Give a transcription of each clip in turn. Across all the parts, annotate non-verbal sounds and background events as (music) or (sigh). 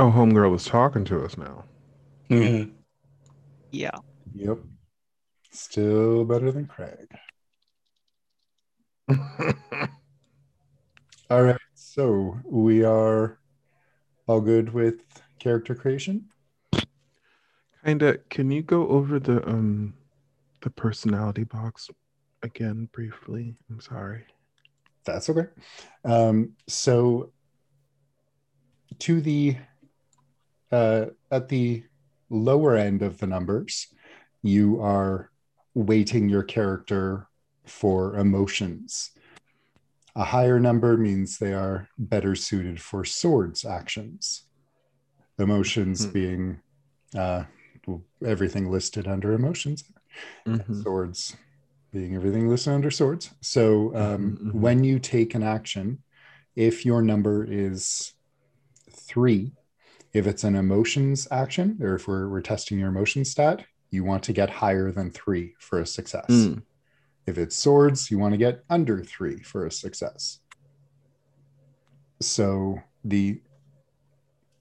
Oh, homegirl is talking to us now. Mhm. Yeah. Yep. Still better than Craig. (laughs) All right. So we are all good with character creation. Kinda. Can you go over the um the personality box again briefly? I'm sorry. That's okay. Um, so to the uh, at the lower end of the numbers, you are weighting your character for emotions. A higher number means they are better suited for swords actions. Emotions Hmm. being uh, everything listed under emotions. Mhm. swords being everything listed under swords so um, Mhm, mhm. when you take an action if your number is three if it's an emotions action or if we're, we're testing your emotion stat you want to get higher than three for a success Mm. if it's swords you want to get under three for a success so the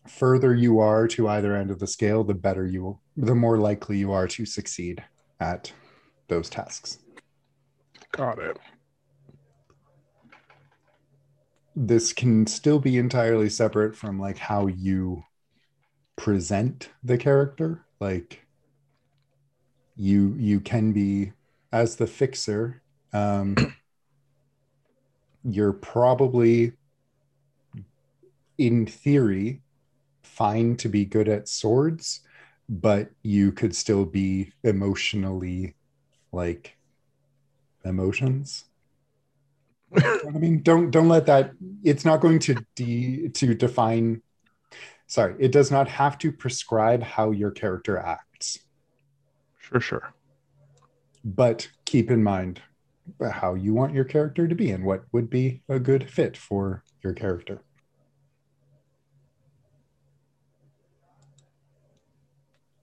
further you are to either end of the scale the better you the more likely you are to succeed at those tasks Got it. this can still be entirely separate from like how you present the character like you you can be as the fixer um (clears throat) you're probably in theory fine to be good at swords but you could still be emotionally like emotions (laughs) I mean, don't don't let that. It's not going to de to define. Sorry, it does not have to prescribe how your character acts, Sure, sure. but keep in mind how you want your character to be and what would be a good fit for your character.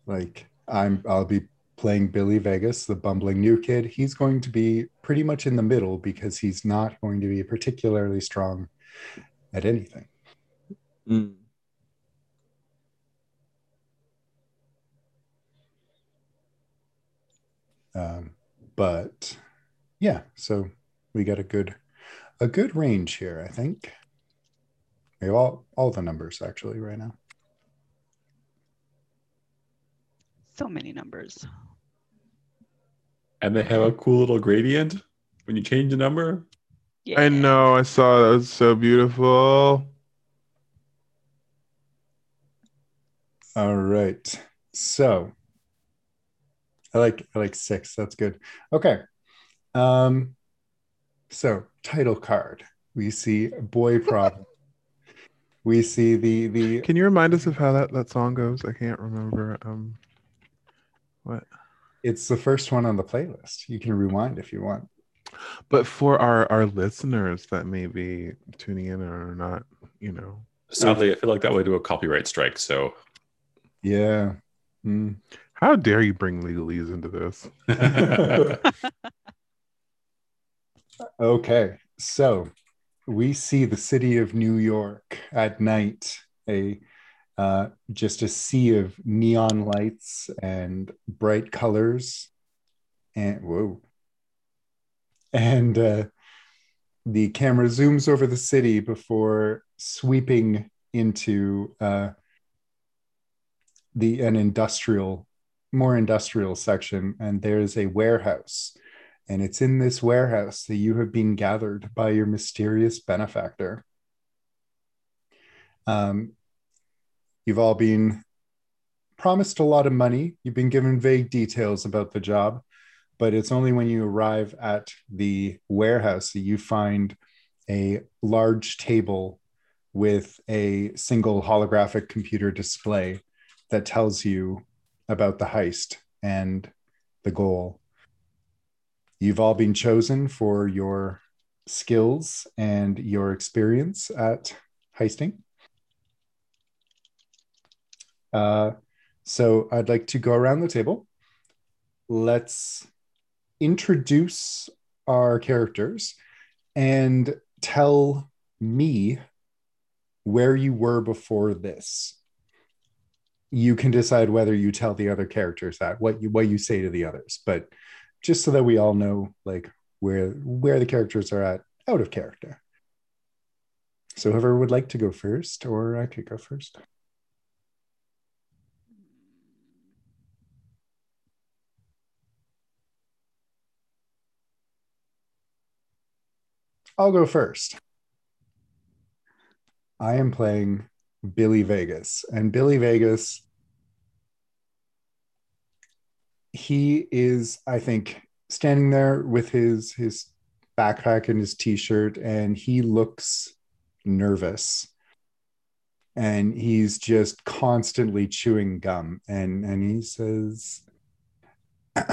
Like I'm, I'll be playing Billy Vegas, the bumbling new kid. He's going to be pretty much in the middle because he's not going to be particularly strong at anything. Mm. Um, but yeah, so we got a good a good range here, I think. We have all all the numbers actually right now. So many numbers. And they have a cool little gradient when you change the number. Yeah. I know. I saw that. was so beautiful. All right. So I like I like six. That's good. Okay. Um so title card. We see boy problem. (laughs) we see the the Can you remind us of how that, that song goes? I can't remember. Um, what? it's the first one on the playlist. You can rewind if you want. But for our our listeners that may be tuning in or not, you know, Sadly, I feel like that would do a copyright strike. So Yeah. Hmm. How dare you bring legalese into this? (laughs) Okay, so we see the city of New York at night, a uh, just a sea of neon lights and bright colors, and whoa, and uh, the camera zooms over the city before sweeping into uh, the an industrial, more industrial section, and there's a warehouse and it's in this warehouse that you have been gathered by your mysterious benefactor. Um, you've all been promised a lot of money. You've been given vague details about the job, but it's only when you arrive at the warehouse that you find a large table with a single holographic computer display that tells you about the heist and the goal. You've all been chosen for your skills and your experience at heisting. Uh, so I'd like to go around the table. Let's introduce our characters and tell me where you were before this. You can decide whether you tell the other characters that what you what you say to the others. But just so that we all know like where where the characters are at out of character. So whoever would like to go first or i could go first. I'll go first. I am playing billy vegas. And billy vegas he is i think standing there with his his backpack and his t-shirt and he looks nervous. And he's just constantly chewing gum. And and he says (clears throat)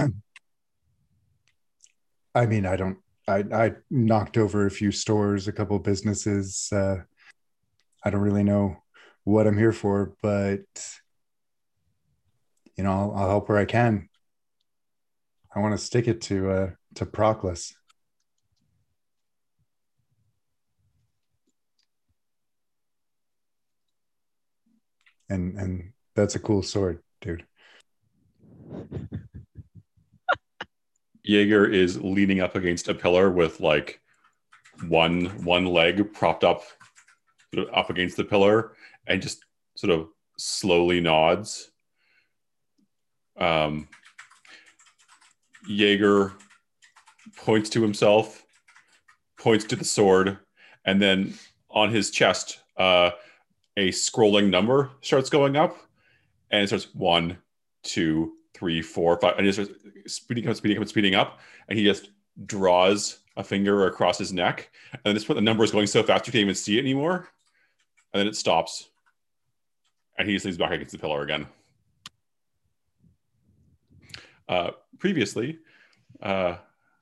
i mean i don't i i knocked over a few stores a couple businesses uh i don't really know what i'm here for but you know i'll, I'll help where i can I want to stick it to uh, to Proclus. And and that's a cool sword, dude. Jaeger is leaning up against a pillar with like one one leg propped up up against the pillar and just sort of slowly nods. Um, Jaeger points to himself, points to the sword, and then on his chest, uh, a scrolling number starts going up, and it starts one, two, three, four, five, and it starts speeding up, speeding up, speeding up, and he just draws a finger across his neck, and at this point, the number is going so fast you can't even see it anymore, and then it stops, and he just leans back against the pillar again. Uh, previously, uh,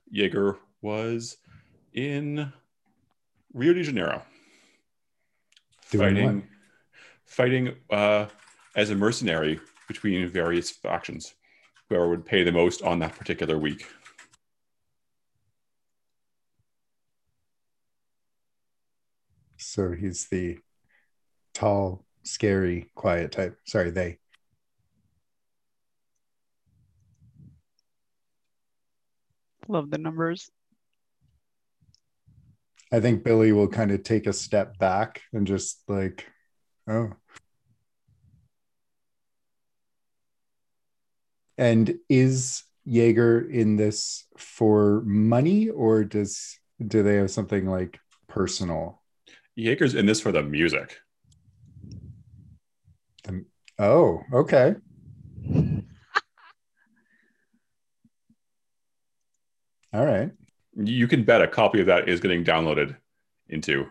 Jaeger was in Rio de Janeiro, Doing fighting, fighting uh, as a mercenary between various factions. Whoever would pay the most on that particular week. So he's the tall, scary, quiet type. Sorry, they. Love the numbers. I think Billy will kind of take a step back and just like, oh. And is Jaeger in this for money or does do they have something like personal? Jaeger's in this for the music. Oh, okay. All right. You can bet a copy of that is getting downloaded into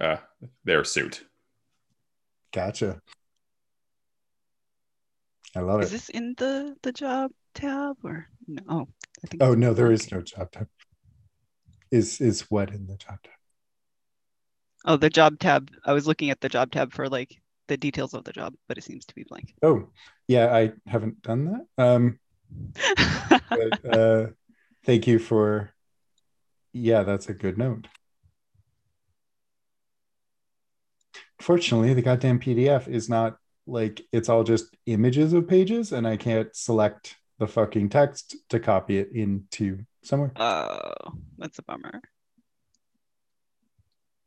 uh, their suit. Gotcha. I love Is it. this in the the job tab or no? Oh, I think. Oh no, there is no job tab. Is is what in the job tab? Oh, the job tab. I was looking at the job tab for like the details of the job, but it seems to be blank. Oh, yeah, I haven't done that. Um, but (laughs) uh, thank you for. Yeah, that's a good note. Fortunately, the goddamn PDF is not like it's all just images of pages, and I can't select the fucking text to copy it into somewhere. oh, that's a bummer.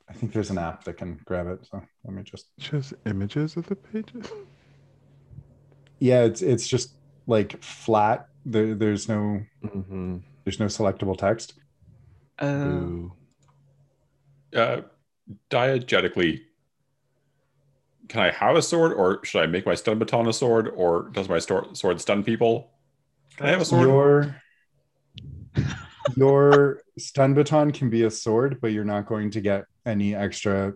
I think there's an app that can grab it. So let me just. Just images of the pages. Yeah, it's it's just like flat. There, there's no Mm-hmm. there's no selectable text. Oh, Uh, diegetically, can I have a sword, or should I make my stun baton a sword, or does my stor- sword stun people? Can I have a sword? Your your stun baton can be a sword, but you're not going to get any extra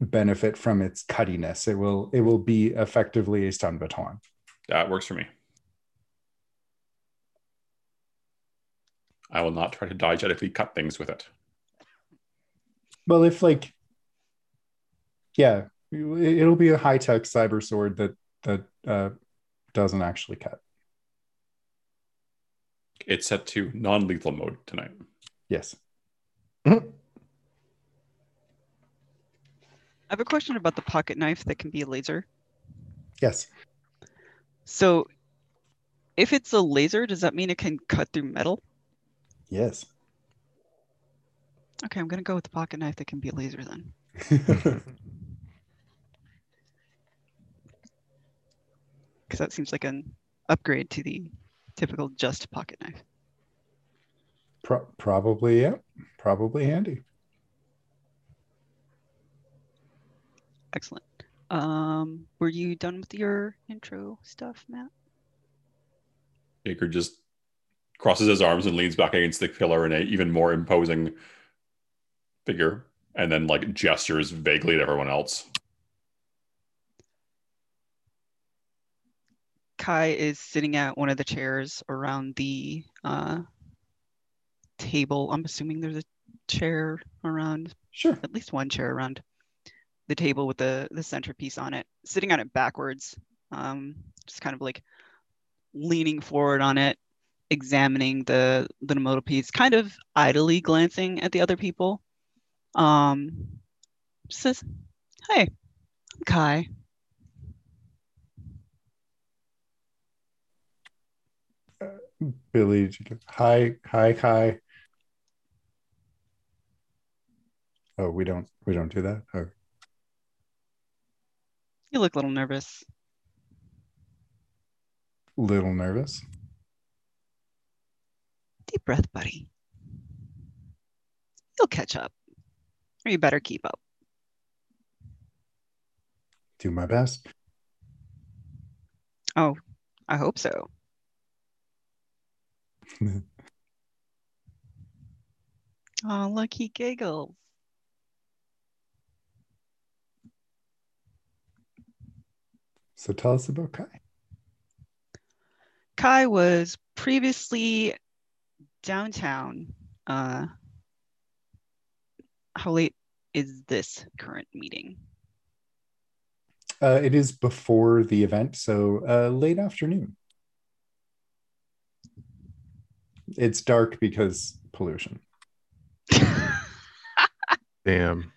benefit from its cuttiness. It will it will be effectively a stun baton. That works for me. I will not try to diegetically cut things with it. Well, if like yeah, it'll be a high tech cyber sword that that uh, doesn't actually cut. It's set to non-lethal mode tonight. Yes. I have a question about the pocket knife that can be a laser. Yes. So if it's a laser, does that mean it can cut through metal? Yes. Okay, I'm gonna go with the pocket knife that can be a laser then. (laughs) (laughs) Because that seems like an upgrade to the typical just pocket knife. Pro- probably, yeah. Probably handy. Excellent. Um, were you done with your intro stuff, Matt? Baker just crosses his arms and leans back against the pillar in a even more imposing figure, and then like gestures vaguely at everyone else. Kai is sitting at one of the chairs around the uh, table. I'm assuming there's a chair around, Sure. at least one chair around the table with the the centerpiece on it, sitting on it backwards, um, just kind of like leaning forward on it, examining the the modal piece, kind of idly glancing at the other people. Um, says, "Hey, I'm Kai." Billy, hi, hi, hi. Oh, we don't, we don't do that. Oh, You look a little nervous. little nervous. Deep breath, buddy. You'll catch up. Or you better keep up. Do my best. Oh, I hope so. Oh, look, he giggles. So tell us about Kai. Kai was previously downtown. Uh, how late is this current meeting? Uh, it is before the event, so uh, late afternoon. It's dark because pollution. (laughs) Damn.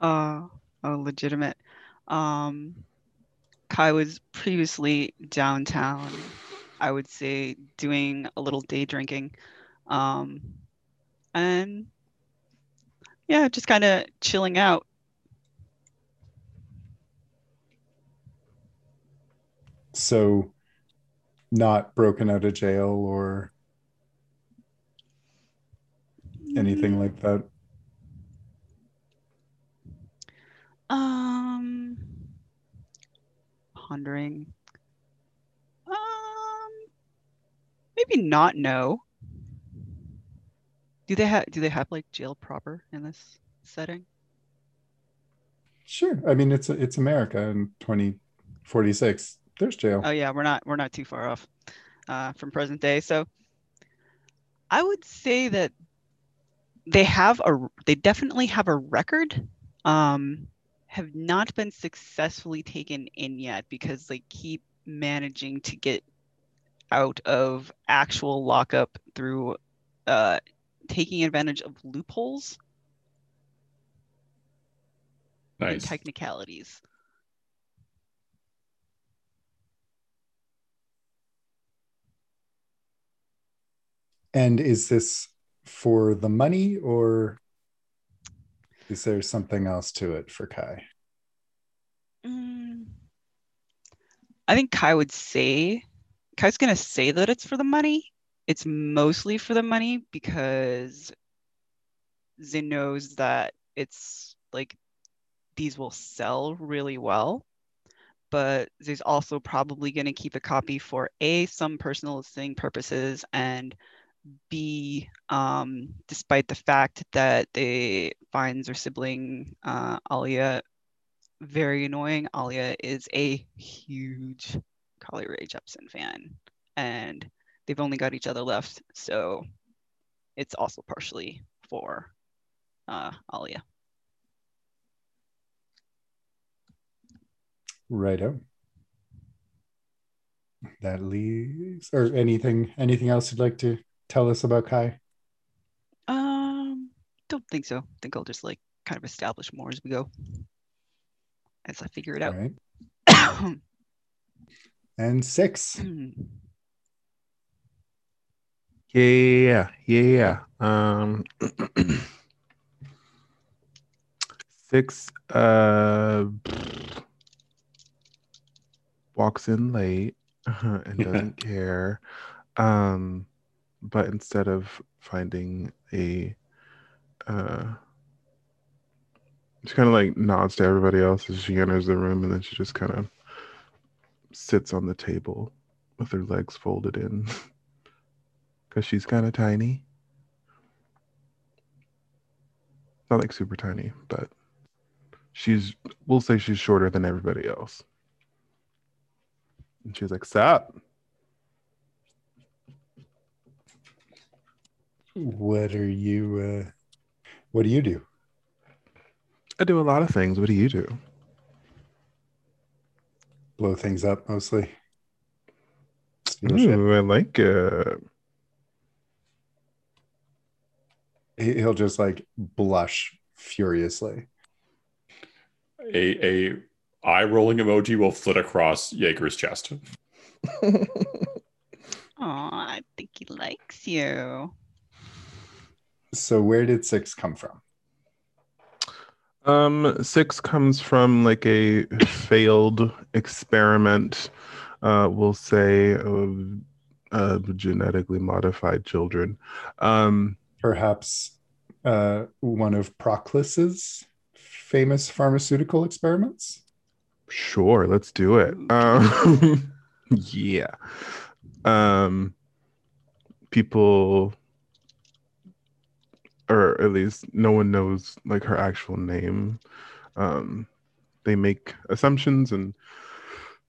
Uh, oh, legitimate. Um, Kai was previously downtown, I would say, doing a little day drinking. Um, and yeah, just kind of chilling out. So, not broken out of jail or anything like that. Um, pondering. Um, maybe not. No. Do they have Do they have like jail proper in this setting? Sure. I mean, it's it's America in 2046. There's jail. Oh yeah, we're not we're not too far off uh, from present day. So I would say that they have a they definitely have a record. Um, have not been successfully taken in yet because they keep managing to get out of actual lockup through uh, taking advantage of loopholes and technicalities. And is this for the money or is there something else to it for Kai? Mm, I think Kai would say, Kai's gonna say that it's for the money. It's mostly for the money because Zin knows that it's like these will sell really well. But Zin's also probably gonna keep a copy for A, some personal listing purposes, and B, um, despite the fact that they finds her sibling uh, Alia very annoying. Alia is a huge Carly Rae Jepsen fan, and they've only got each other left, so it's also partially for uh, Alia. Righto. That leaves or anything anything else you'd like to tell us about Kai? Um, don't think so. I think I'll just like kind of establish more as we go, as I figure it All out. right. (coughs) and six. Yeah, yeah. Yeah. Um, (clears throat) six uh walks in late (laughs) and doesn't (laughs) care. Um, but instead of finding a uh she kind of like nods to everybody else as she enters the room and then she just kind of sits on the table with her legs folded in. (laughs) Because she's kind of tiny. Not like super tiny but she's we'll say she's shorter than everybody else. And she's like sup What are you? Uh, what do you do? i do a lot of things what do you do Blow things up mostly. Steal shit. Ooh, i like it He- He'll just like blush furiously. A a eye rolling emoji will flit across Jaeger's chest. (laughs) Aw, I think he likes you. So where did six come from? Um, six comes from like a failed experiment, uh, we'll say, of, of genetically modified children. Um, Perhaps uh, one of Proclus's famous pharmaceutical experiments. sure, let's do it. Um, (laughs) yeah. Um, people, or at least no one knows like her actual name. Um, they make assumptions and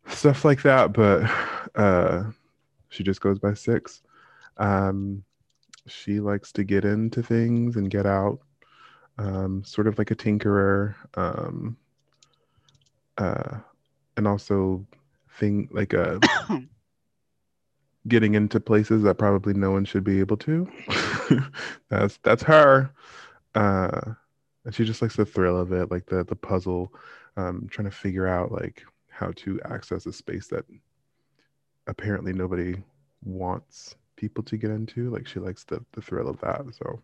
stuff like that, but uh, she just goes by six. Um, she likes to get into things and get out, um, sort of like a tinkerer, um, uh, and also thing like a (coughs) getting into places that probably no one should be able to. (laughs) that's that's her. Uh, and she just likes the thrill of it, like the the puzzle, um, trying to figure out like how to access a space that apparently nobody wants people to get into. Like she likes the the thrill of that. So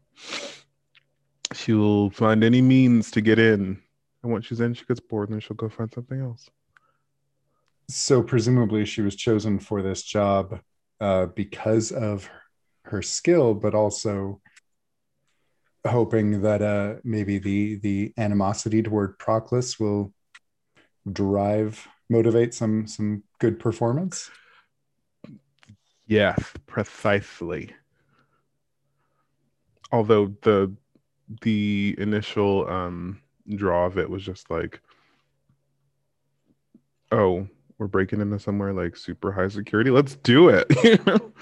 she will find any means to get in. And once she's in, she gets bored and then she'll go find something else. So presumably she was chosen for this job uh, because of her skill, but also hoping that uh, maybe the the animosity toward Proclus will drive motivate some some good performance. Yes, precisely. Although the the initial um draw of it was just like oh, we're breaking into somewhere like super high security. Let's do it. (laughs) you know?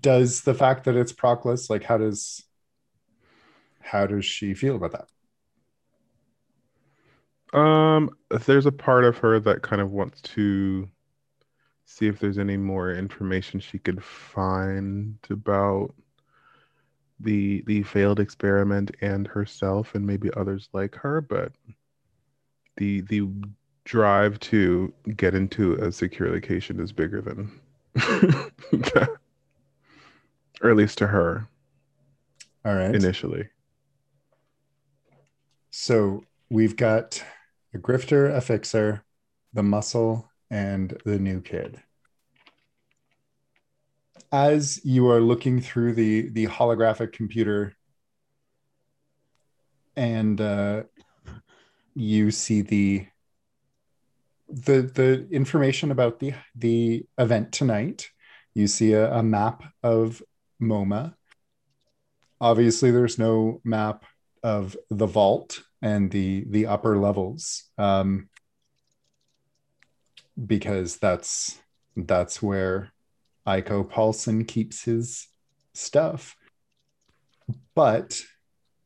Does the fact that it's Proclus like how does how does she feel about that? Um, there's a part of her that kind of wants to see if there's any more information she could find about the the failed experiment and herself and maybe others like her, but the the drive to get into a secure location is bigger than (laughs) that. or at least to her All right. initially. So we've got a grifter, a fixer, the muscle, and the new kid. As you are looking through the the holographic computer, and uh, you see the the the information about the the event tonight. You see a, a map of MoMA. Obviously, there's no map of the vault and the the upper levels um, because that's that's where Iko Paulson keeps his stuff. But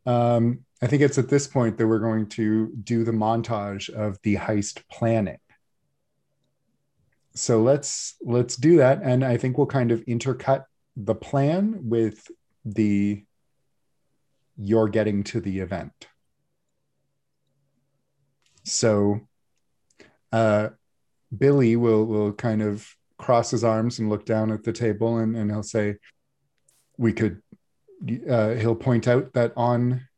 um, I think it's at this point that we're going to do the montage of the heist planning. So let's let's do that, and I think we'll kind of intercut the plan with the you're getting to the event. So uh, Billy will will kind of cross his arms and look down at the table, and, and he'll say, "We could." Uh, he'll point out that on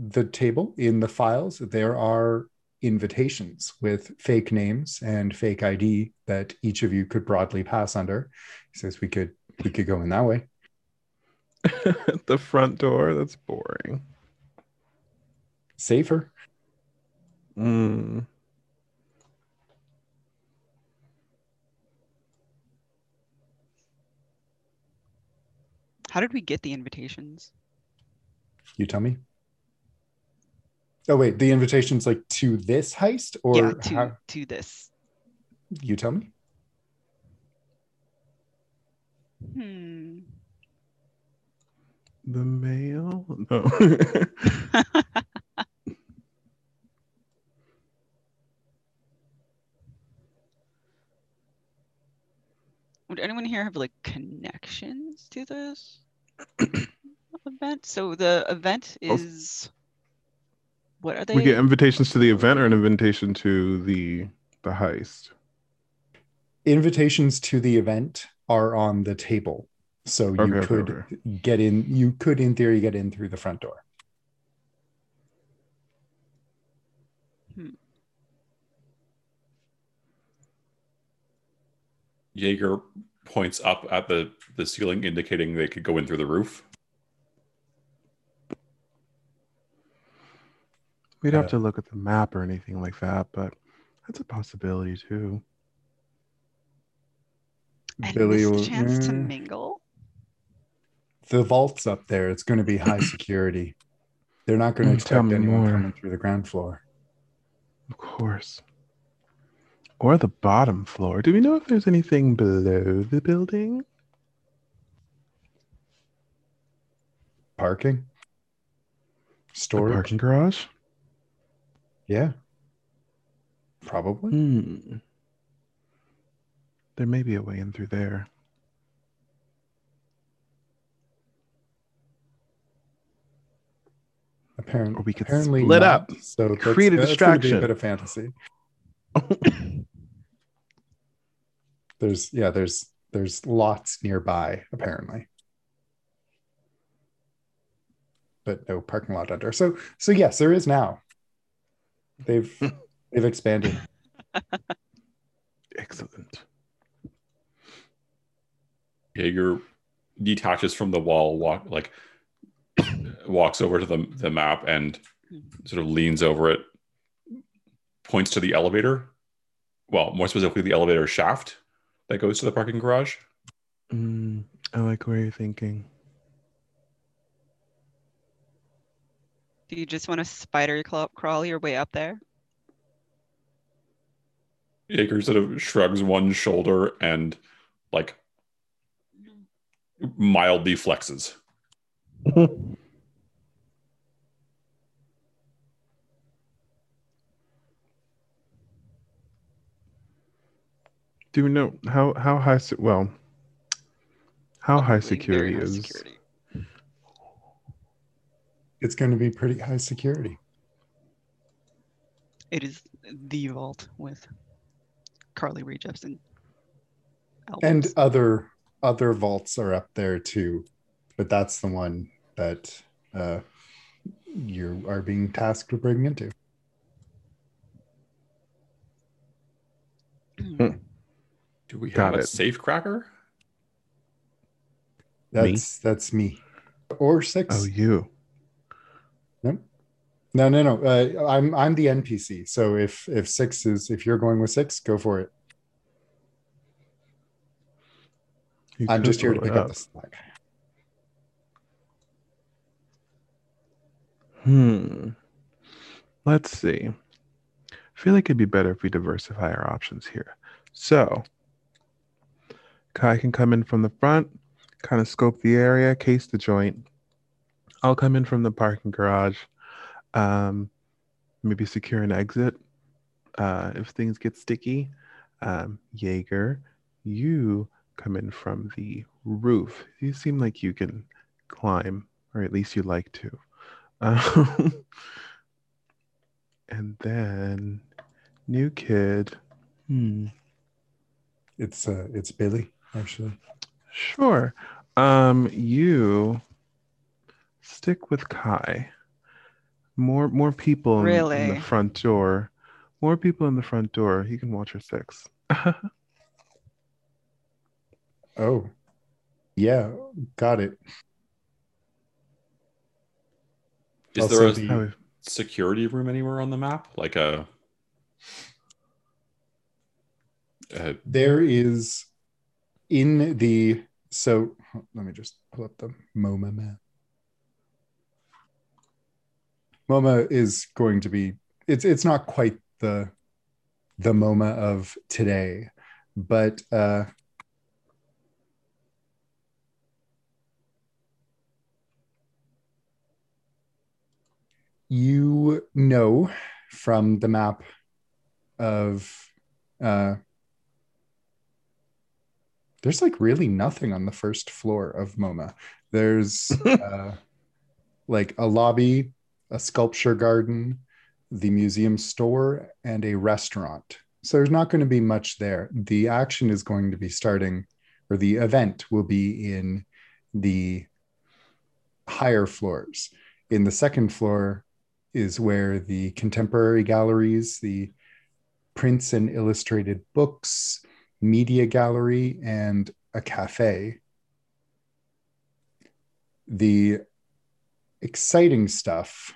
the table in the files there are invitations with fake names and fake ID that each of you could broadly pass under. He says we could we could go in that way. (laughs) the front door. That's boring. Safer. Mm. How did we get the invitations? You tell me. Oh wait, the invitations like to this heist or yeah, to how- to this. you tell me. Hmm. The mail? No. (laughs) Would anyone here have like connections to this (clears throat) event? So the event Oh. is what are they? we get invitations to the event or an invitation to the the heist. Invitations to the event are on the table. So you Okay, okay, could okay. get in, you could in theory get in through the front door. Hmm. Jaeger points up at the, the ceiling, indicating they could go in through the roof. We'd have Uh, to look at the map or anything like that, but that's a possibility too. and Billy miss will- a chance to mingle. the vault's up there. It's going to be high (coughs) security. They're not going to Mm, tell expect me anyone more. coming through the ground floor. Of course. Or the bottom floor. Do we know if there's anything below the building? Parking, The storage. parking garage? Yeah, probably. Hmm. There may be a way in through there. Apparently, Or we could apparently split not. up, So create a distraction. A bit of fantasy. (laughs) There's yeah, there's there's lots nearby apparently, but no parking lot under. So so yes, there is now. They've they've expanded. (laughs) Excellent. Jaeger detaches from the wall, walk like (coughs) walks over to the, the map and sort of leans over it, points to the elevator. Well, more specifically, the elevator shaft that goes to the parking garage. Mm, I like where you're thinking. Do you just want to spider crawl your way up there? Jaeger sort of shrugs one shoulder and like mildly flexes. (laughs) Do we know how how high? Se- well, how high security very high is? security. It's going to be pretty high security. It is the vault with Carly Rae Jepsen. And other other vaults are up there too, but that's the one that uh, you are being tasked with breaking into. Do we Got have a it. safe cracker? Me? That's that's me. Or six. Oh, you. No, no, no. Uh, I'm I'm the NPC. So if if six is if you're going with six, go for it. You I'm just here to pick up the slack. Hmm. Let's see. I feel like it'd be better if we diversify our options here. So, Kai can come in from the front, kind of scope the area, case the joint. I'll come in from the parking garage, um, maybe secure an exit uh, if things get sticky. Um, Jaeger, you come in from the roof. You seem like you can climb, or at least you like to. Um, (laughs) and then new kid, Hmm. It's uh, it's Billy actually. Sure. Um, you stick with Kai. More more people in, in the front door. More people in the front door. He can watch her six. (laughs) Oh, yeah, got it. Is Also there a the- security room anywhere on the map? Like a. a There is in the so let me just pull up the MoMA map. MoMA is going to be it's it's not quite the the MoMA of today, but uh you know from the map of uh there's like really nothing on the first floor of MoMA. There's (laughs) uh, like a lobby, a sculpture garden, the museum store, and a restaurant. So there's not going to be much there. The action is going to be starting, or the event will be in the higher floors. In the second floor is where the contemporary galleries, the prints and illustrated books, media gallery, and a cafe. The exciting stuff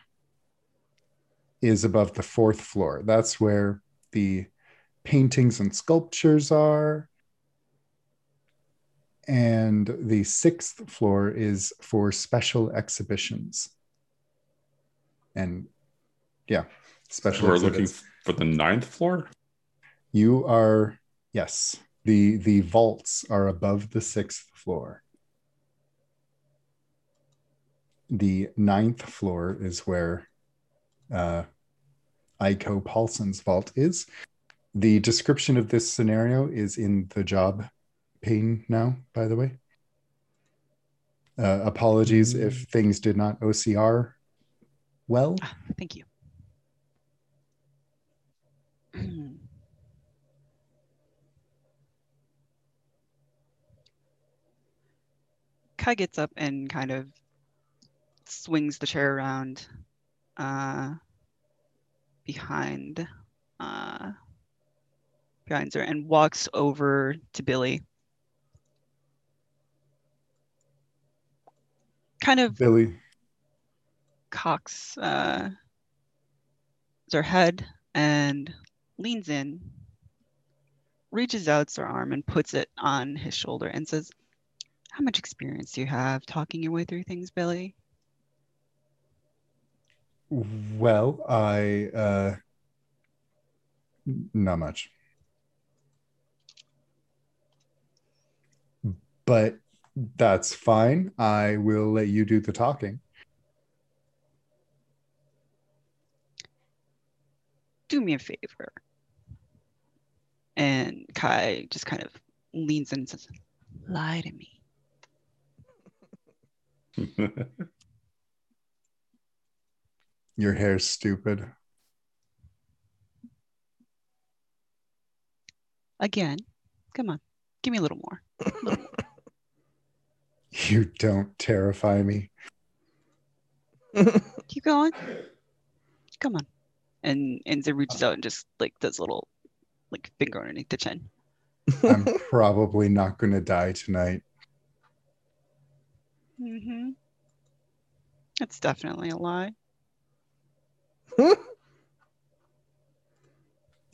is above the fourth floor. That's where the paintings and sculptures are. And the sixth floor is for special exhibitions. And yeah, special we're looking for the ninth floor? You are yes. The the vaults are above the sixth floor. The ninth floor is where uh, Iko Paulson's vault is. The description of this scenario is in the job pane now, by the way. Uh, apologies Mm. if things did not OCR well. Ah, thank you. (clears throat) Kai gets up and kind of swings the chair around uh, behind uh, behind her and walks over to Billy. Kind of Billy, cocks uh, her head and leans in, reaches out her arm and puts it on his shoulder and says, How much experience do you have talking your way through things, Billy? Well, I uh not much. But that's fine. I will let you do the talking. Do me a favor. And Kai just kind of leans in and says, Lie to me. (laughs) Your hair's stupid. Again. Come on. Give me a little more. (laughs) You don't terrify me. (laughs) Keep going. Come on. And and Enza reaches out and just like does a little like finger underneath the chin. I'm probably not going to die tonight. Mm-hmm. That's definitely a lie. (laughs)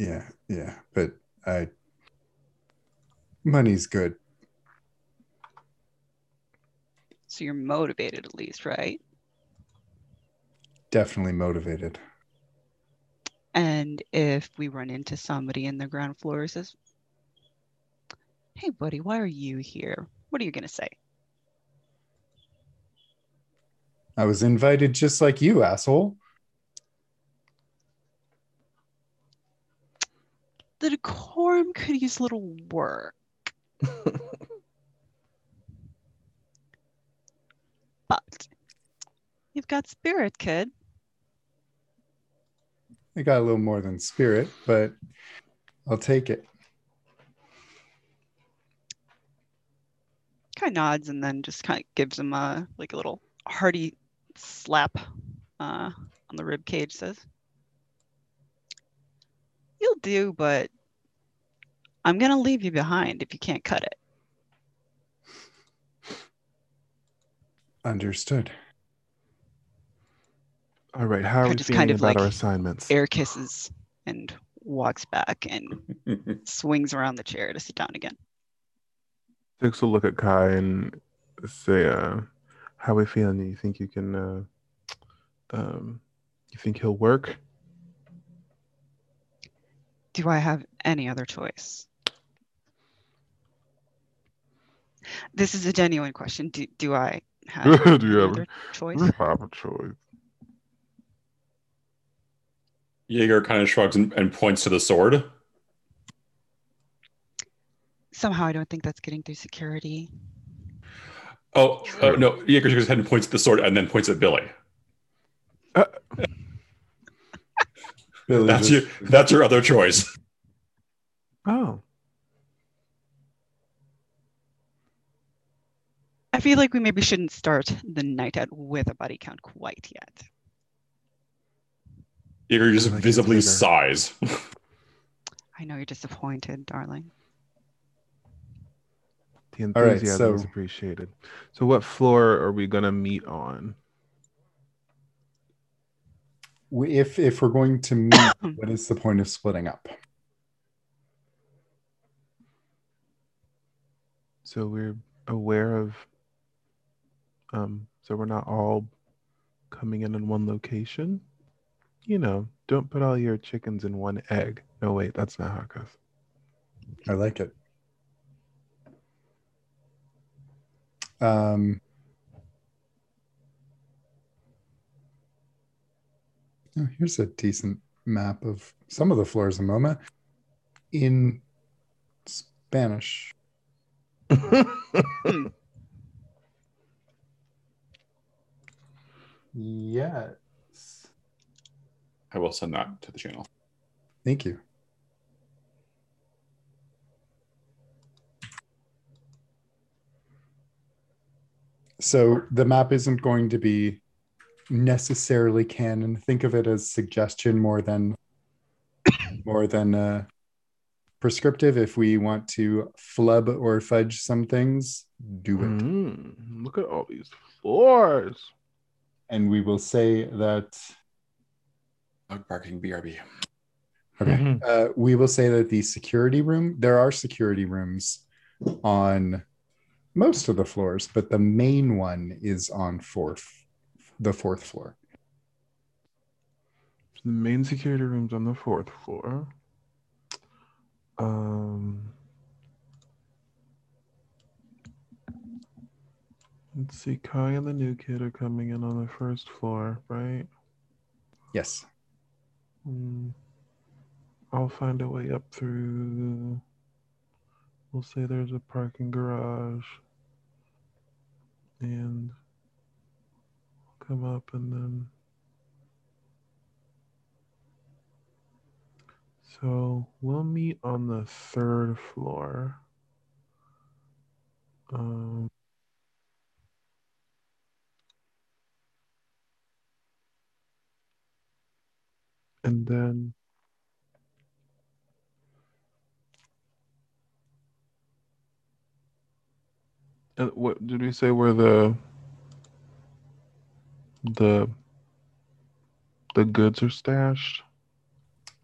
Yeah, yeah, but I money's good. So you're motivated at least, right? Definitely motivated. And if we run into somebody in the ground floor who says, Hey buddy, why are you here? What are you gonna say? I was invited just like you, asshole. the decorum could use a little work. but you've got spirit, kid. I got a little more than spirit, but I'll take it. Kind of nods and then just kind of gives him a like a little hearty slap uh, on the rib cage. Says, "You'll do, but I'm gonna leave you behind if you can't cut it." Understood. All right. How are we just feeling kind of about like our assignments? Air kisses and walks back and (laughs) swings around the chair to sit down again. Takes a look at Kai and say, uh, "How are we feeling? Do You think you can? Uh, um, you think he'll work?" Do I have any other choice? This is a genuine question. Do, do I have (laughs) Do you any have- other choice? (laughs) Have a choice. Jaeger kind of shrugs and, and points to the sword. Somehow I don't think that's getting through security. Oh, uh, no. Jaeger goes ahead and points at the sword and then points at Billy. Billy That's just- your, that's your other choice. (laughs) Oh, I feel like we maybe shouldn't start the night out with a body count quite yet. Jaeger just like visibly bigger. sighs. (laughs) I know you're disappointed, darling. the All right, enthusiasm is so- appreciated. So, what floor are we gonna meet on? We- if if we're going to meet, (coughs) what is the point of splitting up? So we're aware of. Um, so we're not all coming in in one location. You know, don't put all your chickens in one egg. No, wait, that's not how it goes. I like it. Um, oh, here's a decent map of some of the floors of MoMA in Spanish. (laughs) Yes. I will send that to the channel. Thank you. So the map isn't going to be necessarily canon. Think of it as suggestion more than more than uh, prescriptive. If we want to flub or fudge some things, do it. Mm, look at all these floors. And we will say that Dog barking BRB. Okay. Mhm. Uh, we will say that the security room, there are security rooms on most of the floors, but the main one is on fourth, the fourth floor. The main security room's on the fourth floor. Um, let's see. Kai and the new kid are coming in on the first floor, right? Yes. Mm, I'll find a way up through. We'll say there's a parking garage. And come up and then. So we'll meet on the third floor. Um, and then And what did we say where the the the goods are stashed?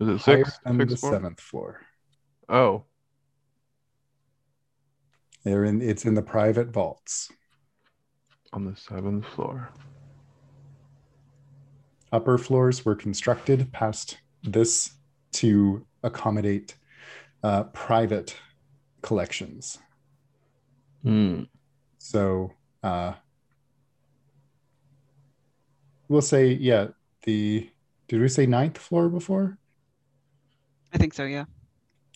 Is it six? Six the floor? seventh floor. Oh, They're in. It's in the private vaults. on the seventh floor. Upper floors were constructed past this to accommodate uh, private collections. Hmm. So uh, we'll say, yeah, the did we say ninth floor before? I think so, yeah.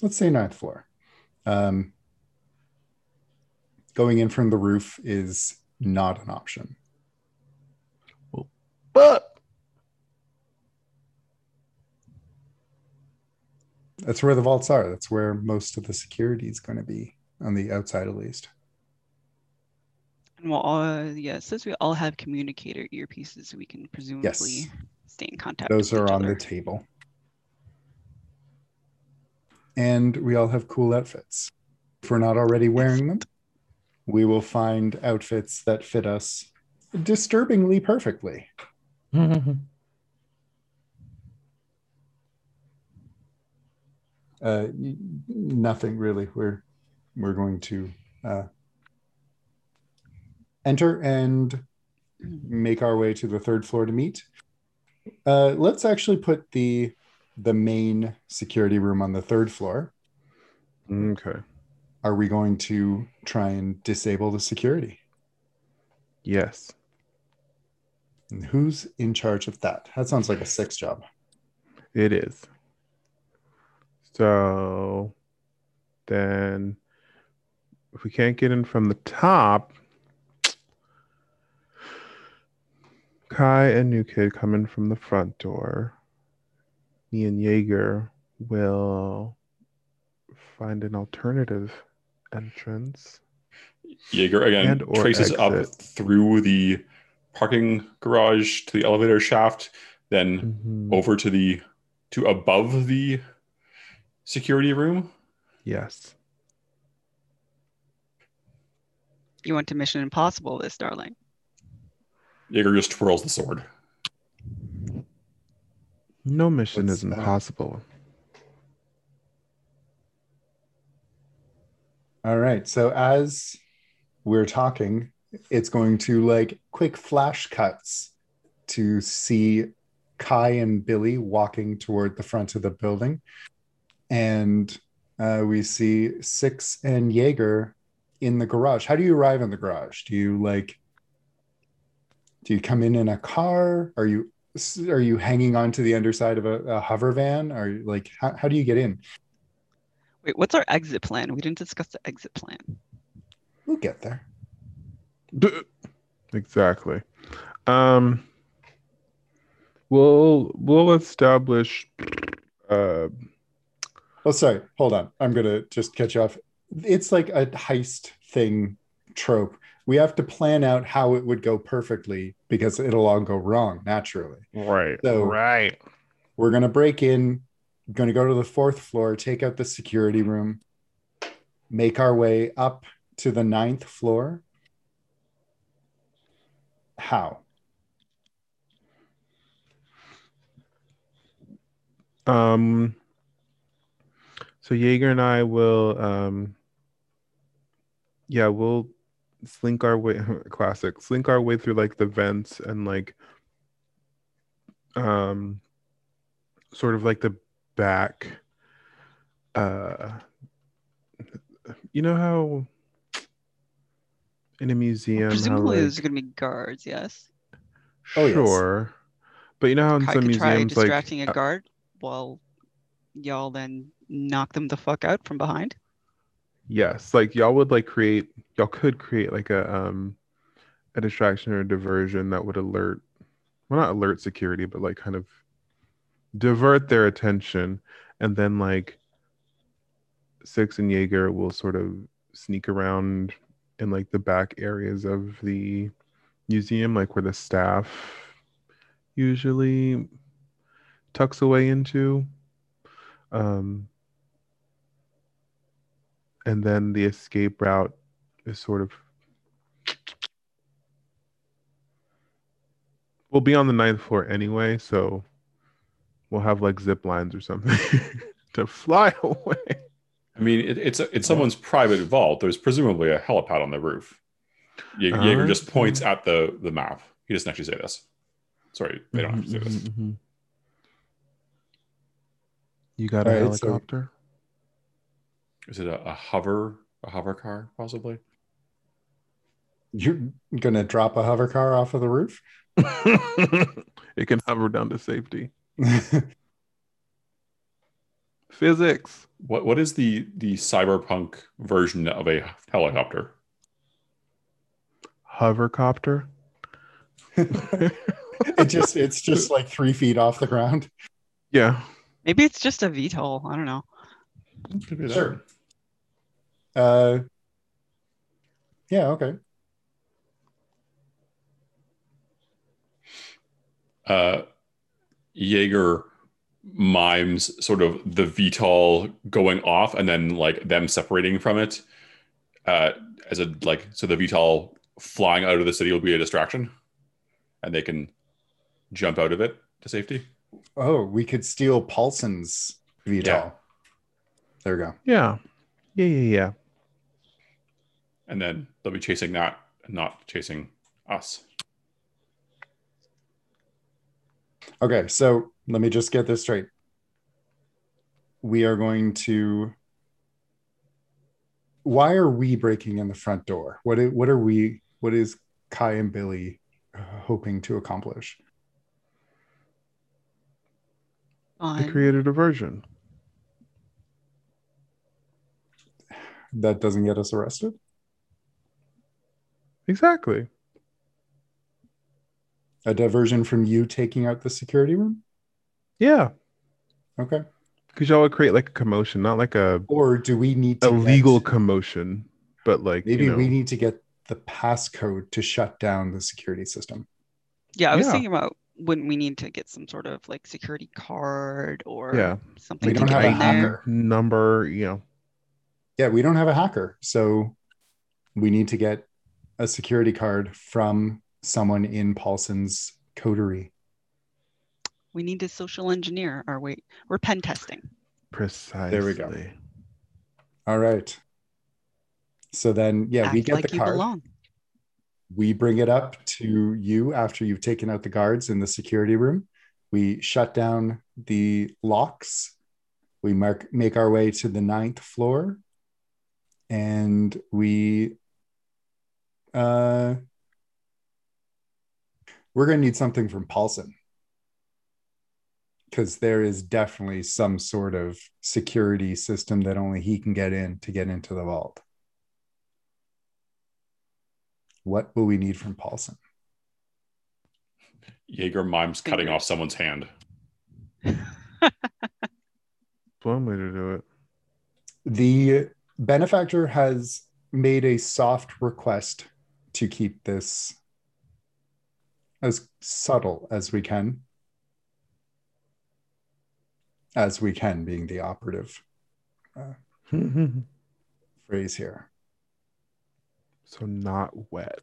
Let's say ninth floor. Um, going in from the roof is not an option. But That's where the vaults are. That's where most of the security is going to be on the outside, at least. And we'll all, yeah, since we all have communicator earpieces, we can presumably Yes. stay in contact. Those with are each on the table. And we all have cool outfits. If we're not already wearing them, we will find outfits that fit us disturbingly perfectly. (laughs) Uh, nothing really. We're we're going to uh, enter and make our way to the third floor to meet. Uh, let's actually put the the main security room on the third floor. Okay. Are we going to try and disable the security? Yes. And who's in charge of that? That sounds like a six job. It is. So then if we can't get in from the top, Kai and New Kid come in from the front door. Me and Jaeger will find an alternative entrance. Jaeger again And or traces up through the parking garage to the elevator shaft, then Mhm. over to the to above the security room. Yes. You went to Mission Impossible this, darling. Jaeger just twirls the sword. No mission What's is that? impossible. All right. So as we're talking, it's going to like quick flash cuts to see Kai and Billy walking toward the front of the building. And uh, we see Six and Jaeger in the garage. How do you arrive in the garage? Do you like, do you come in in a car? Are you, are you hanging on to the underside of a, a hover van? Are you like, how, how do you get in? Wait, what's our exit plan? We didn't discuss the exit plan. We'll get there. Exactly. Um we'll we'll establish uh Oh, sorry. Hold on. I'm gonna just catch you off. It's like a heist thing trope. We have to plan out how it would go perfectly because it'll all go wrong naturally. right. So- right. We're gonna break in, gonna go to the fourth floor, take out the security room, make our way up to the ninth floor. How? Um so Jaeger and I will um yeah, we'll slink our way (laughs) classic, slink our way through like the vents and like um sort of like the back uh you know how in a museum how, Presumably, like, there's going to be guards. Yes. Oh, yes. sure but you know how in Kai some could try museums like distracting uh, a guard while y'all then knock them the fuck out from behind. Yes, like y'all would like create y'all could create like a um a distraction or a diversion that would alert well not alert security, but like kind of divert their attention and then like Six and Jaeger will sort of sneak around in like the back areas of the museum, like where the staff usually tucks away into. Um and then the escape route is sort of we'll be on the ninth floor anyway so we'll have like zip lines or something (laughs) to fly (laughs) away I mean, it, it's it's someone's private vault. There's presumably a helipad on the roof. Ye- Jaeger just Ah. points at the the map. He doesn't actually say this. Sorry, they don't have to say this. Mhm, mhm. you got a Alright, so- helicopter Is it a, a hover a hover car possibly? You're gonna drop a hover car off of the roof? (laughs) it can hover down to safety (laughs) physics What what is the the cyberpunk version of a helicopter? hovercopter (laughs) it just it's just like three feet off the ground. yeah Maybe it's just a VTOL. I don't know. Could be that. Sure. Uh, yeah, okay. Uh, Jaeger mimes sort of the VTOL going off and then like them separating from it uh, as a like so the VTOL flying out of the city will be a distraction and they can jump out of it to safety. Oh, we could steal Paulson's VTOL. Yeah. There we go. Yeah. Yeah, yeah, yeah and then they'll be chasing that, and not chasing us. Okay, so let me just get this straight. We are going to. Why are we breaking in the front door? What is, what are we? What is Kai and Billy uh, hoping to accomplish? They created a version. That doesn't get us arrested. Exactly. A diversion from you taking out the security room. Yeah. Okay. Because y'all would create like a commotion, not like a, Or do we need to a legal get- commotion, but like maybe you know, we need to get the passcode to shut down the security system. Yeah, I was Yeah. thinking about wouldn't we need to get some sort of like security card or yeah, something We to don't get have a in there? hacker. number, you know. Yeah, we don't have a hacker, so we need to get a security card from someone in Paulson's coterie. We need to social engineer our way. We're pen testing. Precisely. There we go. All right. So then, yeah, we get like the you card. belong. We bring it up to you after you've taken out the guards in the security room. We shut down the locks. We mark, make our way to the ninth floor. And we, uh, we're going to need something from Paulson. Because there is definitely some sort of security system that only he can get in to get into the vault. What will we need from Paulson? Jaeger mimes cutting Fingers. off someone's hand. One way to do it. The benefactor has made a soft request to keep this as subtle as we can. As we can, being the operative uh, (laughs) phrase here. so not wet.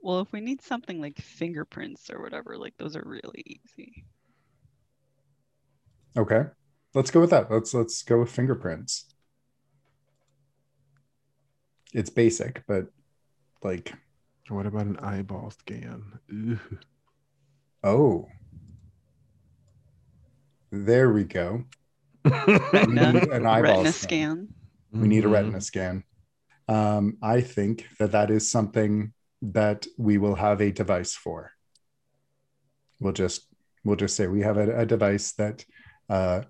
Well, if we need something like fingerprints or whatever, like those are really easy. Okay. Let's go with that. Let's let's go with fingerprints. It's basic, but like, What about an eyeball scan? Ooh. oh. There we go. We Retina, need an eyeball retina scan. scan. we need a retina scan um, i think that that is something that we will have a device for we'll just we'll just say we have a, a device that uh,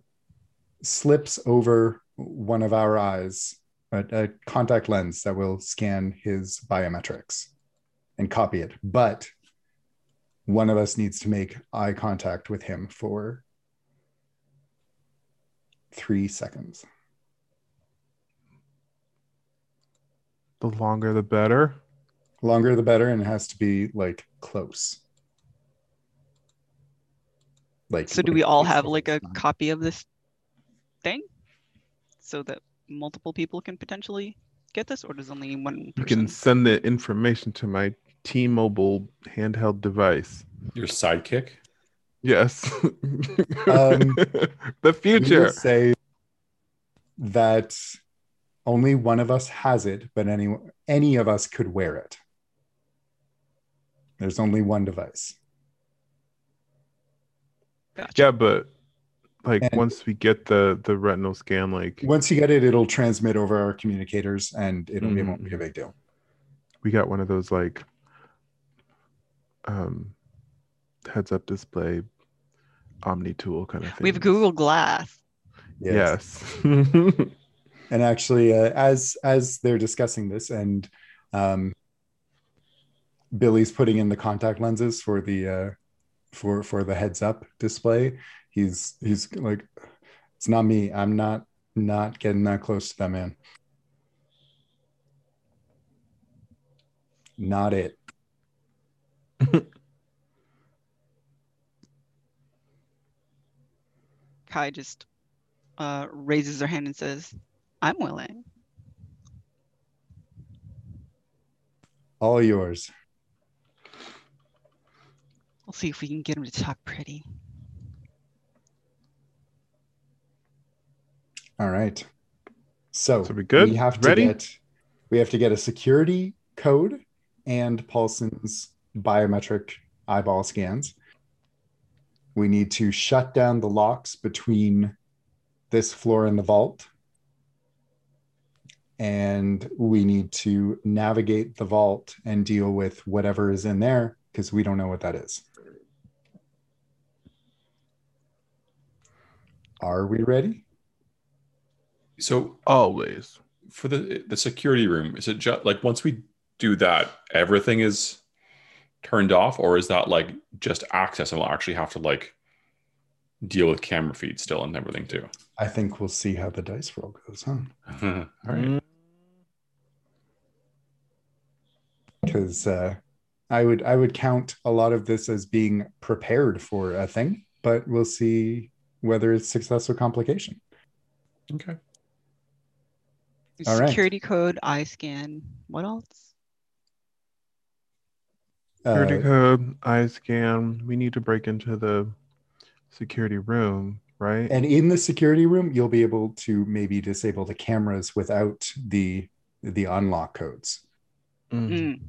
slips over one of our eyes a, a contact lens that will scan his biometrics and copy it. But one of us needs to make eye contact with him for three seconds. The longer the better. longer the better and it has to be like close. Like So do like we all have like a copy of this thing so that multiple people can potentially get this or does only one You can send the information to my T-Mobile handheld device. Your sidekick. Yes. Um, (laughs) the future. say that only one of us has it but any any of us could wear it there's only one device Gotcha. Yeah, but like And- once we get the the retinal scan, like once you get it it'll transmit over our communicators and it'll it won't be a big deal we got one of those like um heads up display omni tool kind of thing. We have Google Glass. Yes. (laughs) and actually uh, as as they're discussing this and um billy's putting in the contact lenses for the uh for for the heads up display he's he's like it's not me i'm not not getting that close to that man not it. (laughs) Kai just uh, raises her hand and says, I'm willing. All yours. We'll see if we can get him to talk pretty. All right. So, So we good? we have to Ready? get we have to get a security code and Paulson's biometric eyeball scans. We need to shut down the locks between this floor and the vault. And we need to navigate the vault and deal with whatever is in there because we don't know what that is. Are we ready? So Always. for the the security room, is it just like once we do that, everything is turned off, or is that like just access and we'll actually have to like deal with camera feed still and everything too? I think we'll see how the dice roll goes, huh? (laughs) All right. Mm, because uh, I would I would count a lot of this as being prepared for a thing, but we'll see whether it's success or complication. Okay. All right. Security code, eye scan. What else? Security Uh, code, eye scan. We need to break into the security room, right? and in the security room, you'll be able to maybe disable the cameras without the the unlock codes. Mm. Mm.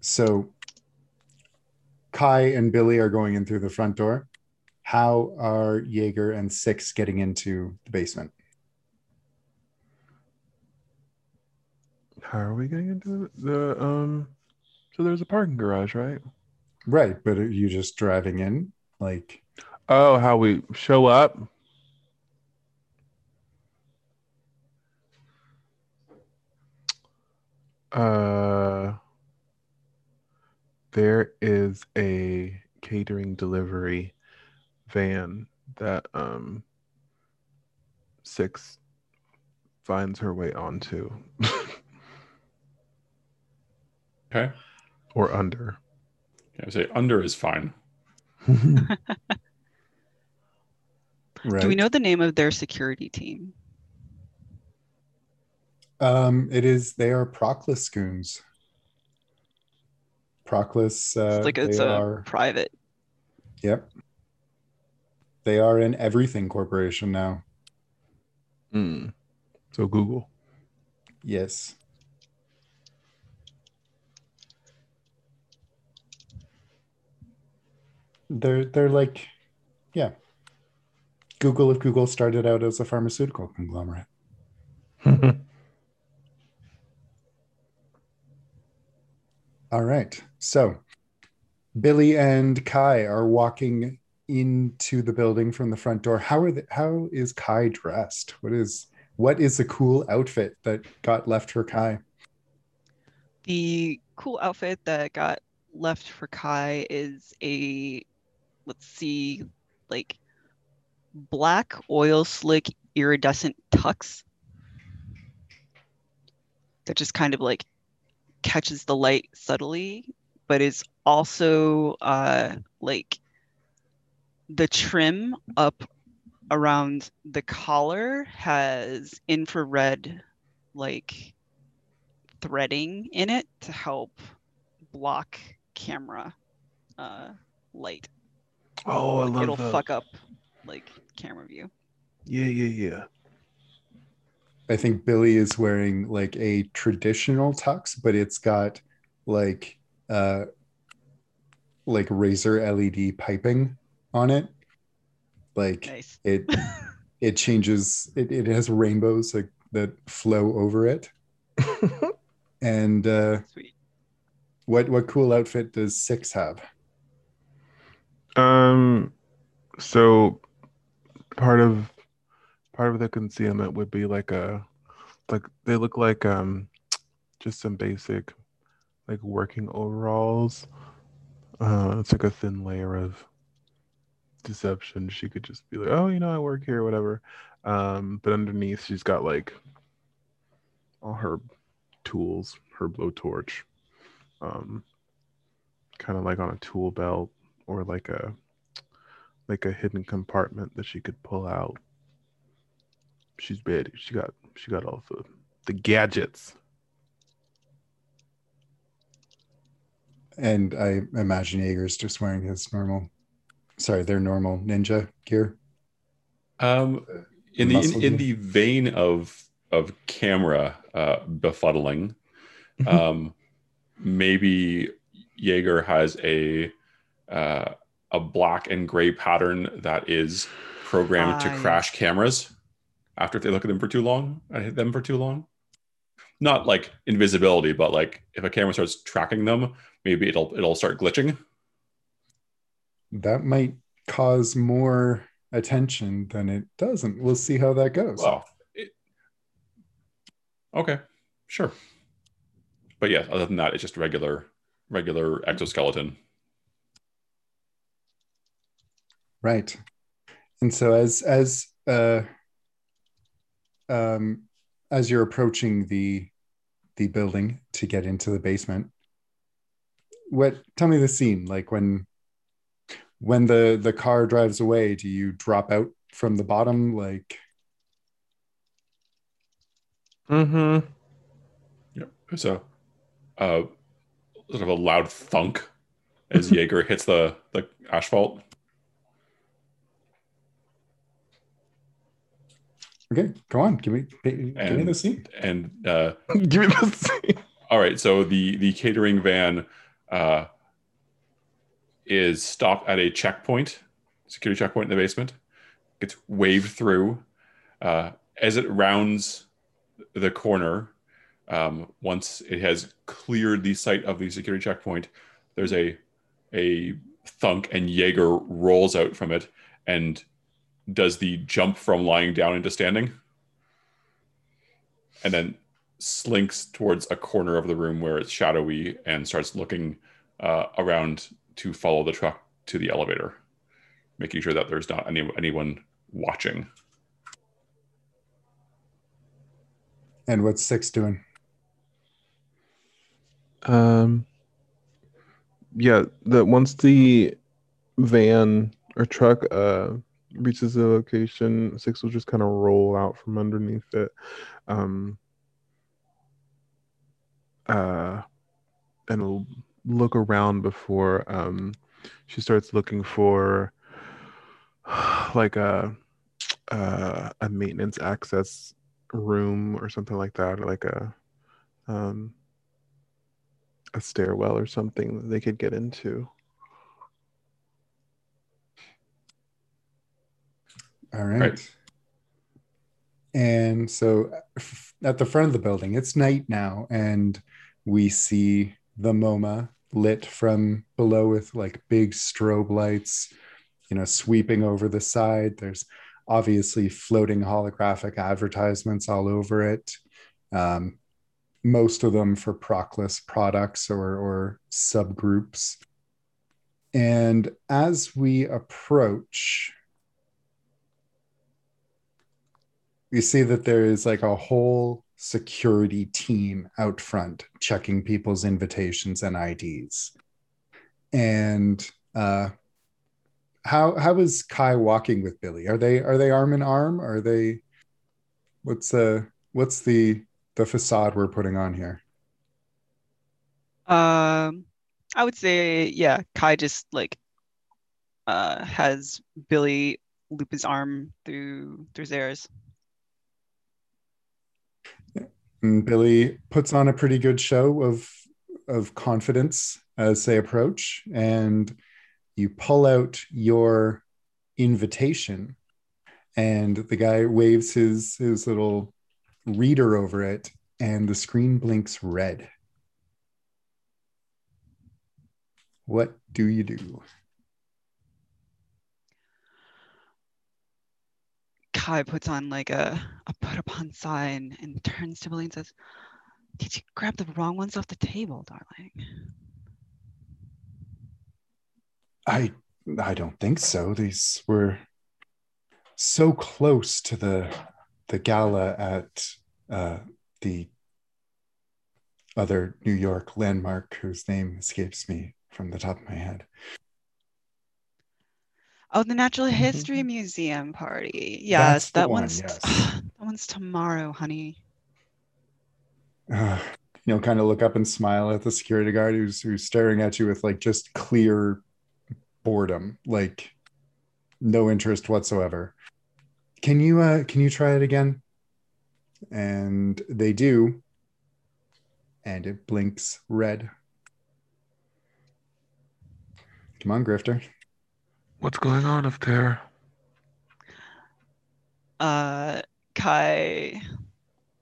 So Kai and Billy are going in through the front door. How are Jaeger and Six getting into the basement? How are we getting into the um? So there's a parking garage, right? Right, but are you just driving in? Like, Oh, how we show up? Uh, there is a catering delivery van that um six finds her way onto (laughs) Okay. or under. I say under is fine. right. (laughs) Do we know the name of their security team? Um, it is. They are Proclus goons. Proclus. Uh, it's like it's a are. private. Yep. They are an everything corporation now. Mm. So Google. Yes. They're they're like, yeah. Google if Google started out as a pharmaceutical conglomerate. (laughs) All right. So Billy and Kai are walking into the building from the front door. How are the, how is Kai dressed? What is what is the cool outfit that got left for Kai? The cool outfit that got left for Kai is a, let's see, like black oil slick iridescent tux that just kind of like catches the light subtly, but is also uh, like the trim up around the collar has infrared like threading in it to help block camera uh, light. Oh, I Like, love It'll those. fuck up like camera view. Yeah, yeah, yeah. I think Billy is wearing like a traditional tux, but it's got like uh like razor LED piping on it. Like Nice. (laughs) it it changes it, it has rainbows like that flow over it. (laughs) And uh Sweet. what what cool outfit does Six have? Um, so part of part of the concealment would be like a like they look like um just some basic like working overalls. Uh, it's like a thin layer of deception. She could just be like, "Oh, you know, I work here, whatever." Um, but underneath, she's got like all her tools, her blowtorch, um, kind of like on a tool belt or like a like a hidden compartment that she could pull out. She's ready. She got she got all the the gadgets. And I imagine Jaeger's just wearing his normal, sorry, their normal ninja gear. Um, in the in, in the vein of of camera uh, befuddling, um, maybe Jaeger has a uh, a black and gray pattern that is programmed to Ah, crash cameras after they look at them for too long and hit them for too long. Not like invisibility, but like if a camera starts tracking them, maybe it'll it'll start glitching. That might cause more attention than it doesn't. We'll see how that goes. Well, it, okay, sure. But yeah, other than that, it's just regular, regular exoskeleton. Right. And so as as uh um as you're approaching the the building to get into the basement, what tell me the scene like when when the the car drives away, do you drop out from the bottom like Mm-hmm. Yep. So, uh, sort of a loud thunk as (laughs) Jaeger hits the the asphalt. okay, go on, give me give me And- the scene. And uh, (laughs) Give me the seat. all right, so the the catering van uh, is stopped at a checkpoint, security checkpoint in the basement. Gets waved through uh, as it rounds the corner. Um, once it has cleared the site of the security checkpoint, there's a a thunk, and Jaeger rolls out from it and does the jump from lying down into standing, and then slinks towards a corner of the room where it's shadowy and starts looking uh, around to follow the truck to the elevator, making sure that there's not any, anyone watching. And what's six doing? Um. Yeah, the once the van or truck uh reaches the location, six will just kind of roll out from underneath it. Um. Uh, and will look around before um she starts looking for (sighs) like a uh, a maintenance access room or something like that, or like a um a stairwell or something that they could get into. All right. Right. And so f- at the front of the building, it's night now, and we see the MoMA lit from below with like big strobe lights, you know, sweeping over the side. There's obviously floating holographic advertisements all over it. Um, most of them for Proclus products or, or subgroups. And as we approach, we see that there is like a whole security team out front checking people's invitations and IDs. And uh, how how is Kai walking with Billy? Are they are they arm in arm? Are they what's uh what's the the facade we're putting on here? Um, I would say, yeah, Kai just like uh has Billy loop his arm through through Zara's. And Billy puts on a pretty good show of of confidence as they approach, and you pull out your invitation, and the guy waves his his little reader over it, and the screen blinks red. What do you do? Kai puts on like a, a put upon sign and turns to Billy and says, Did you grab the wrong ones off the table, darling? I I don't think so. These were so close to the the gala at uh, the other New York landmark whose name escapes me from the top of my head. Oh, the Natural History Mhm. Museum party. Yes, that one, one's yes. (sighs) that one's tomorrow, honey. Uh, you know, kind of look up and smile at the security guard who's who's staring at you with like just clear boredom, like no interest whatsoever. Can you uh can you try it again? And they do. And it blinks red. Come on, Grifter. What's going on up there? Uh, Kai,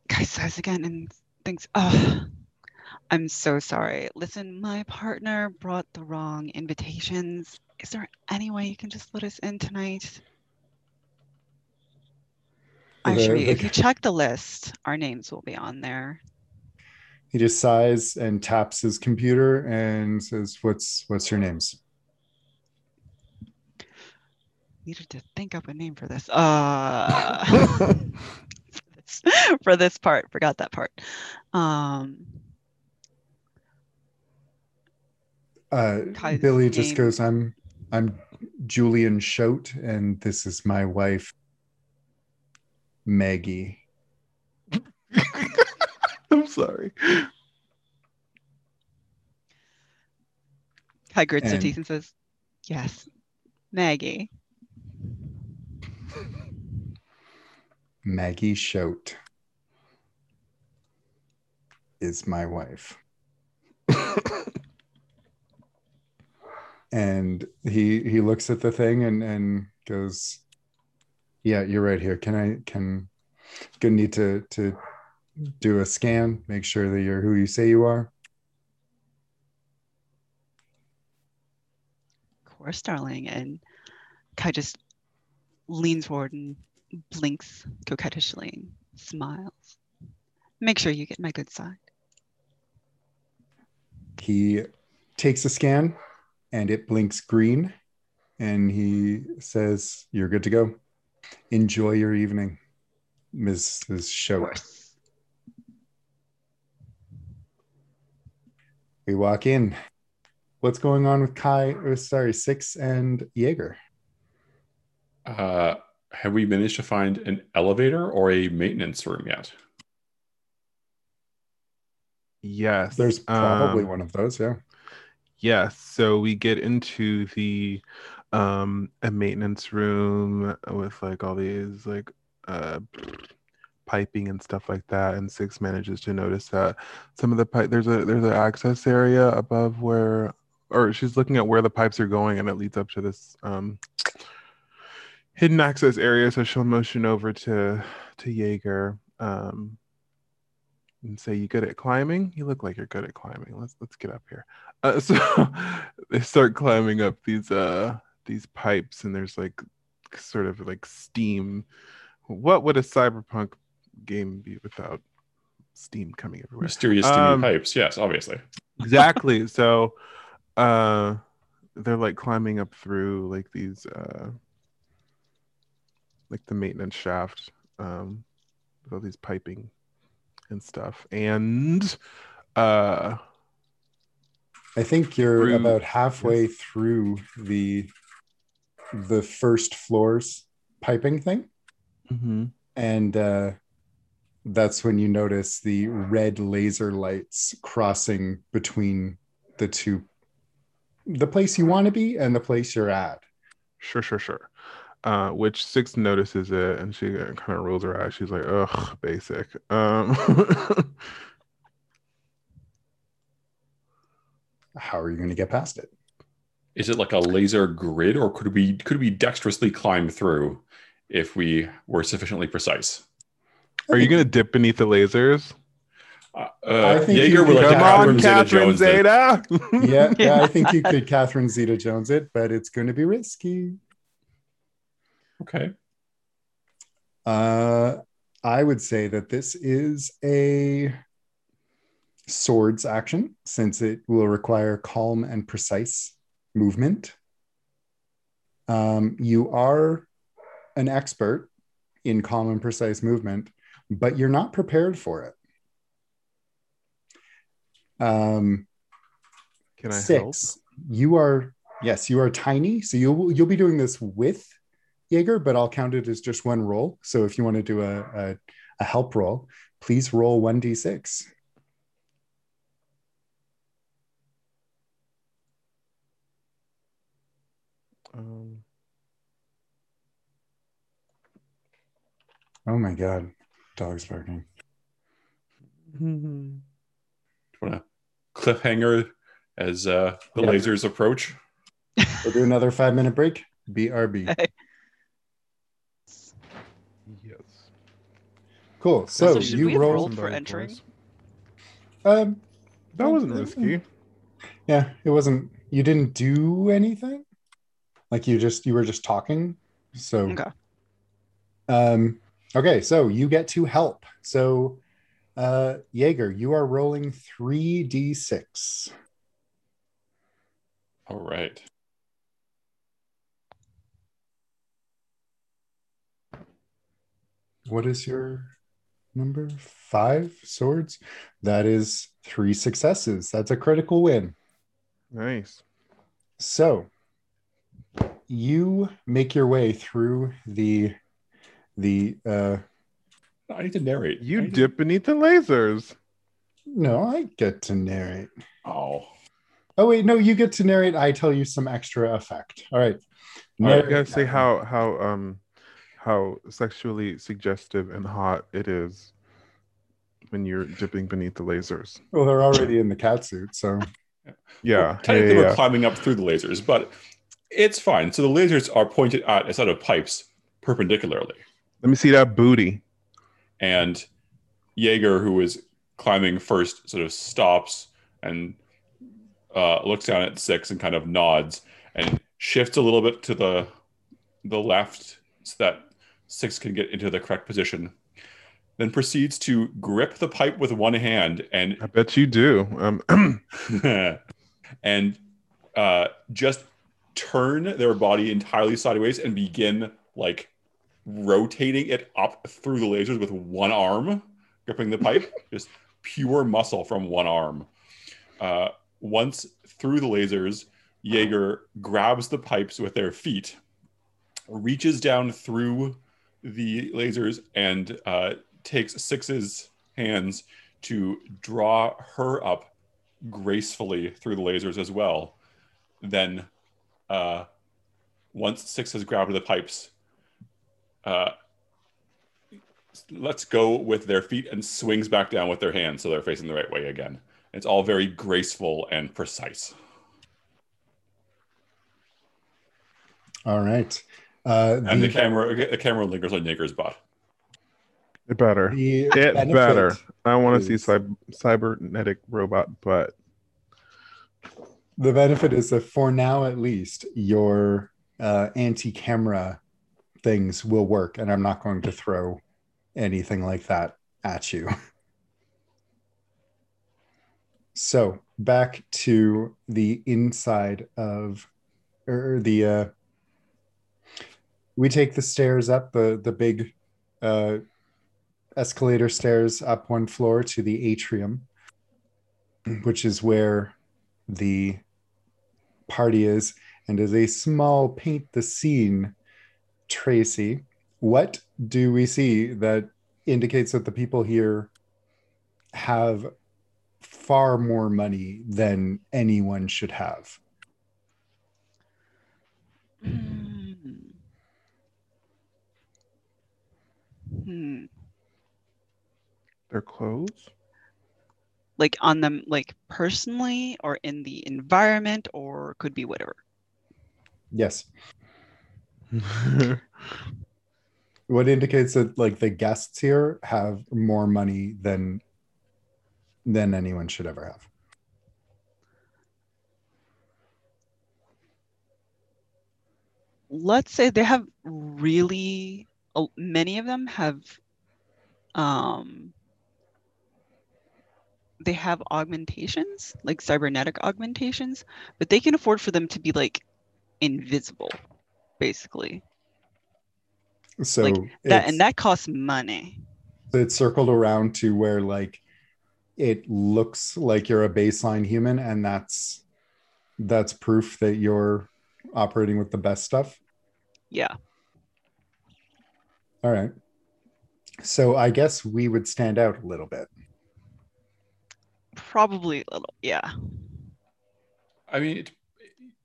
Kai sighs again and thinks, "Oh, I'm so sorry. Listen, my partner brought the wrong invitations. Is there any way you can just let us in tonight?" The- Actually, the- if you check the list, our names will be on there. He just sighs and taps his computer and says, What's what's your names? Needed to think up a name for this. Uh, for this, (laughs) (laughs) for this part, forgot that part. Um, Uh, Kai's Billy just name. goes, I'm I'm Julian Schote, and this is my wife, Maggie. (laughs) I'm sorry. Kai grits her And- teeth and says, "Yes, Maggie." Maggie Schote is my wife. (coughs) and he he looks at the thing and and goes, Yeah, you're right here. Can I can gonna need to to do a scan, make sure that you're who you say you are. Of course, darling. And Kai just leans forward and blinks coquettishly smiles. Make sure you get my good side. He takes a scan and it blinks green and he says, You're good to go. Enjoy your evening, Mrs. Of Schote. We walk in. What's going on with Kai? Or sorry, Six and Jaeger. Uh, have we managed to find an elevator or a maintenance room yet? Yes. There's probably um, one of those, yeah. Yes. So we get into the um a maintenance room with like all these like uh piping and stuff like that and six manages to notice that some of the pipe there's a there's an access area above where or she's looking at where the pipes are going and it leads up to this um hidden access area so she'll motion over to to Jaeger um and say you good at climbing? You look like you're good at climbing. Let's let's get up here. Uh, (laughs) so they start climbing up these uh these pipes and there's like sort of like steam. What would a cyberpunk game be without steam coming everywhere? Mysterious steamy Um, pipes. Yes, obviously. exactly. (laughs) So uh they're like climbing up through like these uh like the maintenance shaft um with all these piping and stuff and uh I think you're Through- about halfway through the the first floor's piping thing. mhm. And uh that's when you notice the red laser lights crossing between the two the place you want to be and the place you're at. Sure, sure, sure. Uh, which six notices it, and she kind of rolls her eyes. She's like, "Ugh, basic." Um, (laughs) How are you going to get past it? Is it like a laser grid, or could we could we dexterously climb through if we were sufficiently precise? are you gonna dip beneath the lasers? Uh, I uh, think you Jaeger would like Come on, Catherine Catherine Zeta-Jones it. Zeta. yeah, yeah, I think you (laughs) could Catherine Zeta Jones it, but it's going to be risky. Okay. Uh, I would say that this is a swords action since it will require calm and precise movement. Um, you are an expert in calm and precise movement, but you're not prepared for it. Um, Can I help? six. You are yes, you are tiny, so you'll you'll be doing this with Jaeger, but I'll count it as just one roll. So if you want to do a a, a help roll, please roll one d six. Um, Oh my god, dog's barking. Want to cliffhanger as uh, the Yeah. lasers approach? We'll do another five minute break. BRB. (laughs) Cool. So, Also, should you we have roll. rolled for Somebody entering? for. Um, That wasn't risky. yeah, it wasn't. You didn't do anything. Like you just you were just talking. So Okay. Um, okay, so you get to help. So, uh, Jaeger, you are rolling 3d6. All right. What is your number? Five swords? That is three successes. That's a critical win. Nice. So, you make your way through the the uh I need to narrate. I You need to- dip beneath the lasers. no, I get to narrate. Oh, Oh wait, no, you get to narrate. I tell you some extra effect. All right. All right, Narrate you gotta say how how um how sexually suggestive and hot it is when you're dipping beneath the lasers. Well, they're already in the cat suit, so Yeah, Well, yeah, technically yeah, we're yeah. climbing up through the lasers, but it's fine. So the lasers are pointed at a set of pipes perpendicularly, Let me see that booty. and Jaeger, who is climbing first, sort of stops and uh, looks down at six and kind of nods and shifts a little bit to the the left so that six can get into the correct position. Then proceeds to grip the pipe with one hand and I bet you do. Um, (clears throat) and uh, just turn their body entirely sideways and begin like rotating it up through the lasers with one arm, gripping the pipe, (laughs) just pure muscle from one arm. Uh, once through the lasers, Jaeger grabs the pipes with their feet, reaches down through the lasers, and uh, takes Six's hands to draw her up gracefully through the lasers as well. Then, uh, once Six has grabbed the pipes, uh, lets go with their feet and swings back down with their hands so they're facing the right way again. It's all very graceful and precise. all right. Uh, And the camera, the camera lingers on Jaeger's butt. it better. the It better. I want to see is- cy- cybernetic robot butt. The benefit is that for now, at least, your uh, anti-camera things will work, and I'm not going to throw anything like that at you. (laughs) So back to the inside of, or the. Uh, we take the stairs up the the big uh, escalator stairs up one floor to the atrium, which is where the party is. And as a small paint the scene, Tracy, what do we see that indicates that the people here have far more money than anyone should have? Hmm. Hmm. Their clothes. Like on them, like personally, or in the environment, or could be whatever. Yes. (laughs) What indicates that like the guests here have more money than than anyone should ever have. let's say they have really many of them have um they have augmentations like cybernetic augmentations but they can afford for them to be like invisible basically So Like, that and that costs money it's circled around to where like it looks like you're a baseline human, and that's that's proof that you're operating with the best stuff. Yeah. All right. So I guess we would stand out a little bit. Probably a little. Yeah. I mean, it,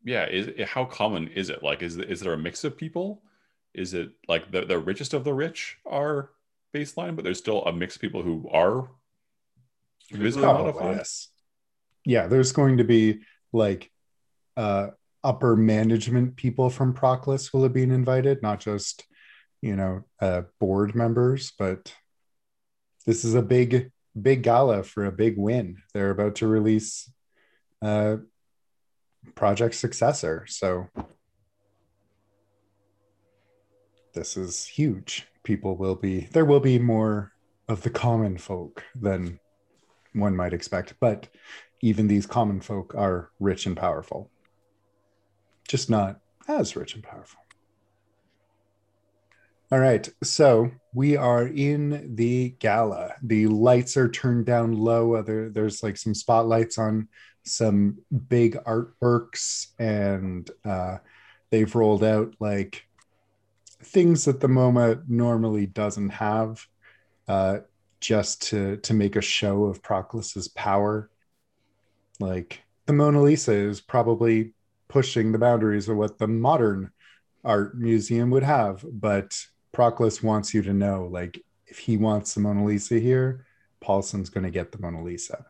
yeah. Is it, how common is it? Like, is is there a mix of people? Is it like the the richest of the rich are baseline, but there's still a mix of people who are visibly Probably, modified? yes. Yeah, there's going to be like uh upper management people from Proclus will have been invited, not just you know uh board members, but this is a big big gala for a big win. They're about to release uh project successor. So this is huge. People will be there will be more of the common folk than one might expect, but even these common folk are rich and powerful. Just not as rich and powerful. All right, so we are in the gala. The lights are turned down low. There, there's like some spotlights on some big artworks, and uh, they've rolled out like things that the MoMA normally doesn't have, uh, just to to make a show of Proclus's power. Like the Mona Lisa is probably pushing the boundaries of what the modern art museum would have, but Proclus wants you to know, like, if he wants the Mona Lisa here, Paulson's going to get the Mona Lisa.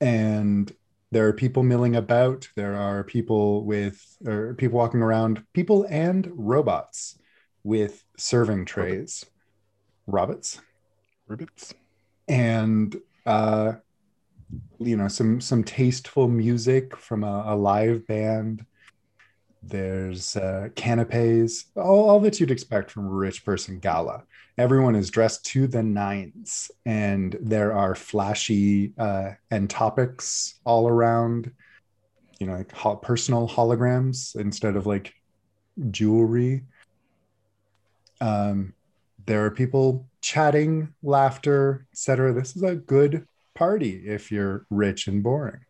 And there are people milling about. There are people with, or people walking around, people and robots with serving trays. Robots. Robots. And, uh, you know, some some tasteful music from a, a live band. There's uh, canapes, all, all that you'd expect from a rich person gala. Everyone is dressed to the nines, and there are flashy uh, topics all around. You know, like personal holograms instead of like jewelry. Um, there are people chatting, laughter, etc. This is a good party if you're rich and boring.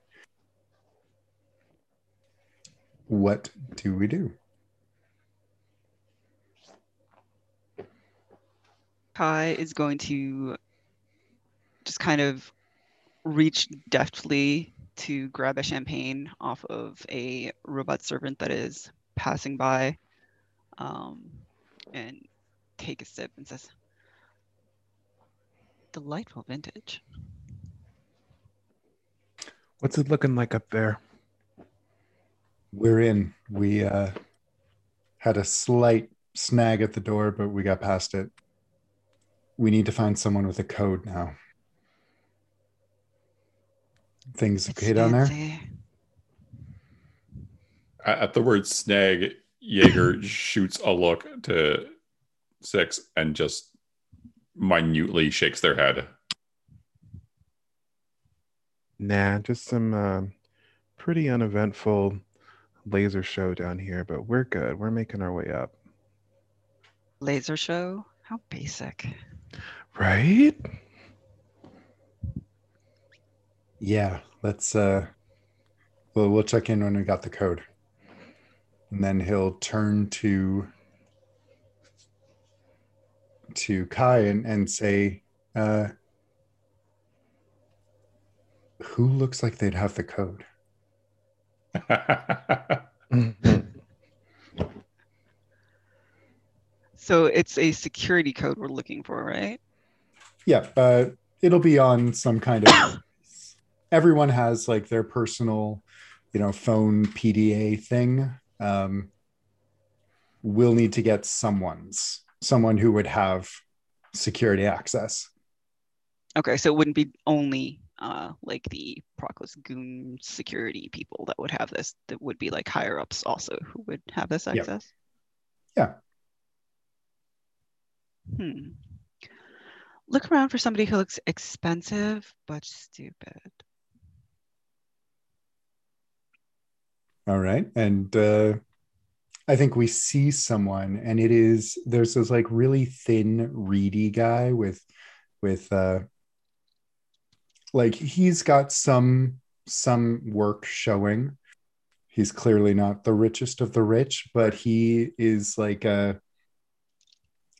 What do we do? Kai is going to just kind of reach deftly to grab a champagne off of a robot servant that is passing by um, and take a sip and says, Delightful vintage. What's it looking like up there? We're in. We uh, had a slight snag at the door, but we got past it. We need to find someone with a code now. Things It's okay down there? fancy. At at the word snag, Jaeger (laughs) shoots a look to six and just minutely shakes their head. Nah, just some uh, pretty uneventful laser show down here, but we're good. We're making our way up. Laser show? How basic. Right? Yeah, let's uh well we'll check in when we got the code. And then he'll turn to to Kai and, and say, uh who looks like they'd have the code? Mhm. So it's a security code we're looking for, right? Yeah, uh it'll be on some kind of everyone has like their personal, you know, phone PDA thing. Um we'll need to get someone's someone who would have security access. Okay, so it wouldn't be only uh, like the Proclus Goon security people that would have this. That would be like higher ups also who would have this access. Yeah. Hmm. Look around for somebody who looks expensive but stupid. All right. And uh, I think we see someone, and it is there's this like really thin, reedy guy with with uh, like he's got some some work showing. He's clearly not the richest of the rich, but he is like a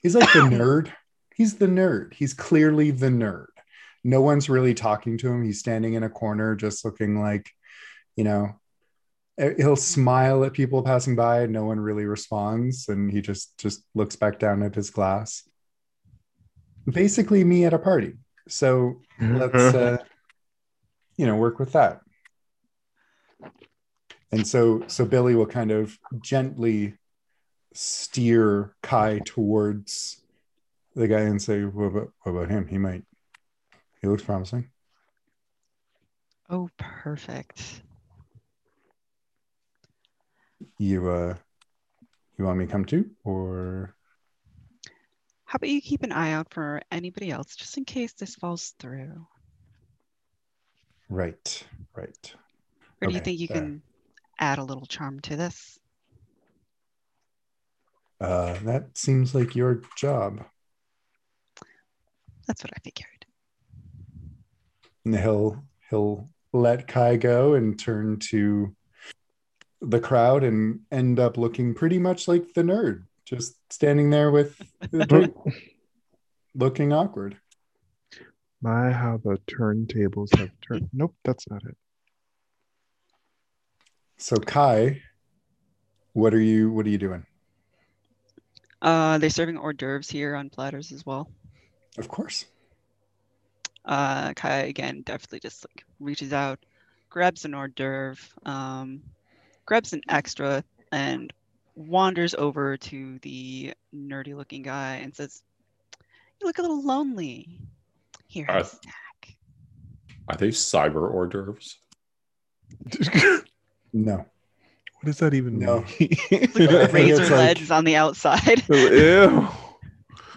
he's like the (coughs) nerd. He's the nerd. He's clearly the nerd. No one's really talking to him. He's standing in a corner just looking like, you know, he'll smile at people passing by and no one really responds and he just just looks back down at his glass. Basically me at a party. So let's (laughs) uh you know work with that. And so so billy will kind of gently steer kai towards the guy and say what about, what about him? He might he looks promising. Oh, perfect. you uh you want me to come too or How about you keep an eye out for anybody else just in case this falls through? right right Or do you think you fair. can add a little charm to this? uh that seems like your job That's what I figured. and he'll he'll let Kai go and turn to the crowd and end up looking pretty much like the nerd, just standing there with the drink, (laughs) looking awkward. My, how the turntables have turned. Nope, that's not it. So Kai, what are you what are you doing? Uh, they're serving hors d'oeuvres here on platters as well. Of course. Uh, Kai again definitely just like reaches out, grabs an hors d'oeuvre, um, grabs an extra, and wanders over to the nerdy looking guy and says, You look a little lonely. Here, have a Uh, snack. Are they cyber hors d'oeuvres? (laughs) No. what does that even No. mean? I think Razor it's like- (laughs) on the outside. Ew. (laughs)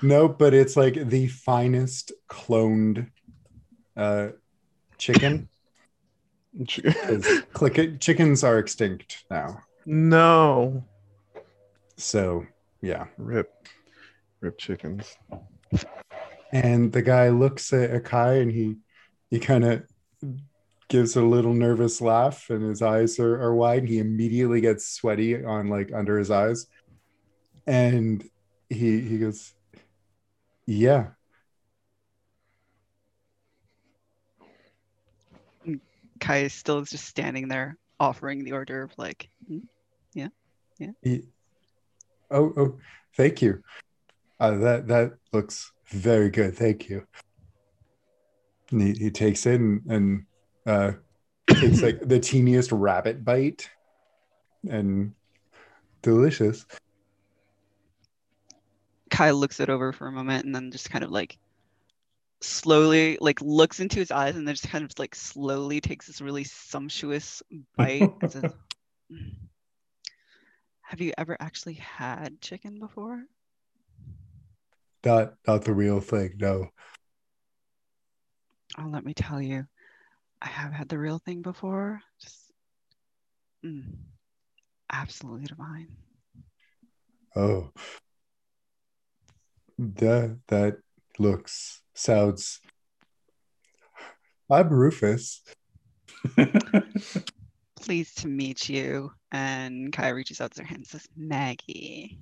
No, but it's like the finest cloned uh chicken. 'Cause click chickens are extinct now. no. So yeah. Rip. Rip chickens. And the guy looks at Akai and he he kind of gives a little nervous laugh and his eyes are, are wide. He immediately gets sweaty on like under his eyes. And he he goes, Yeah. Kai is still just standing there offering the hors d'oeuvre like, mm, "Yeah, He, oh, oh, thank you. Uh, that that looks very good. Thank you. And he, he takes it and, and uh, takes like the teeniest rabbit bite, and delicious. Kai looks it over for a moment and then just kind of like slowly like looks into his eyes and then just kind of like slowly takes this really sumptuous bite (laughs) says, "Mm. Have you ever actually had chicken before? Not not the real thing. No. Oh, let me tell you, I have had the real thing before. Just mm, absolutely divine. Oh, that that looks sounds. I'm Rufus. (laughs) Pleased to meet you. And Kai reaches out their hand and says, Maggie.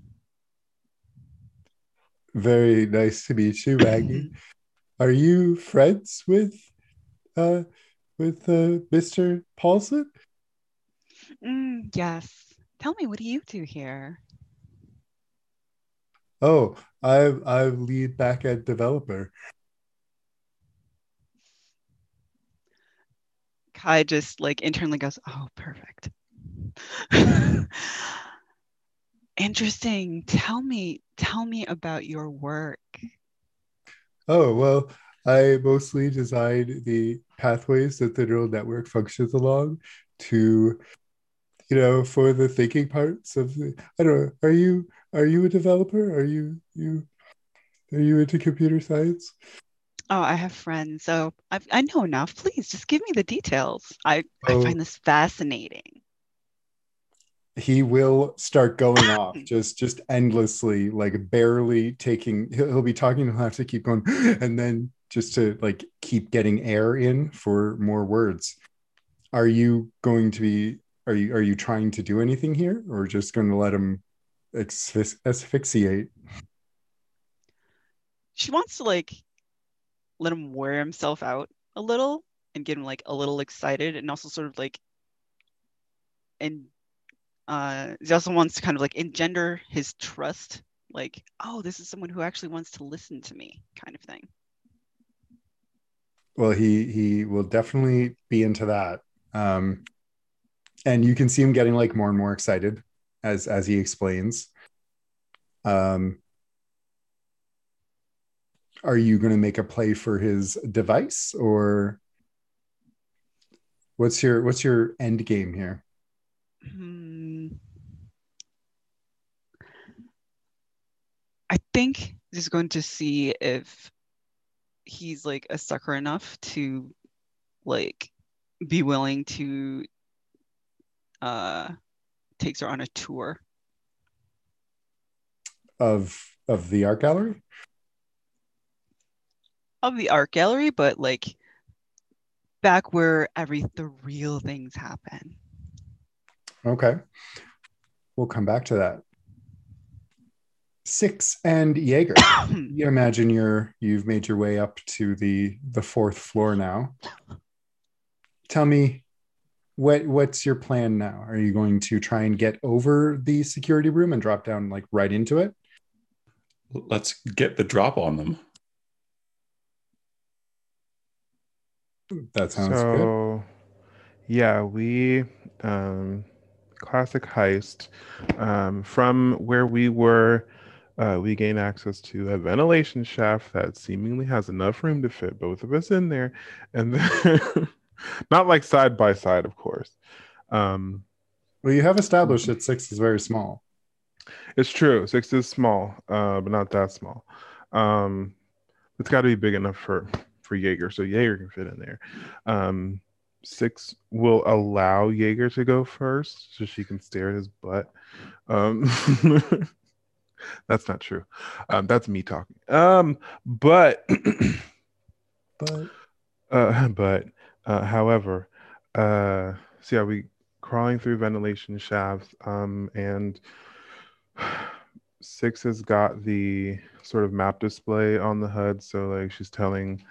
Very nice to meet you, Maggie. (laughs) Are you friends with uh with uh Mr. Paulson? Mm, yes. Tell me, what do you do here? Oh, I'm I'm lead backend developer. Kai just like internally goes, Oh, perfect. Interesting. Tell me, tell me about your work. Oh well, I mostly design the pathways that the neural network functions along to, you know, for the thinking parts of the. I don't know. Are you are you a developer? Are you you are you into computer science? Oh, I have friends, so I, I know enough. Please just give me the details. I, I find this fascinating. he will start going off (laughs) just just endlessly like barely taking he'll, he'll be talking he'll have to keep going (gasps) and then just to like keep getting air in for more words. Are you going to be are you are you trying to do anything here or just going to let him asphy- asphyxiate? She wants to like let him wear himself out a little and get him like a little excited and also sort of like and uh he also wants to kind of like engender his trust like oh this is someone who actually wants to listen to me kind of thing Well, he he will definitely be into that. Um and you can see him getting like more and more excited as as he explains. Um are you going to make a play for his device or what's your what's your end game here? Hmm. I think just going to see if he's like a sucker enough to like be willing to uh takes her on a tour. of of the art gallery of the art gallery, but like back where every the real things happen. okay. We'll come back to that. Six and jaeger. (coughs) You imagine you're you've made your way up to the the fourth floor now. Tell me what what's your plan now? Are you going to try and get over the security room and drop down like right into it? Let's get the drop on them. That sounds good. So yeah we um classic heist um from where we were uh, we gain access to a ventilation shaft that seemingly has enough room to fit both of us in there. And then (laughs) not like side by side of course. Um well you have established that six is very small. It's true. Six is small uh but not that small. Um it's got to be big enough for for jaeger so jaeger can fit in there. Um six will allow jaeger to go first so she can stare at his butt. Um (laughs) that's not true. Um that's me talking. Um but (clears throat) but. uh (laughs) but uh however uh so yeah we crawling through ventilation shafts um and (sighs) six has got the sort of map display on the HUD, so like she's telling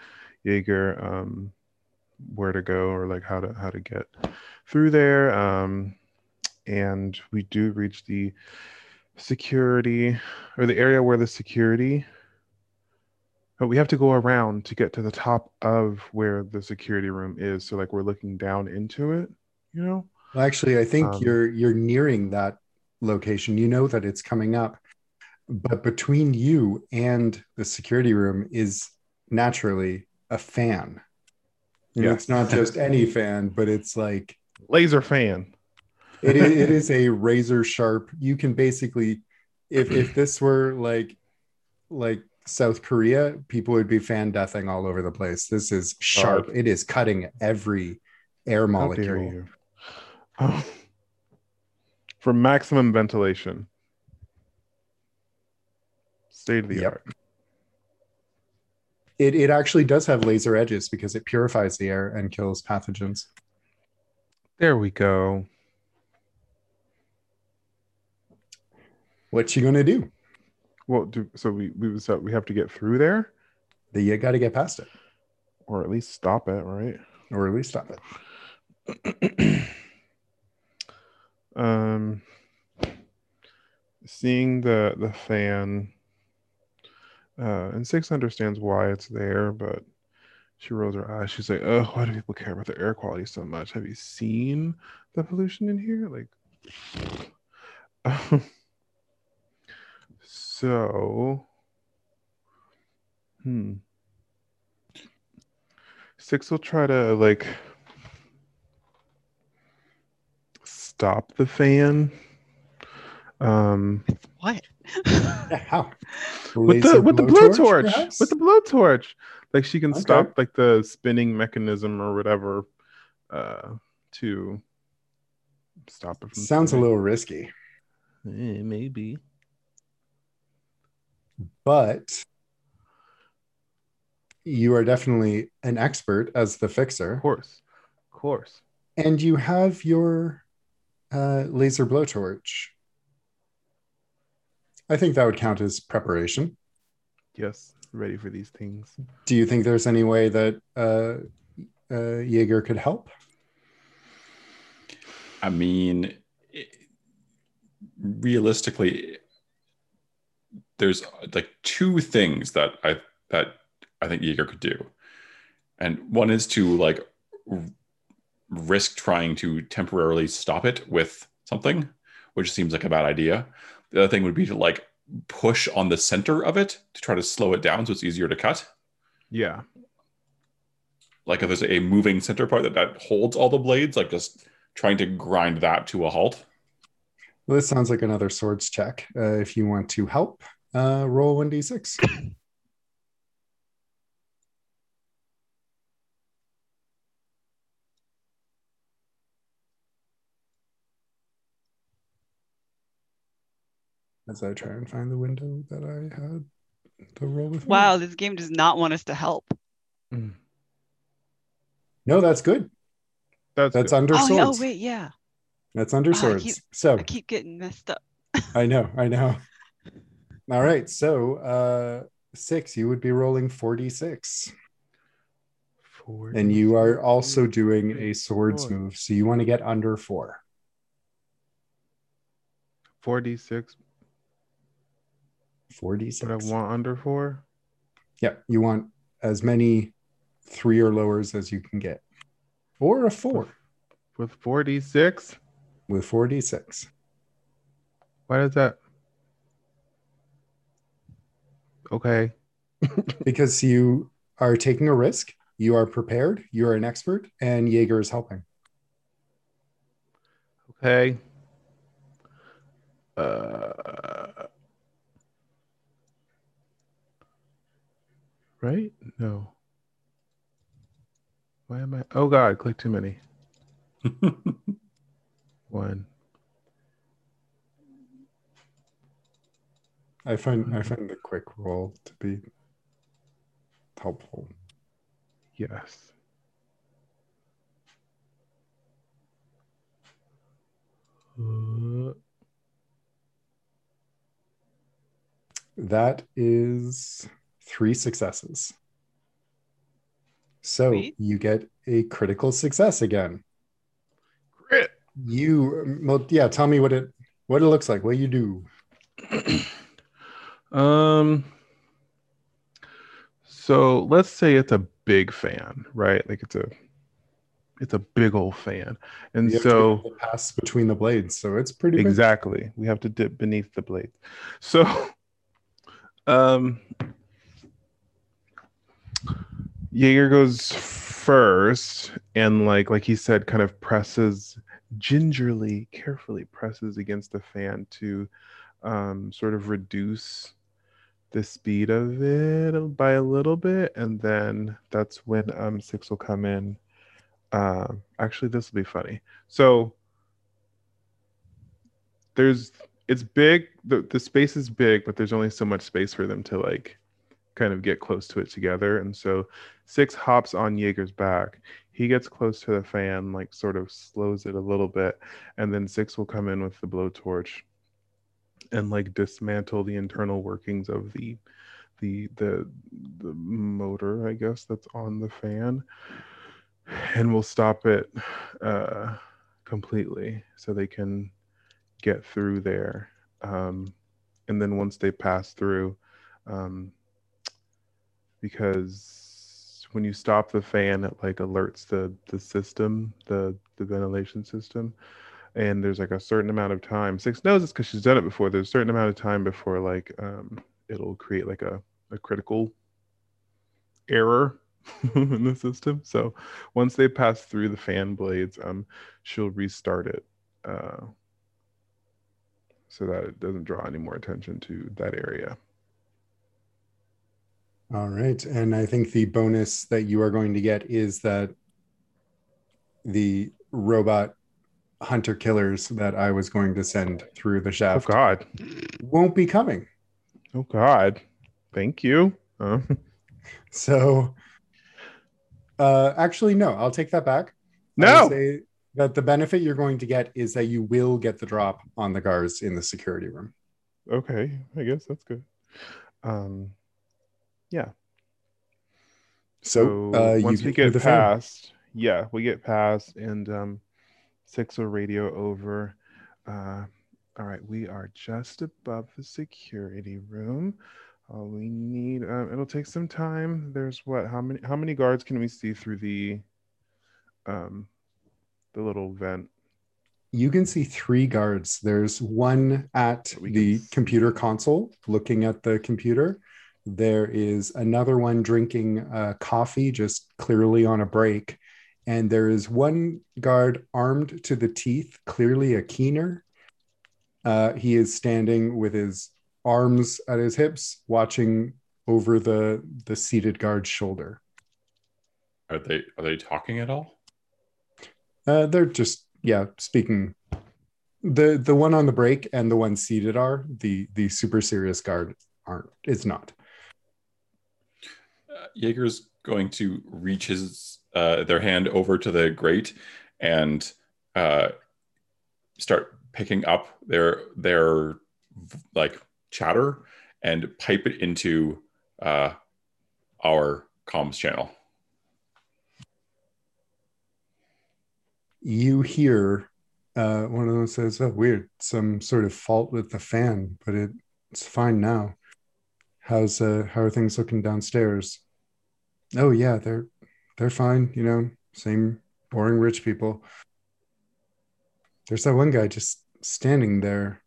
Jaeger um, where to go or like how to how to get through there. Um, and we do reach the security or the area where the security. But we have to go around to get to the top of where the security room is. So like we're looking down into it, you know. Well, actually, I think Um, you're you're nearing that location. You know that it's coming up, but between you and the security room is naturally a fan. And Yeah. It's not just (laughs) any fan, but it's like Laser fan. it is, it is (laughs) a razor sharp. You can basically, if if this were like like South Korea, people would be fan deathing all over the place. This is sharp. God. It is cutting every air molecule. Oh. (sighs) For maximum ventilation. State of the Yep. art. It, it actually does have laser edges because it purifies the air and kills pathogens. There we go. What you gonna do? Well, do so we we so we have to get through there, The- You got to get past it, or at least stop it, right? or at least stop it. (clears throat) um, seeing the the fan, uh, and six understands why it's there, but she rolls her eyes. She's like, "Oh, why do people care about the air quality so much? Have you seen the pollution in here? Like, (laughs) so, hmm." Six will try to like stop the fan. Um What? Yeah, with the with the blowtorch, perhaps? With the blowtorch. Like she can Okay. stop like the spinning mechanism or whatever uh to stop it from Sounds a little risky, Eh, maybe. but you are definitely an expert as the fixer. Of course. Of course. and you have your uh, laser blowtorch. I think that would count as preparation. Yes. Ready for these things. Do you think there's any way that uh, uh, Jaeger could help? I mean, it- realistically, there's like two things that I that I think Jaeger could do, and one is to like r- risk trying to temporarily stop it with something, which seems like a bad idea. The other thing would be to like push on the center of it to try to slow it down so it's easier to cut. Yeah. Like if there's a moving center part that, that holds all the blades, like just trying to grind that to a halt. Well, this sounds like another swords check. Uh, if you want to help, uh, roll 1d6. (clears throat) As I try and find the window that I had to roll with. Wow, this game does not want us to help. No, that's good. That's, That's good. under Oh, yeah, oh swords. wait, yeah. That's under I swords. keep- so I keep getting messed up. (laughs) I know, I know. All right, so uh six, you would be rolling 46. Four, And you are also doing a swords four. move. So you want to get under four. 46, 46. but I want under four. Yeah, you want as many three or lowers as you can get. Or a four With 46? with 46. Why does that? Okay. (laughs) (laughs) Because you are taking a risk, you are prepared, you are an expert, and Jaeger is helping. Okay. Uh, right? No. Why am I? Oh God! Click too many. (laughs) One. I find I find the quick roll to be helpful. Yes. Uh, That is three successes. So Sweet. you get a critical success again. Crit. You well, yeah, tell me what it what it looks like, what you do. (clears throat) Um. So let's say it's a big fan, right? Like it's a, it's a big old fan, and You have so be able pass between the blades, so it's pretty big. exactly we have to dip beneath the blade. So, (laughs) um, Jaeger goes first, and like like he said, kind of presses gingerly, carefully presses against the fan to um, sort of reduce the speed of it by a little bit, and then that's when um, six will come in. Uh, actually, this will be funny. So there's it's big. The the space is big, but there's only so much space for them to like kind of get close to it together. And so six hops on Jaeger's back. He gets close to the fan, like sort of slows it a little bit, and then six will come in with the blowtorch and like dismantle the internal workings of the the the the motor, I guess, that's on the fan. And we'll stop it uh completely so they can get through there. Um, and then once they pass through, um, because when you stop the fan, it like alerts the the system, the the ventilation system, and there's like a certain amount of time. Six knows it's because she's done it before. There's a certain amount of time before like um, it'll create like a a critical error (laughs) in the system. So once they pass through the fan blades, um, she'll restart it. Uh, so that it doesn't draw any more attention to that area. All right. And I think the bonus that you are going to get is that the robot hunter killers that I was going to send through the shaft oh, shaft God! won't be coming. Oh God! Thank you. Uh, So, uh, actually, no, I'll take that back. No. that the benefit you're going to get is that you will get the drop on the guards in the security room. Okay, I guess that's good. Um, yeah. So, uh, you once we get past, yeah, we get past, and um, six will radio over. Uh, all right, we are just above the security room. All we need, um, it'll take some time. There's what? How many? How many guards can we see through the, um, the little vent? You can see three guards. There's one at the computer console looking at the computer. There is another one drinking uh, coffee, just clearly on a break. And there is one guard armed to the teeth, clearly a keener. Uh, he is standing with his arms at his hips, watching over the, the seated guard's shoulder. Are they are they talking at all? Uh, they're just yeah speaking. The the one on the break and the one seated are the the super serious guard aren't. It's not. Jaeger's going to reach his uh, their hand over to the grate and uh, start picking up their their like chatter and pipe it into uh, our comms channel. You hear uh, one of them says, "Oh, weird, some sort of fault with the fan, but it, it's fine now. How's uh, how are things looking downstairs? Oh yeah, they're they're fine. You know, same boring rich people. There's that one guy just standing there.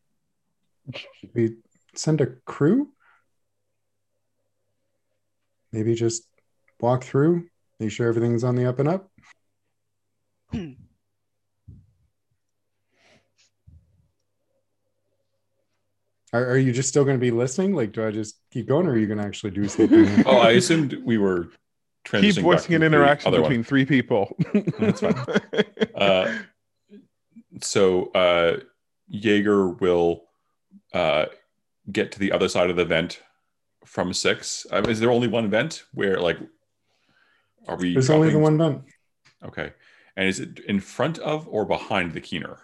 Should we send a crew? Maybe just walk through, make sure everything's on the up and up. Hmm. Are, are you just still going to be listening? Like, do I just keep going, or are you going to actually do something? (laughs) Oh, I assumed we were transitioning Keep voicing to an the interaction other one. between three people. That's fine. (laughs) Uh, so uh, Jaeger will uh, get to the other side of the vent from six. Um, is there only one vent? Where like are we? There's only the one vent. Okay, and is it in front of or behind the keener?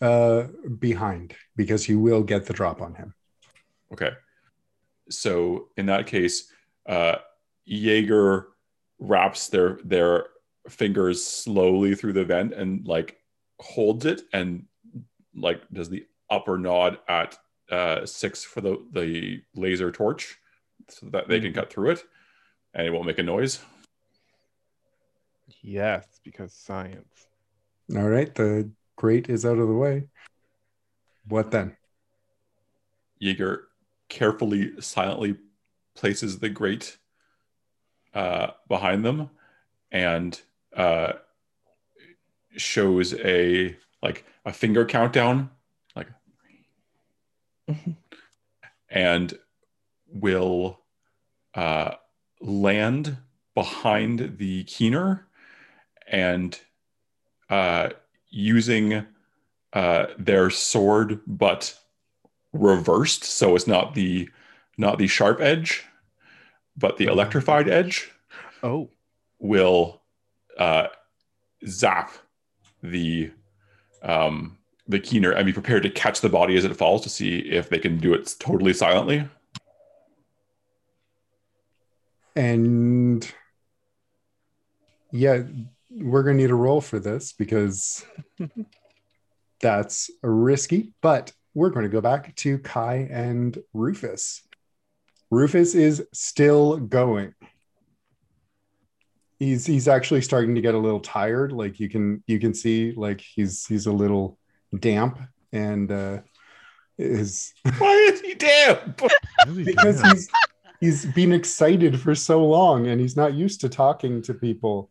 Uh, behind because you will get the drop on him. Okay, so in that case, uh, Jaeger wraps their their fingers slowly through the vent and like holds it and like does the upper nod at uh, six for the the laser torch so that they can cut through it and it won't make a noise. yes, because science. All right, the grate is out of the way. What then? Jaeger carefully, silently places the grate uh, behind them and uh, shows a like a finger countdown, like, (laughs) and will uh, land behind the keener and uh, using uh, their sword, but reversed, so it's not the not the sharp edge, but the electrified edge Oh, will uh, zap the um, the keener and be prepared to catch the body as it falls to see if they can do it totally silently. And yeah, we're going to need a roll for this because (laughs) that's risky, but we're going to go back to Kai and Rufus. Rufus is still going. He's he's actually starting to get a little tired. Like you can you can see like he's he's a little damp and uh is (laughs) Why is he damp? because he's he's been excited for so long and he's not used to talking to people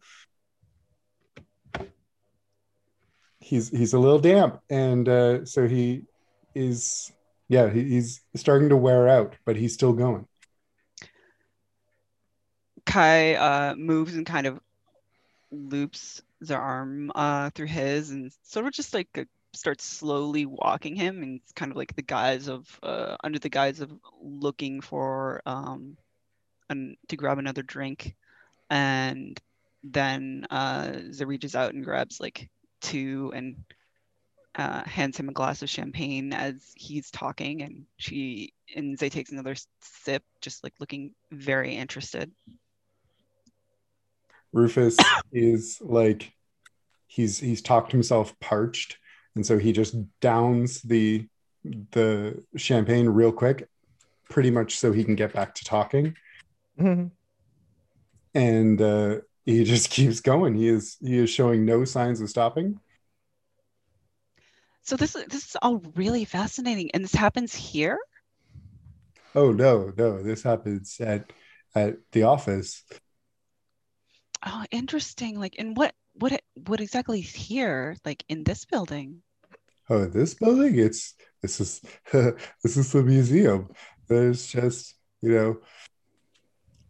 he's he's a little damp and uh, so he is yeah he, he's starting to wear out but he's still going Kai uh, moves and kind of loops their arm uh, through his and sort of just like starts slowly walking him and it's kind of like the guise of uh, under the guise of looking for um, an, to grab another drink, and then uh, reaches out and grabs like two and uh, hands him a glass of champagne as he's talking, and she and Zay takes another sip, just like looking very interested. Rufus is like he's he's talked himself parched, and so he just downs the the champagne real quick, pretty much so he can get back to talking. And uh, he (laughs) just keeps going. He is he is showing no signs of stopping. So this is this is all really fascinating, and this happens here. Oh no, no, this happens at at the office. Oh, interesting. Like, and what what what exactly is here? Like in this building? Oh, this building? It's this is (laughs) this is the museum. There's just you know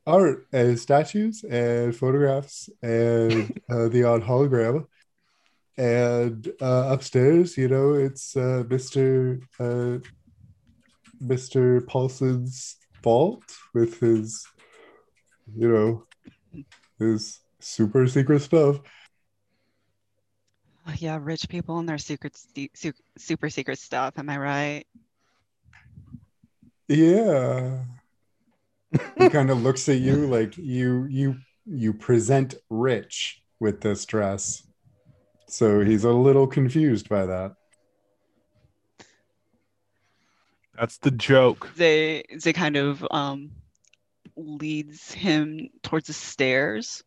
art and statues and photographs and (laughs) uh, the odd hologram. And uh, upstairs, you know, it's uh, Mr. Uh, Mr. Paulson's vault with his, you know, his super secret stuff. Oh, yeah, rich people and their secret, su- super secret stuff. Am I right? Yeah. he kind of looks at you (laughs) like you you you present rich with this dress. So he's a little confused by that. That's the joke. They they kind of um leads him towards the stairs,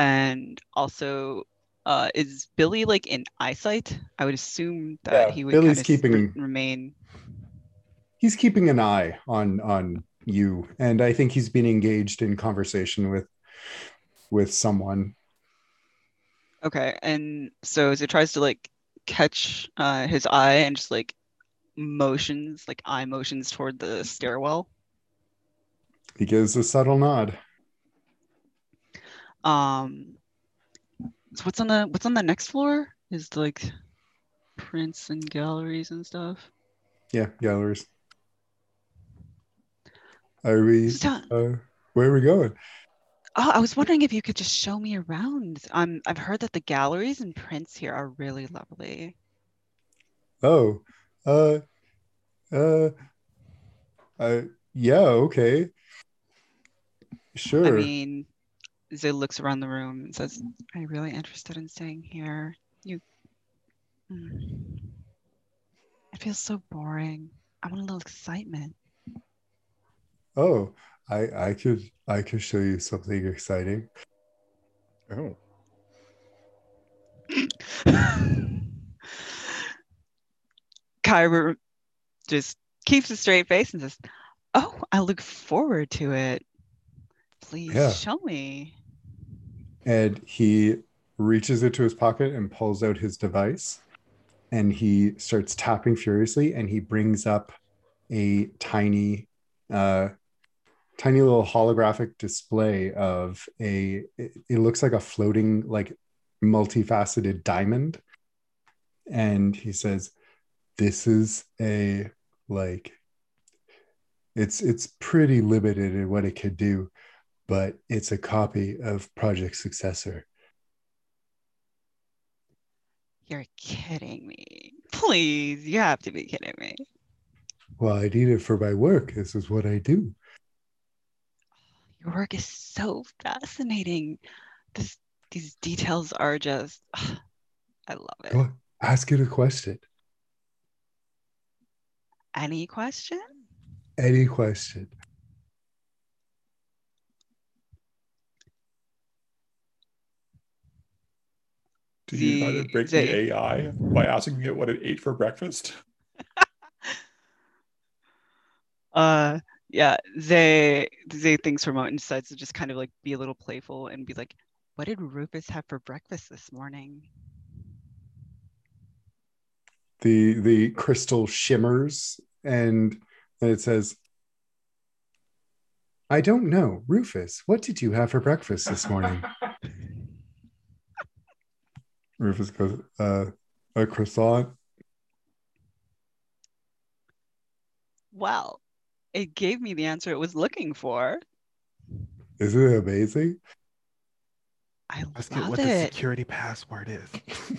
and also uh is Billy like in eyesight? I would assume that Yeah, he would Billy's keeping- remain. He's keeping an eye on on you and I think he's been engaged in conversation with with someone. Okay, and so as it tries to like catch uh his eye and just like motions, like eye motions toward the stairwell. He gives a subtle nod. Um, so what's on the what's on the next floor is like prints and galleries and stuff. Yeah, galleries. Are we uh where are we going? Oh, I was wondering if you could just show me around. Um, I've heard that the galleries and prints here are really lovely. Oh, uh, uh, uh, yeah, okay. Sure. I mean, Zay looks around the room and says, "Are you really interested in staying here? You, Hmm. it feels so boring. I want a little excitement." oh, I, I could, I could show you something exciting. Oh. (laughs) Kyra just keeps a straight face and says, "Oh, I look forward to it. Please Yeah. show me." And he reaches into his pocket and pulls out his device, and he starts tapping furiously, and he brings up a tiny, uh, tiny little holographic display of a. It, it looks like a floating, like multifaceted diamond, and he says, "This is a like." It's it's pretty limited in what it could do, but it's a copy of Project Successor. You're kidding me. Please, you have to be kidding me. Well, I need it for my work. This is what I do. Your work is so fascinating. This, these details are just, (sighs) I love it. Go ask it a question. Any question? Any question. Do you try The- to break the- the AI by asking it what it ate for breakfast? (laughs) Uh, yeah, Zay, Zay thinks for out moment and decides to just kind of like be a little playful and be like, what did Rufus have for breakfast this morning? The the crystal shimmers and then it says, I don't know. Rufus, what did you have for breakfast this morning? (laughs) Rufus goes, uh, a croissant. Well, it gave me the answer it was looking for. Isn't it amazing? I Let's get love what the security password is. (laughs)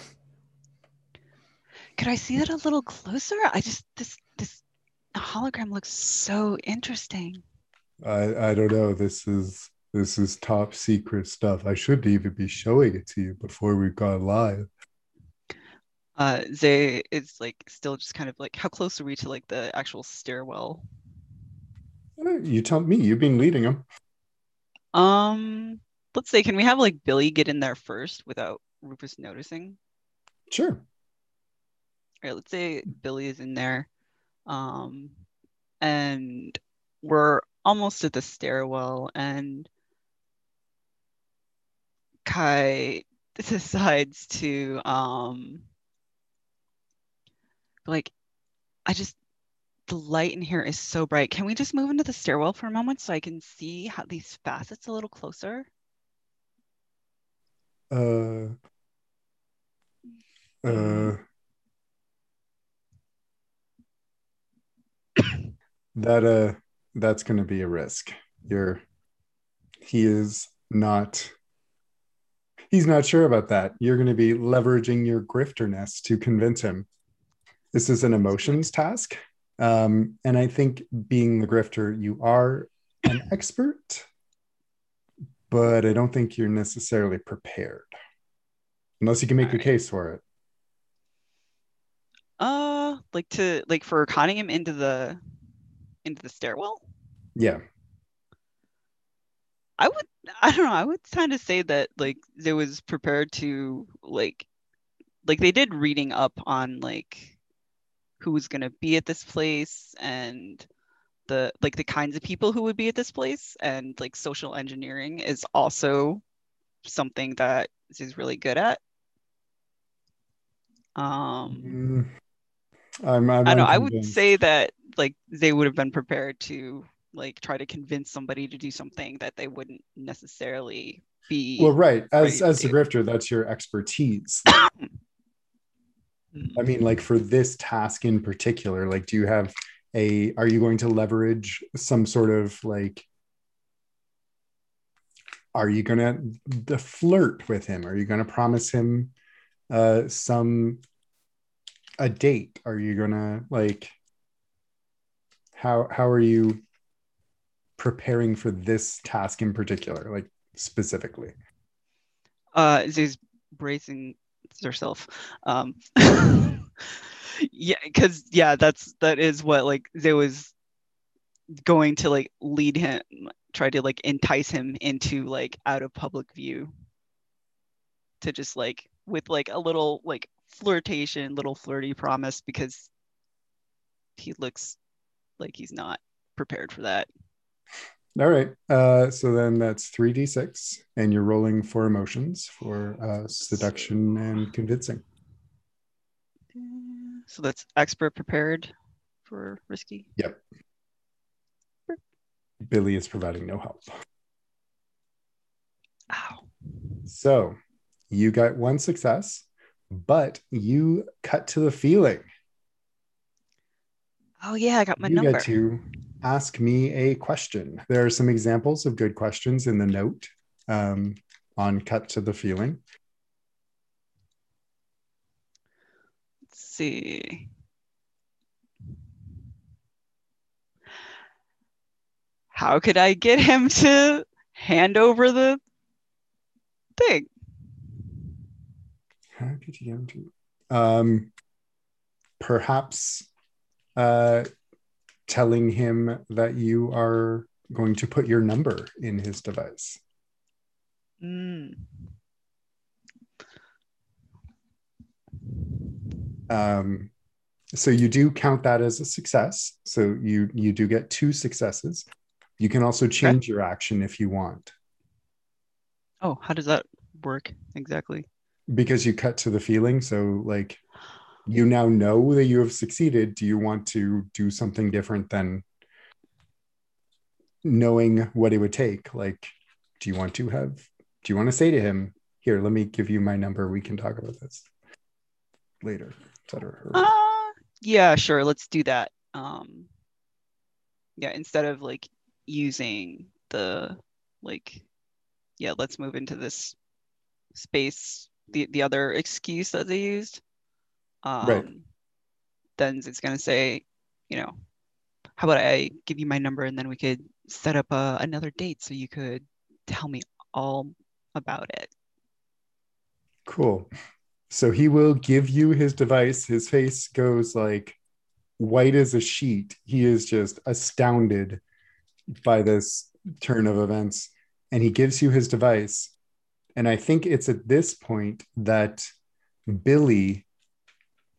Could I see that a little closer? I just this this hologram looks so interesting. I I don't know. This is this is top secret stuff. I shouldn't even be showing it to you before we've gone live. Uh, Zay is like still just kind of like how close are we to like the actual stairwell? Uh, You tell me. You've been leading them. Um, let's say, can we have like Billy get in there first without Rufus noticing? Sure. All right, let's say Billy is in there. Um, and we're almost at the stairwell, and Kai (laughs) decides to um like I just the light in here is so bright. Can we just move into the stairwell for a moment so I can see how these facets a little closer? Uh. Uh. (coughs) that uh that's going to be a risk you're he is not he's not sure about that. You're going to be leveraging your grifterness to convince him. This is an emotions task. Um, and i think being the grifter you are an (clears throat) expert but i don't think you're necessarily prepared. Unless you can make a case for it. Uh, like to like for conning him into the into the stairwell. yeah I would I don't know. I would kind of say that like they was prepared to like like they did reading up on like who was gonna be at this place and the like the kinds of people who would be at this place and like social engineering is also something that is really good at. Um Mm, I'm, I'm I know I would say that like they would have been prepared to like try to convince somebody to do something that they wouldn't necessarily be Well, right. As as the do. grifter, that's your expertise. (coughs) I mean, like for this task in particular, like do you have a are you going to leverage some sort of like are you gonna the flirt with him? Are you gonna promise him uh some a date? Are you gonna like how how are you preparing for this task in particular, like specifically? uh Zay's bracing herself um (laughs) yeah because yeah that's that is what like Zay was going to like lead him try to like entice him into like out of public view to just like with like a little like flirtation little flirty promise because he looks like he's not prepared for that All right. Uh, so then that's 3d6, and you're rolling for emotions for uh, seduction and convincing. so that's expert prepared for risky Yep. Billy is providing no help. ow So you got one success, but you cut to the feeling. oh yeah i got my you number get to ask me a question. There are some examples of good questions in the note um, on cut to the feeling. Let's see. How could I get him to hand over the thing? How could you get him to? Um, perhaps uh, telling him that you are going to put your number in his device. Mm. Um, so you do count that as a success. So you you do get two successes. You can also change your action if you want, Oh, how does that work exactly? because you cut to the feeling. So like you now know that you have succeeded. Do you want to do something different than knowing what it would take? Like, do you want to have? Do you want to say to him, "Here, let me give you my number. We can talk about this later." Etc. Uh, yeah, sure. Let's do that. Um, yeah, instead of like using the like, yeah, let's move into this space. The the other excuse that they used. Um, Right. Then it's gonna say, you know, how about I give you my number and then we could set up a, another date so you could tell me all about it. Cool. So he will give you his device. His face goes like white as a sheet. He is just astounded by this turn of events. And he gives you his device. And I think it's at this point that Billy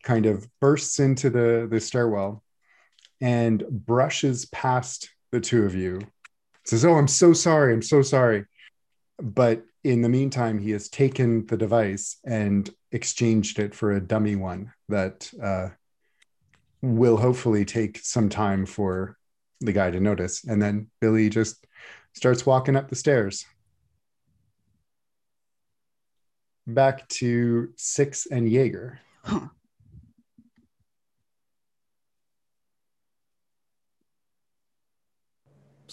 kind of bursts into the, the stairwell and brushes past the two of you. Says, Oh, I'm so sorry. I'm so sorry. But in the meantime, he has taken the device and exchanged it for a dummy one that uh, will hopefully take some time for the guy to notice. And then Billy just starts walking up the stairs. Back to Six and Jaeger. Huh.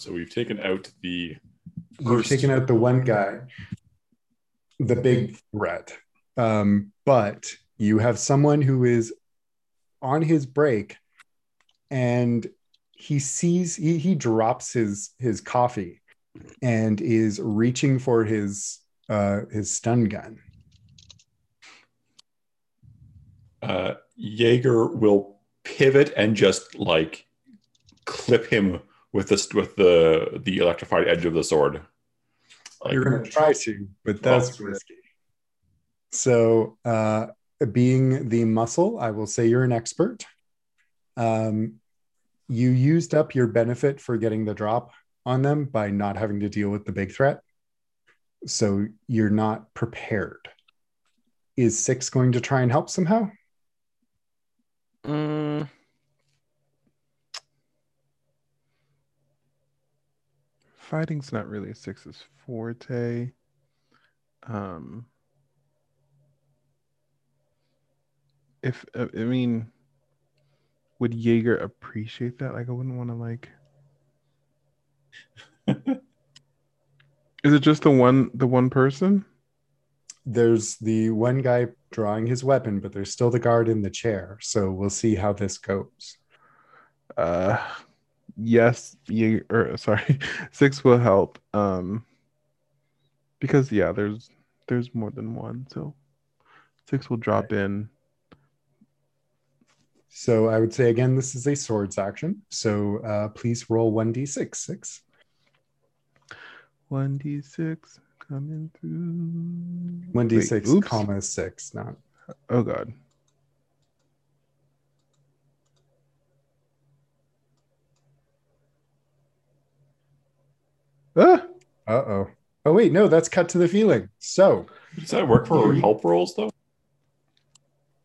So we've taken out the You've taken out the one guy, the big threat. Um, but you have someone who is on his break and he sees he, he drops his his coffee and is reaching for his uh his stun gun. uh, Jaeger will pivot and just like clip him with this with the the electrified edge of the sword. Like, You're gonna try to, but that's Oh. risky. So uh being the muscle, I will say you're an expert. Um you used up your benefit for getting the drop on them by not having to deal with the big threat. So you're not prepared. Is six going to try and help somehow? Mm. Fighting's not really a six's forte. Um, if uh, I mean, would Jaeger appreciate that? Like, I wouldn't want to like. Is it just the one the one person? There's the one guy drawing his weapon, but there's still the guard in the chair. So we'll see how this goes. Uh, yes, you or sorry, (laughs) six will help. Um, because yeah, there's there's more than one, so six will drop in. So I would say again, this is a swords action. So uh, please roll 1d6. Six. One d six coming through. 1d6, comma six, not Oh god. Ah, uh oh. Oh wait, no, that's cut to the feeling. So Does that work for help rolls though?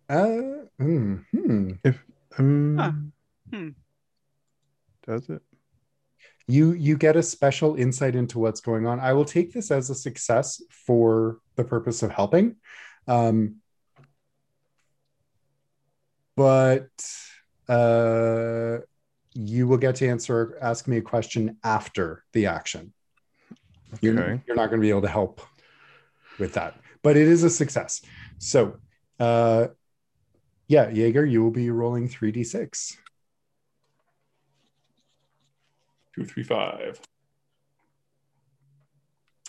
uh hmm, hmm. um, Huh. Hmm. Does it? you you get a special insight into what's going on. I will take this as a success for the purpose of helping. Um but uh you will get to answer ask me a question after the action. You're, you're not going to be able to help with that, but it is a success. So, uh, yeah, Jaeger, you will be rolling 3d6. Two, three, five.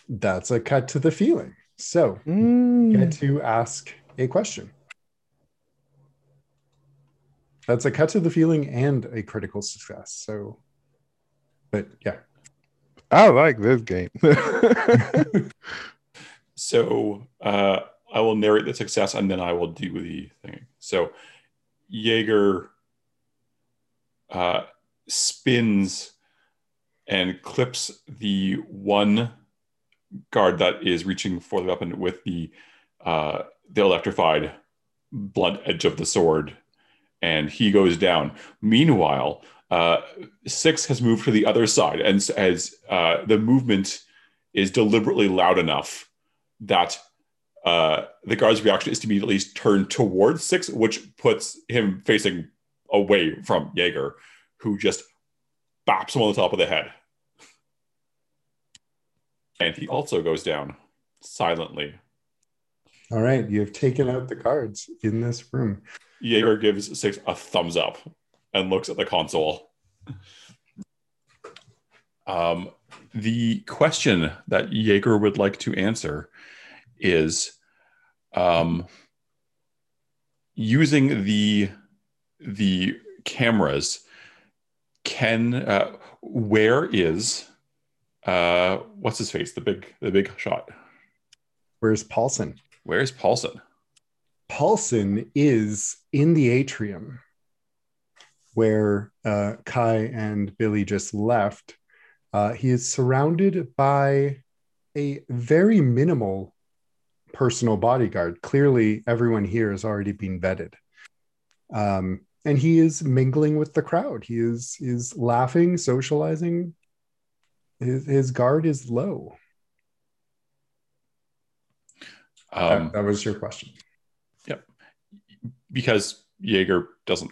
That's a cut to the feeling. So, Mm. get to ask a question. That's a cut to the feeling and a critical success. So, but yeah, I like this game. (laughs) So uh, I will narrate the success and then I will do the thing. So Jaeger uh, spins and clips the one guard that is reaching for the weapon with the uh, the electrified blunt edge of the sword, and he goes down. Meanwhile, uh, Six has moved to the other side, and as uh, the movement is deliberately loud enough that uh, the guard's reaction is to immediately turn towards Six, which puts him facing away from Jaeger, who just bops him on the top of the head. and he also goes down silently. All right, you have taken out the cards in this room. Jaeger gives Six a thumbs up and looks at the console. Um, the question that Jaeger would like to answer is um, using the the cameras. Can uh, where is uh, what's his face? The big the big shot. Where's Paulson? Where's Paulson? Paulson is in the atrium where uh, Kai and Billy just left. Uh, he is surrounded by a very minimal personal bodyguard. Clearly, everyone here has already been vetted. Um, and he is mingling with the crowd. He is is laughing, socializing. His, his guard is low. Um, that, that was your question. Yep. Because Jaeger doesn't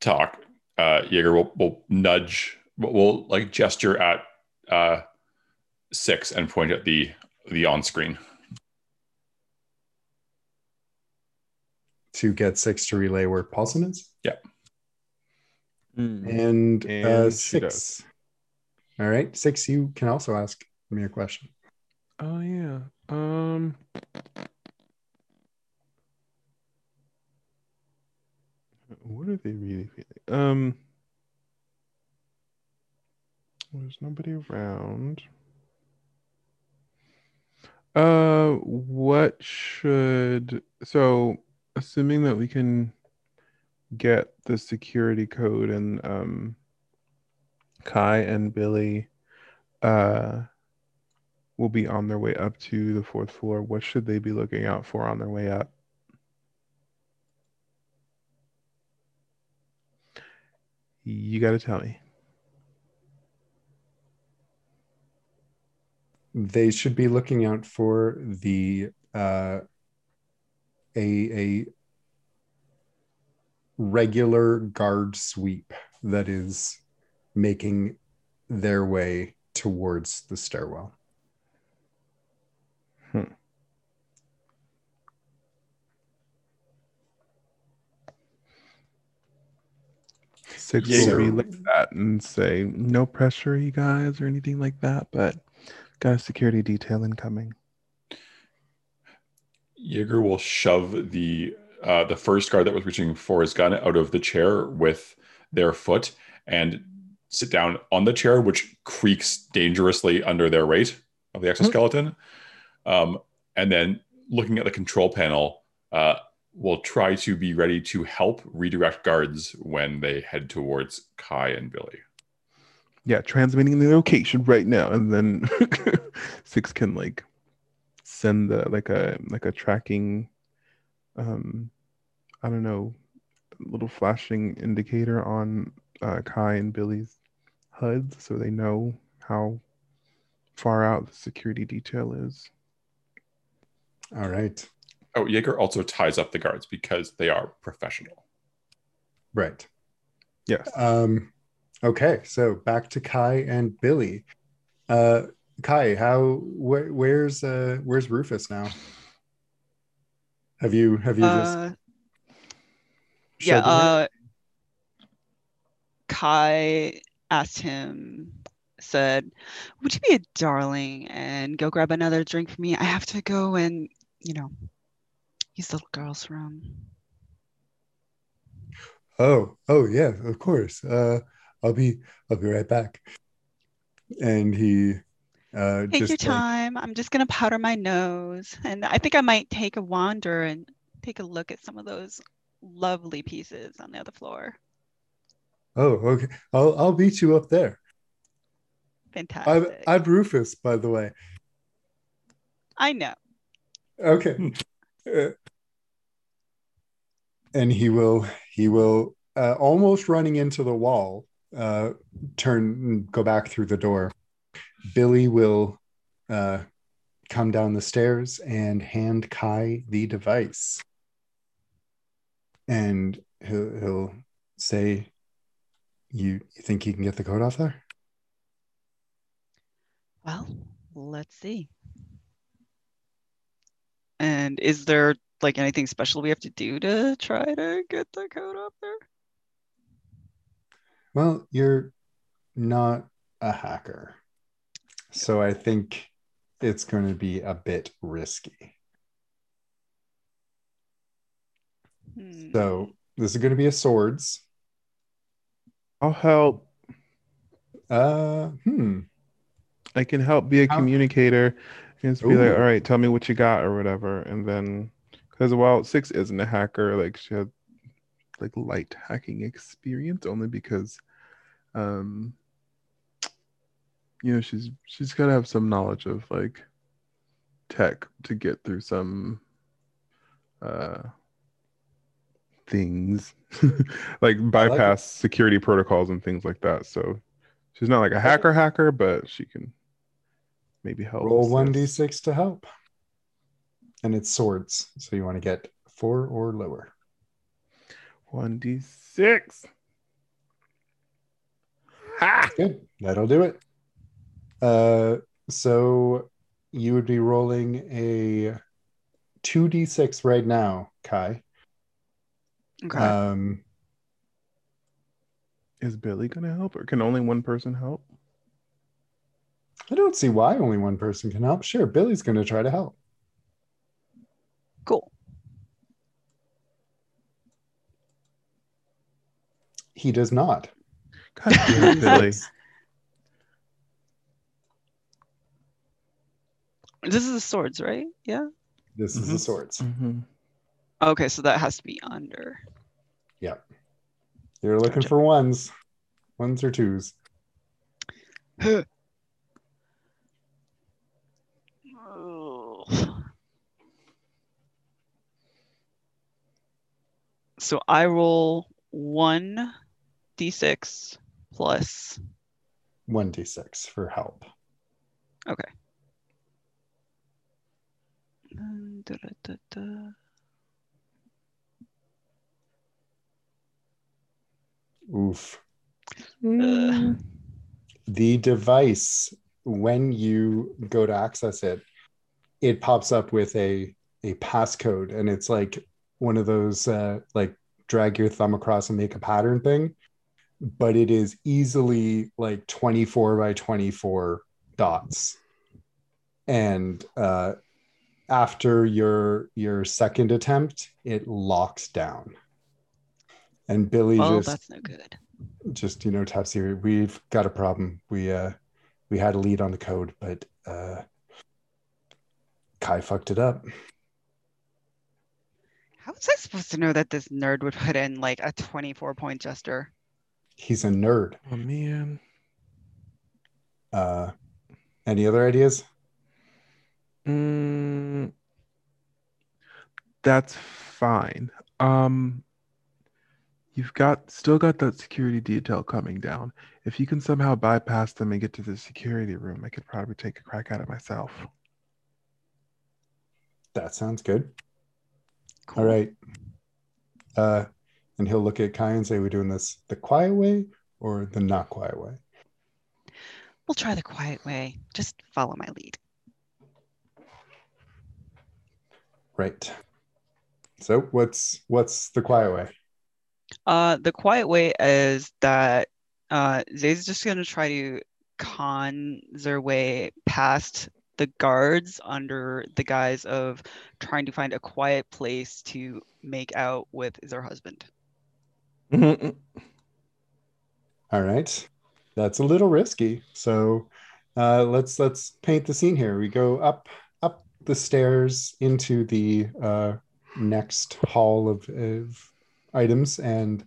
talk, uh, Jaeger will, will nudge, will, will like gesture at uh, six and point at the the on screen. To get six to relay where Paulson is. Mm. And, uh, And she six. does. All right, six. You can also ask me a question. Oh yeah. Um. What are they really feeling? Um. There's nobody around. Uh, what should so assuming that we can get the security code and um Kai and Billy uh will be on their way up to the fourth floor. What should they be looking out for on their way up? You got to tell me. They should be looking out for the uh, a a regular guard sweep that is making their way towards the stairwell. Six Yeah. will relay that and say no pressure, you guys, or anything like that. But got a security detail incoming. Jaeger will shove the uh, the first guard that was reaching for his gun out of the chair with their foot and sit down on the chair, which creaks dangerously under their weight of the exoskeleton. Um, and then looking at the control panel, uh, will try to be ready to help redirect guards when they head towards Kai and Billy. Yeah, transmitting the location right now, and then (laughs) Six can like send the like a like a tracking, um, I don't know, little flashing indicator on uh, Kai and Billy's HUDs, so they know how far out the security detail is. All right. Oh, Jaeger also ties up the guards because they are professional. Right. Yes. Um, okay, so back to Kai and Billy. Uh, Kai, how wh- where's uh, where's Rufus now? Have you have you just Uh, yeah. showed him it? Uh, Kai asked him, said, "Would you be a darling and go grab another drink for me? I have to go and you know the little girl's room." Oh, oh yeah, of course. Uh, I'll be I'll be right back. And he uh Take your like, time. I'm just gonna powder my nose, and I think I might take a wander and take a look at some of those lovely pieces on the other floor. oh okay. I'll I'll meet you up there. I'm Fantastic. I'm Rufus, by the way. I know. Okay. (laughs) And he will he will uh, almost running into the wall uh turn and go back through the door. Billy will uh come down the stairs and hand kai the device. And he'll, he'll say you, you think you can get the code off there? Well, let's see. And is there like anything special we have to do to try to get the code up there? Well, you're not a hacker. So I think it's going to be a bit risky. Hmm. So this is going to be a swords. I'll help. Uh, hmm. I can help be a How- communicator and just be like, all right, tell me what you got or whatever. And then, because while Six isn't a hacker, like she had like light hacking experience only because, um, you know, she's she's got to have some knowledge of like tech to get through some uh things (laughs) like bypass security protocols and things like that. So she's not like a hacker hacker, but she can maybe help. Roll 1d6 to help. And it's swords. So you want to get four or lower. One d six. Ha! Good. That'll do it. Uh, so you would be rolling a 2d6 right now, Kai. Okay. Um, Is Billy gonna help, or can only one person help? I don't see why only one person can help. Sure, Billy's going to try to help. cool. He does not. God damn it, (laughs) Billy. This is the swords, right? Yeah. This is the Mhm. swords. Mhm. Okay, so that has to be under. Yeah. You're looking Gotcha. for ones, ones or twos. (sighs) So I roll one d6 1d6 for help. Okay. Um, da-da-da-da. Oof. Ugh. The device, when you go to access it, it pops up with a a passcode, and it's like one of those uh, like drag your thumb across and make a pattern thing. But it is easily like 24 by 24 dots. And uh, after your your second attempt, it locks down. And Billy Well, just that's no good. just you know here we've got a problem we uh we had a lead on the code but uh kai fucked it up How was I supposed to know that this nerd would put in like a 24 point gesture? He's a nerd Oh man. uh any other ideas Mm, that's fine. Um, you've got still got that security detail coming down. If you can somehow bypass them and get to the security room, I could probably take a crack at it myself. that sounds good Cool. all right uh and he'll look at kai and say we're doing this the quiet way or the not quiet way We'll try the quiet way. Just follow my lead. right so what's what's the quiet way Uh, the quiet way is that uh, Zay's just gonna try to con their way past the guards under the guise of trying to find a quiet place to make out with their husband. (laughs) All right, that's a little risky. So uh, let's let's paint the scene here. We go up up the stairs into the uh, next hall of, of items, and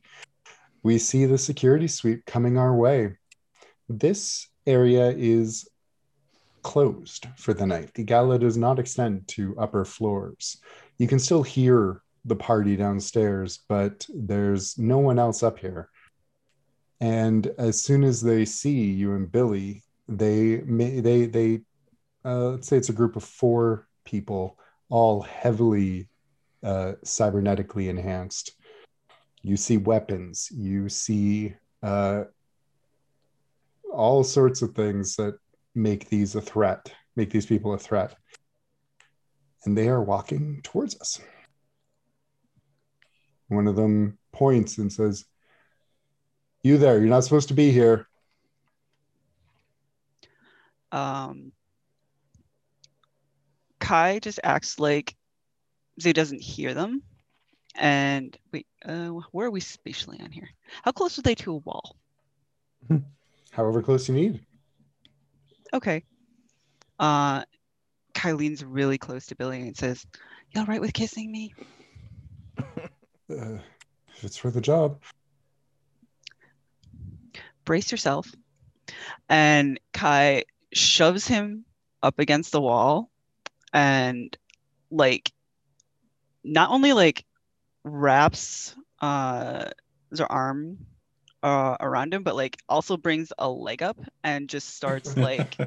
we see the security suite coming our way. This area is closed for the night. The gala does not extend to upper floors. You can still hear the party downstairs, but there's no one else up here. And as soon as they see you and Billy, they they they uh, let's say it's a group of four people, all heavily uh, cybernetically enhanced. You see weapons. You see uh, all sorts of things that make these a threat make these people a threat. And they are walking towards us. One of them points and says, You there, you're not supposed to be here. Um, Kai just acts like Zay doesn't hear them. And wait, uh, where are we spatially on here? How close are they to a wall? (laughs) However close you need. Okay. Uh, Kai leans really close to Billy and says, "You all right with kissing me?" Uh, if it's for the job. Brace yourself. And Kai shoves him up against the wall and like not only like wraps uh their arm uh around him but like also brings a leg up and just starts (laughs) like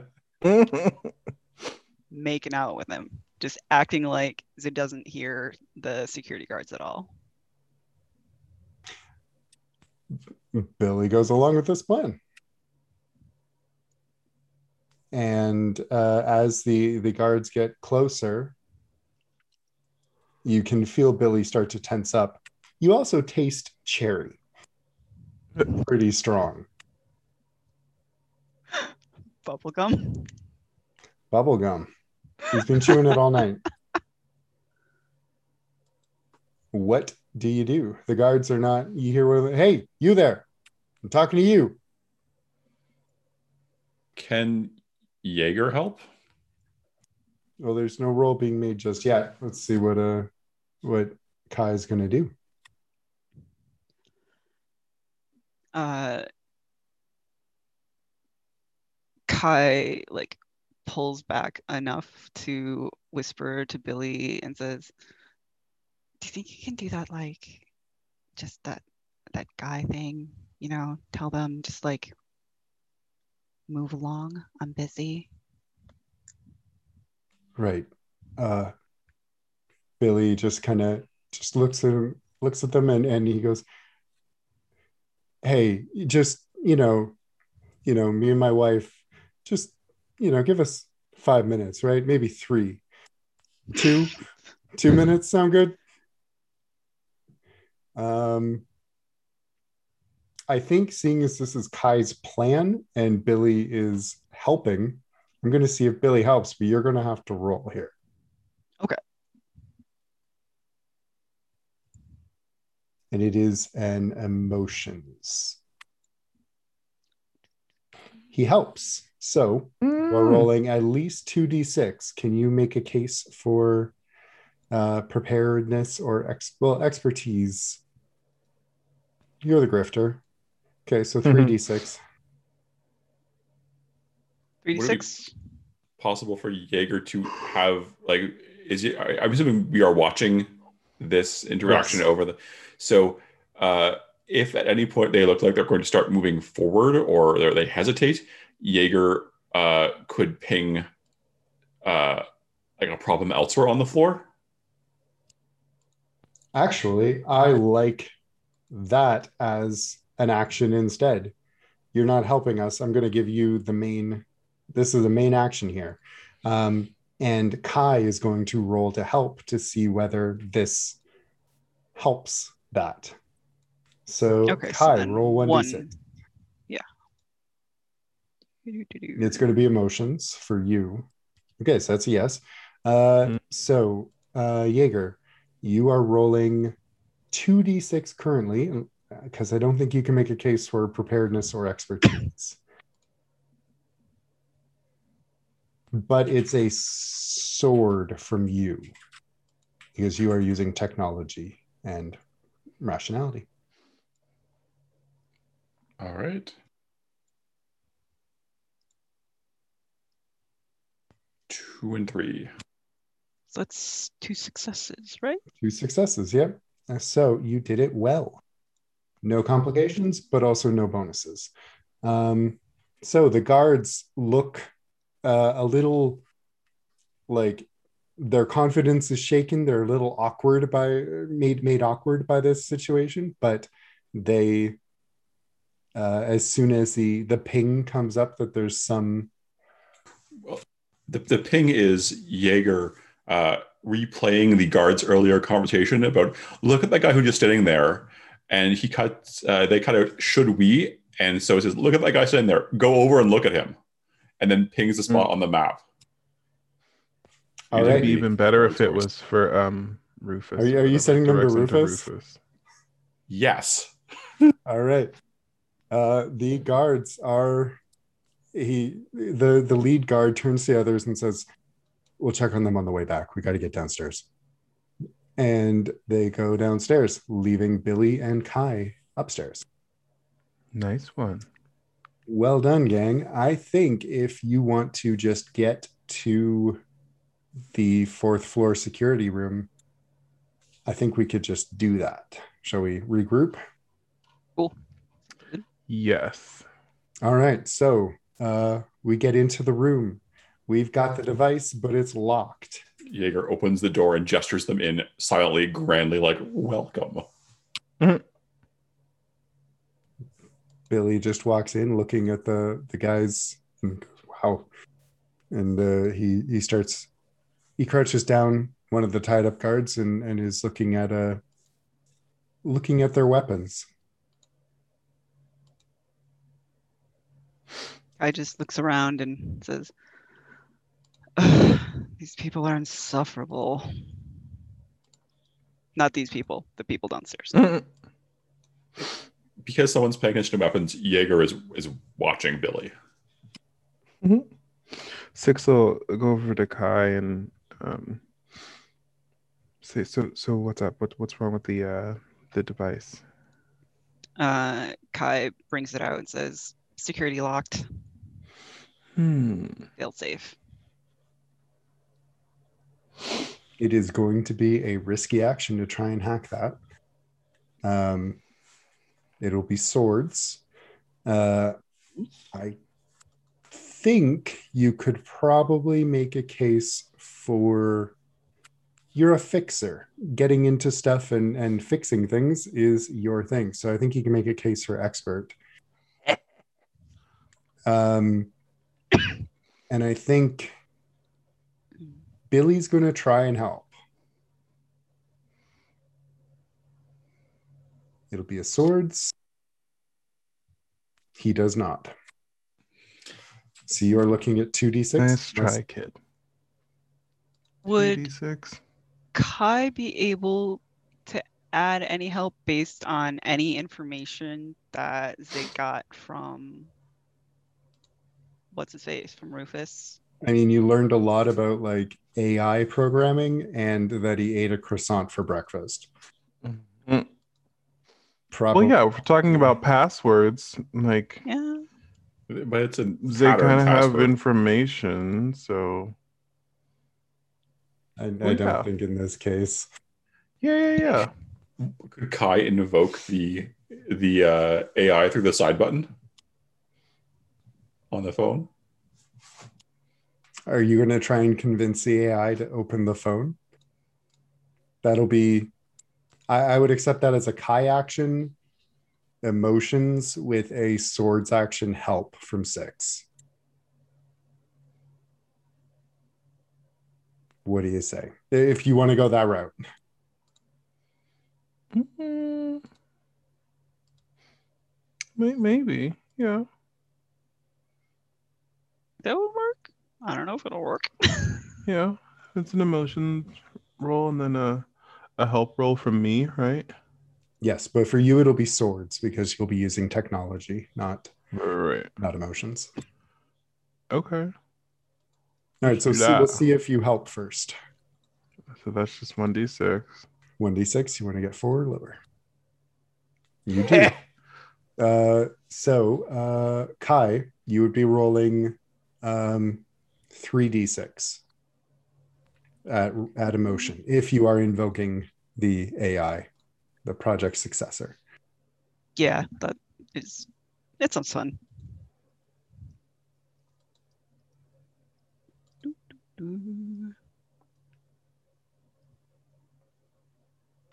making out with him just acting like it doesn't hear the security guards at all Billy goes along with this plan. And uh, as the, the guards get closer, you can feel Billy start to tense up. You also taste cherry. Pretty strong. bubblegum Bubblegum. He's been chewing it all night. (laughs) What do you do? The guards are not, you hear, one of the- hey, you there. I'm talking to you. Can Jaeger help? Well, there's no roll being made just yet. Let's see what uh what Kai is gonna do. uh Kai like pulls back enough to whisper to Billy and says, "Do you think you can do that like just that that guy thing, you know, tell them just like move along. I'm busy." Right. Uh Billy just kind of just looks at him, looks at them and, and he goes, Hey, just, you know, you know, me and my wife, just, you know, give us five minutes, right? Maybe three. Two, two minutes sound good? Um I think seeing as this is Kai's plan and Billy is helping, I'm going to see if Billy helps, but you're going to have to roll here. Okay. And it is an emotions. He helps. So we're rolling at least 2d6. Can you make a case for uh, preparedness or ex- well expertise? You're the grifter. Okay, so 3d6. Three to What do we- six. Possible for Jaeger to have like is it? I- I'm assuming we are watching this interaction Yes. over the. So, uh, if at any point they look like they're going to start moving forward or they're- they hesitate, Jaeger uh, could ping uh, like a problem elsewhere on the floor. Actually, I like that as an action instead. You're not helping us. I'm going to give you the main. This is the main action here. Um, and Kai is going to roll to help to see whether this helps that. So, Okay, so Kai, then roll 1d6. Yeah. It's going to be emotions for you. Okay, so that's a yes. Uh, Mm. So, uh, Jaeger, you are rolling 2d6 currently because uh, I don't think you can make a case for preparedness or expertise. but it's a sword from you because you are using technology and rationality. All right. Two and three. So that's two successes, right? Two successes, yep. Uh, So you did it well. No complications, but also no bonuses. Um, so the guards look uh, a little like their confidence is shaken. They're a little awkward by made made awkward by this situation, but they uh, as soon as the the ping comes up that there's some Well- The, the ping is Jaeger uh, replaying the guard's earlier conversation about look at that guy who just standing there, and he cuts. Uh, they cut out should we, and so it says look at that guy standing there. Go over and look at him, and then pings the spot on the map. All It'd right. be even better if it was for um Rufus. Are you- are you sending them to directs them Rufus? Yes. (laughs) All right. Uh, the guards are he the the lead guard turns to the others and says, "We'll check on them on the way back. We got to get downstairs." And they go downstairs, leaving Billy and Kai upstairs. Nice one. Well done, gang. I think if you want to just get to the fourth floor security room, I think we could just do that. Shall we regroup? Cool. Yes. All right. So uh, we get into the room. We've got the device, but it's locked. Jaeger opens the door and gestures them in silently, grandly, like "Welcome." Billy just walks in, looking at the the guys. And goes, wow. And uh, he he starts. He crouches down one of the tied up guards and and is looking at uh looking at their weapons. I just looks around and says, "Ugh, (sighs) "These people are insufferable." Not these people, the people downstairs. (laughs) Because someone's paying attention to weapons, Jaeger is is watching Billy. Six will go over to Kai and um say so so what's up? What what's wrong with the uh the device? Uh, Kai brings it out and says, "Security locked. Hmm. Fail safe." It is going to be a risky action to try and hack that. Um, it'll be swords. Uh, I think you could probably make a case for you're a fixer. Getting into stuff and, and fixing things is your thing. So I think you can make a case for expert. (laughs) Um, and I think Billy's going to try and help. It'll be a swords. He does not. So you're looking at 2d6. Nice try, kid. Would 2D6. Kai be able to add any help based on any information that they got from what's his face from Rufus? I mean, you learned a lot about like AI programming and that he ate a croissant for breakfast. Mm. Probably. Well, yeah, if we're talking about passwords. Like Yeah. But it's a they pattern kind of have information, so I, I Well, don't yeah. think in this case. yeah, yeah, yeah. Could Kai invoke the the uh, AI through the side button on the phone? Are you going to try and convince the AI to open the phone? That'll be, I, I would accept that as a Kai action, emotions with a swords action help from six. What do you say? If you want to go that route, Mm, may- Maybe, yeah. That would work. I don't know if it'll work. (laughs) Yeah, it's an emotion roll and then a a help roll from me, right? yes, but for you, it'll be swords because you'll be using technology, not Right. not emotions. Okay. All right, so do see, we'll see if you help first. So that's just one d six. 1d6, you want to get four or lower? You (laughs) do. uh, so, uh, Kai, you would be rolling um, 3d6 at, at emotion if you are invoking the AI, the project successor. Yeah, that is. It sounds fun.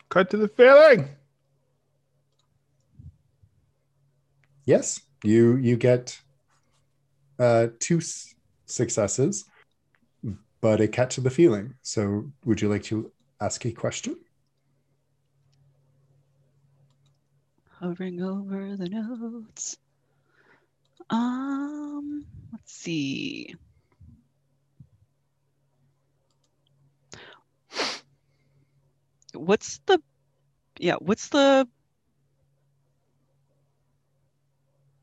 Cut to the failing. Yes, you you get uh, two s- successes. but it catches the feeling. So, would you like to ask a question? Hovering over the notes. Um, let's see. What's the yeah, what's the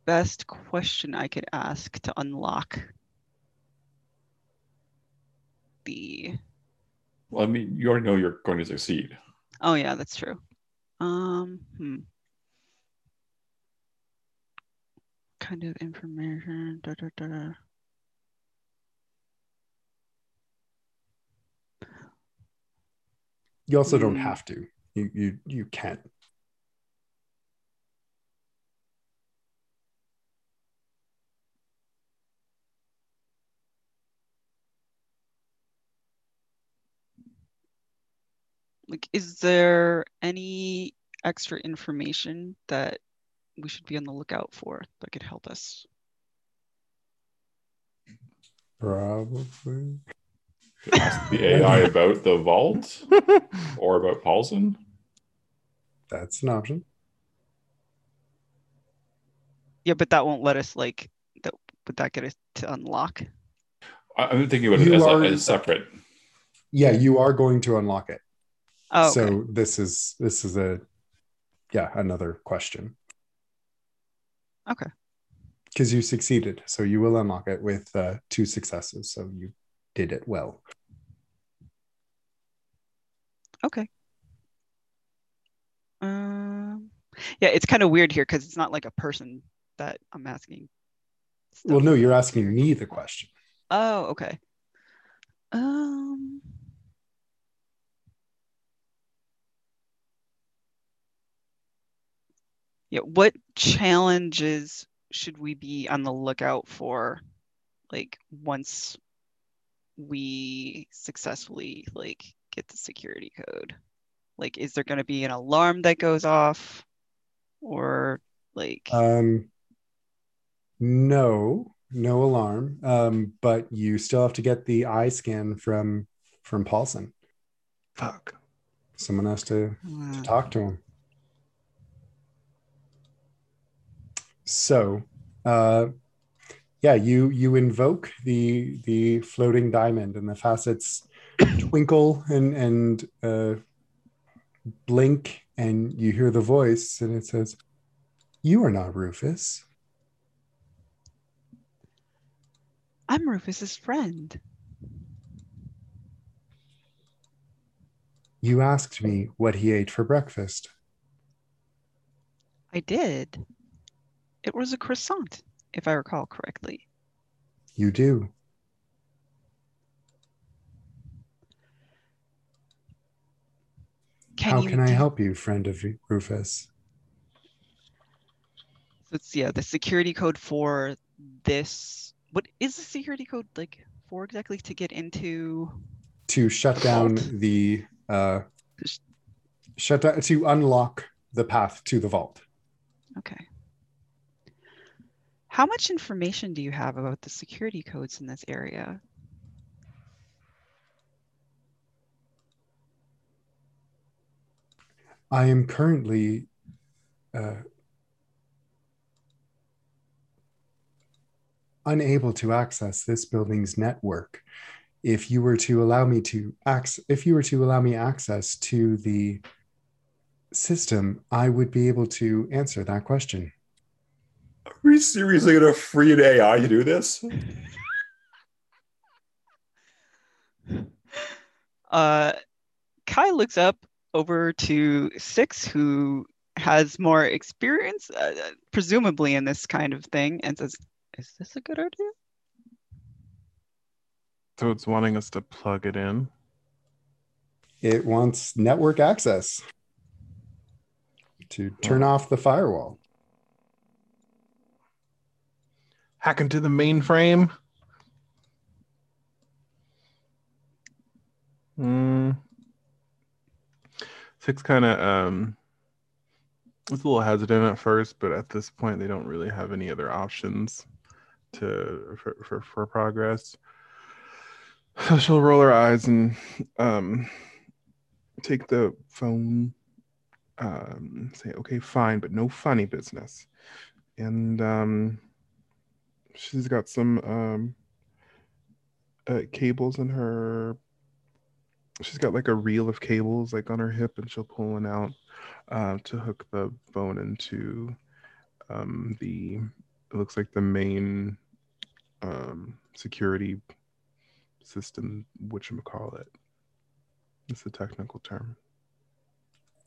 best question I could ask to unlock the Well, I mean, you already know you're going to succeed. Oh yeah, that's true. Um, hmm. Kind of information. Da, da, da. You also don't Hmm. have to. You you you can. Like, is there any extra information that we should be on the lookout for that could help us? Probably. Ask the AI about the vault (laughs) or about Paulson. That's an option. Yeah, but that won't let us like that. Would that get us to unlock? I- I'm thinking about it as, are- a, as separate. Yeah, you are going to unlock it. Oh, okay. So this is this is a yeah, another question. Okay. Because you succeeded. So you will unlock it with uh, two successes. So you did it well. Okay. Um, yeah, it's kind of weird here because it's not like a person that I'm asking. Well, no, you're asking me the question. Oh, okay. Um. Yeah, what challenges should we be on the lookout for, like once we successfully like get the security code? Like, is there going to be an alarm that goes off, or like? Um, no, no alarm. Um, but you still have to get the eye scan from from Paulson. Fuck. Someone has to to talk to him. So, uh, yeah, you you invoke the the floating diamond, and the facets (coughs) twinkle and and uh, blink, and you hear the voice, and it says, "You are not Rufus." I'm Rufus's friend. You asked me what he ate for breakfast. I did. It was a croissant, if I recall correctly. You do. Can How can I help you, friend of Rufus? So it's yeah, the security code for this. What is the security code like for exactly to get into? To shut down the uh, shut down to unlock the path to the vault. Okay. How much information do you have about the security codes in this area? I am currently uh, unable to access this building's network. If you were to allow me to access, if you were to allow me access to the system, I would be able to answer that question. Are we seriously going to free an AI to do this? Uh, Kai looks up over to Six, who has more experience, uh, presumably in this kind of thing, and says, "Is this a good idea?" So it's wanting us to plug it in. It wants network access to turn off the firewall. Hack into the mainframe. Hmm. Six kind of um was a little hesitant at first, but at this point they don't really have any other options to for for, for progress. So she'll roll her eyes and um, take the phone, um, say, okay, fine, but no funny business. And um, she's got some um, uh, cables in her. She's got like a reel of cables like on her hip, and she'll pull one out uh, to hook the phone into um, the. It looks like the main um, security system, which call it. It's a technical term.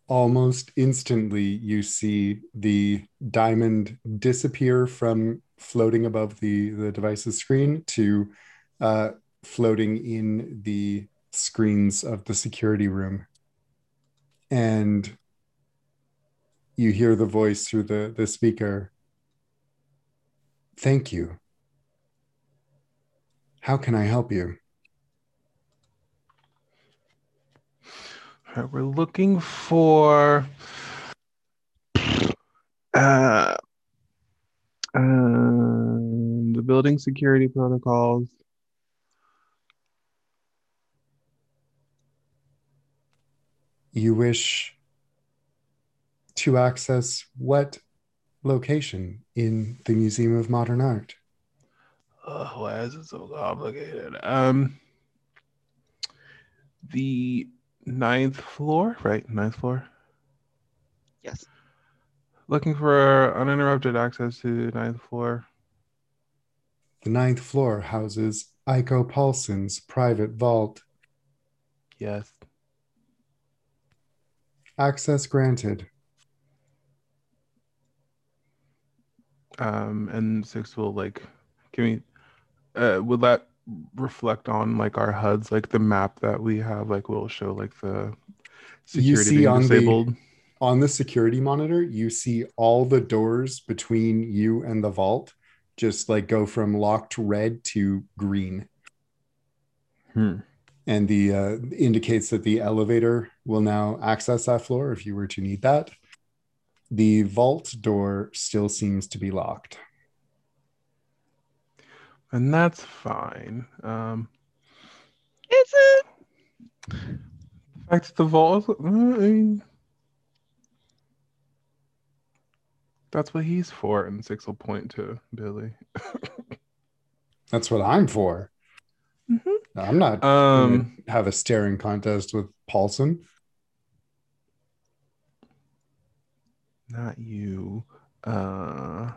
Almost instantly, you see the diamond disappear from floating above the, the device's screen to uh, floating in the screens of the security room. And you hear the voice through the, the speaker. Thank you. How can I help you? We're looking for uh, um, the building security protocols. You wish to access what location in the Museum of Modern Art? Oh, why is it so complicated? Um, the ninth floor, right? Ninth floor. Yes. Looking for uninterrupted access to the ninth floor. The ninth floor houses Iko Paulson's private vault. Yes. Access granted. Um, and six will like, can we, uh, would that reflect on like our HUDs, like the map that we have, like will show like the security you see being on disabled. the on the security monitor, you see all the doors between you and the vault just like go from locked red to green. Hmm. And the uh, indicates that the elevator will now access that floor if you were to need that. The vault door still seems to be locked. and that's fine. Um, Is it? the fact that the vault, I mean, that's what he's for, and six will point to Billy. (laughs) That's what I'm for. Mhm. I'm not Um, have a staring contest with Paulson. not you. Uh,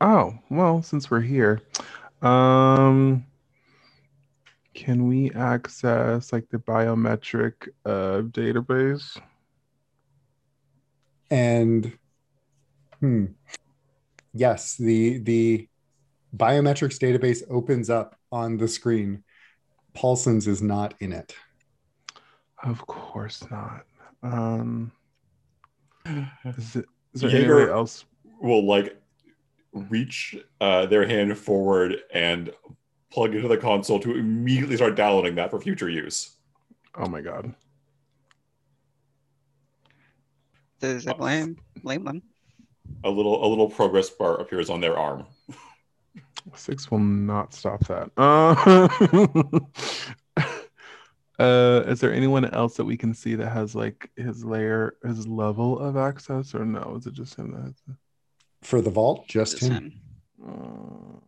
oh well, since we're here, um, can we access like the biometric uh database? And hmm, yes, the the biometrics database opens up on the screen. Paulson's is not in it. Of course not. Um, (laughs) is, it, is there Jaeger- anybody else? will like reach uh, their hand forward and plug into the console to immediately start downloading that for future use. Oh my god. Does it blame blame them? A little a little progress bar appears on their arm. Six will not stop that. Uh, (laughs) uh, is there anyone else that we can see that has like his layer, his level of access, or no? Is it just him that has? For the vault, just Just him. him. Uh,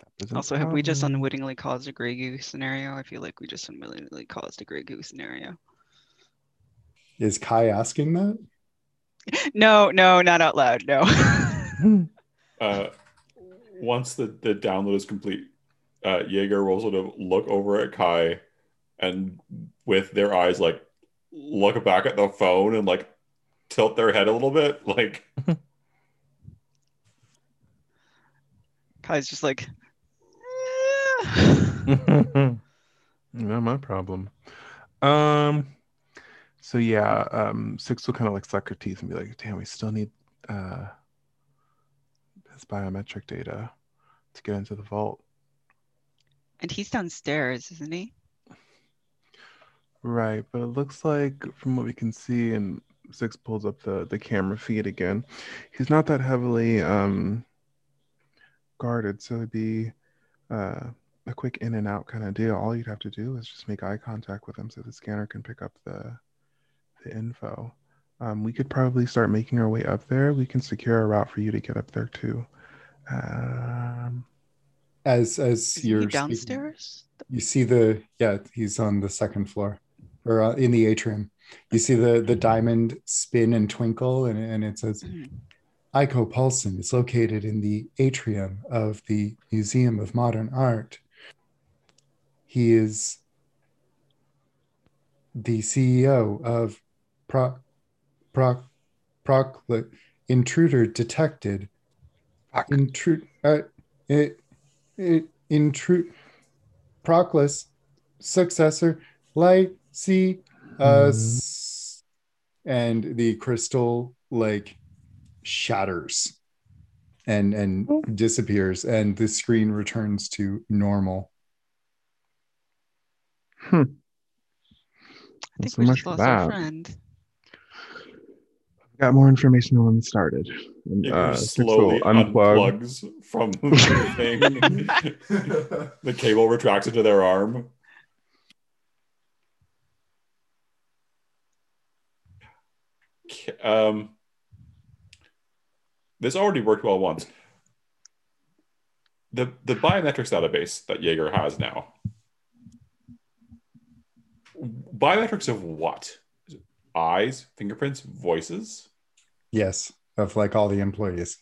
that doesn't Also, have we just unwittingly caused a grey goo scenario? I feel like we just unwittingly caused a grey goo scenario. Is Kai asking that? No, no, not out loud. No. (laughs) Uh, once the, the download is complete, uh, Jaeger will sort of look over at Kai and with their eyes like look back at the phone and like tilt their head a little bit. Like (laughs) Kai's just like. (laughs) "Eh." Not my problem. Um. So yeah, um, six will kind of like suck her teeth and be like, "Damn, we still need uh his biometric data to get into the vault." and he's downstairs, isn't he? Right, but it looks like from what we can see, and Six pulls up the the camera feed again. He's not that heavily um guarded, so it'd be uh a quick in and out kind of deal. All you'd have to do is just make eye contact with him so the scanner can pick up the the info. Um, we could probably start making our way up there. We can secure a route for you to get up there too. Um, As as Is you're speaking- downstairs? you see the yeah he's on the second floor or uh, in the atrium you see the the diamond spin and twinkle and, and it says Mhm. Iko Paulson is located in the atrium of the Museum of Modern Art. He is the CEO of Proc Proc Proc Intruder Detected. Fuck. Intrude uh, it it intrude Proclus successor light see us and the crystal like shatters and and disappears and the screen returns to normal hmm. I think so we just for lost our friend. Got more information on when it started. And, It uh, slowly unplug. unplugs from the thing. (laughs) the cable retracts into their arm. Um, this already worked well once. The the biometrics database that Jaeger has now. Biometrics of what? Eyes, fingerprints, voices. yes of like all the employees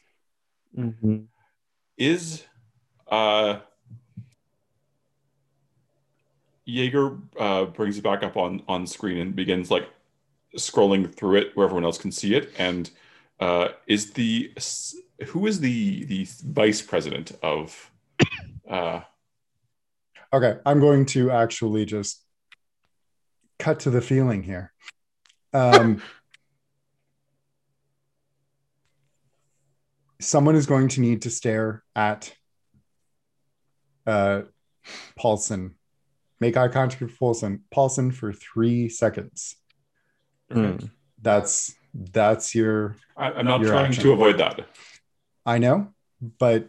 Mhm. is uh Jaeger uh brings it back up on on screen and begins like scrolling through it where everyone else can see it and uh is the who is the the vice president of uh okay i'm going to actually just cut to the feeling here um someone is going to need to stare at uh paulson make eye contact with paulson paulson for three seconds Mm. that's that's your I, I'm not Your trying action. to avoid that. I know, but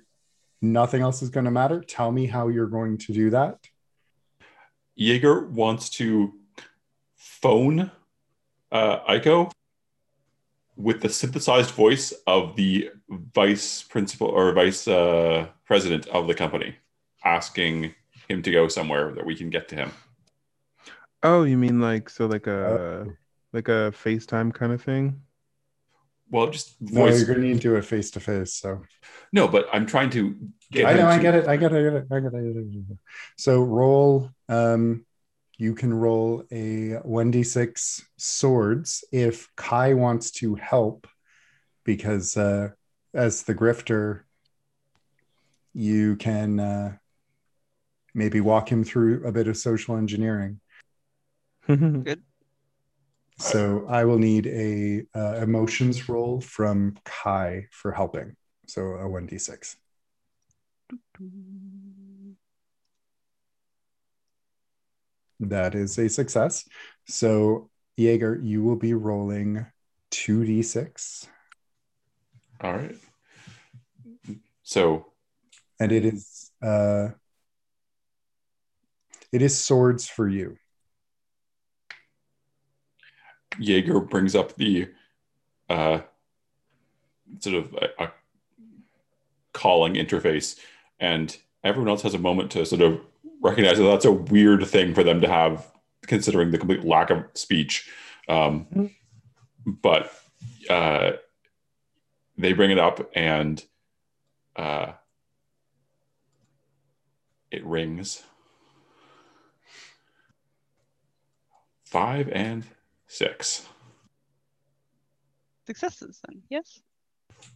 nothing else is going to matter. Tell me how you're going to do that. Jaeger wants to phone uh, Aiko with the synthesized voice of the vice principal or vice uh, president of the company, asking him to go somewhere that we can get to him. Oh, you mean like so like a like a FaceTime kind of thing? Well, just No, voice. you're going to need to do it face to face. So No, but I'm trying to get. I know, I to- get it. I get it. I get it. I get it. I get it. So roll. Um, you can roll a 1d6 swords if Kai wants to help, because uh, as the grifter, you can uh, maybe walk him through a bit of social engineering. Mm-hmm. Good. So I will need a uh, emotions roll from Kai for helping. So a 1d6. That is a success. So Jaeger, you will be rolling two d six, All right. So and it is uh, it is swords for you. Jaeger brings up the uh, sort of a, a calling interface, and everyone else has a moment to sort of recognize that that's a weird thing for them to have, considering the complete lack of speech. Um, but uh, they bring it up, and uh, it rings. Five and six. Successes then, yes?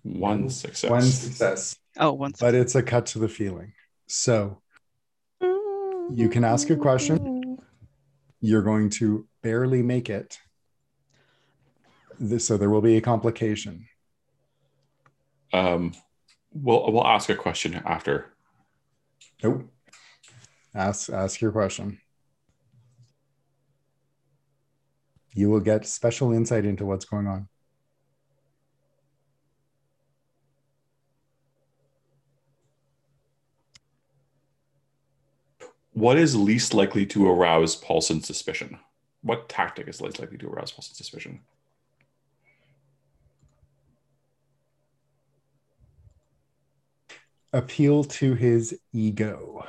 One success. One success, Oh, one but it's a cut to the feeling. So you can ask a question. You're going to barely make it. This, so there will be a complication. Um, we'll we'll ask a question after. Nope. Ask ask your question. You will get special insight into what's going on. What is least likely to arouse Paulson's suspicion? What tactic is least likely to arouse Paulson's suspicion? Appeal to his ego.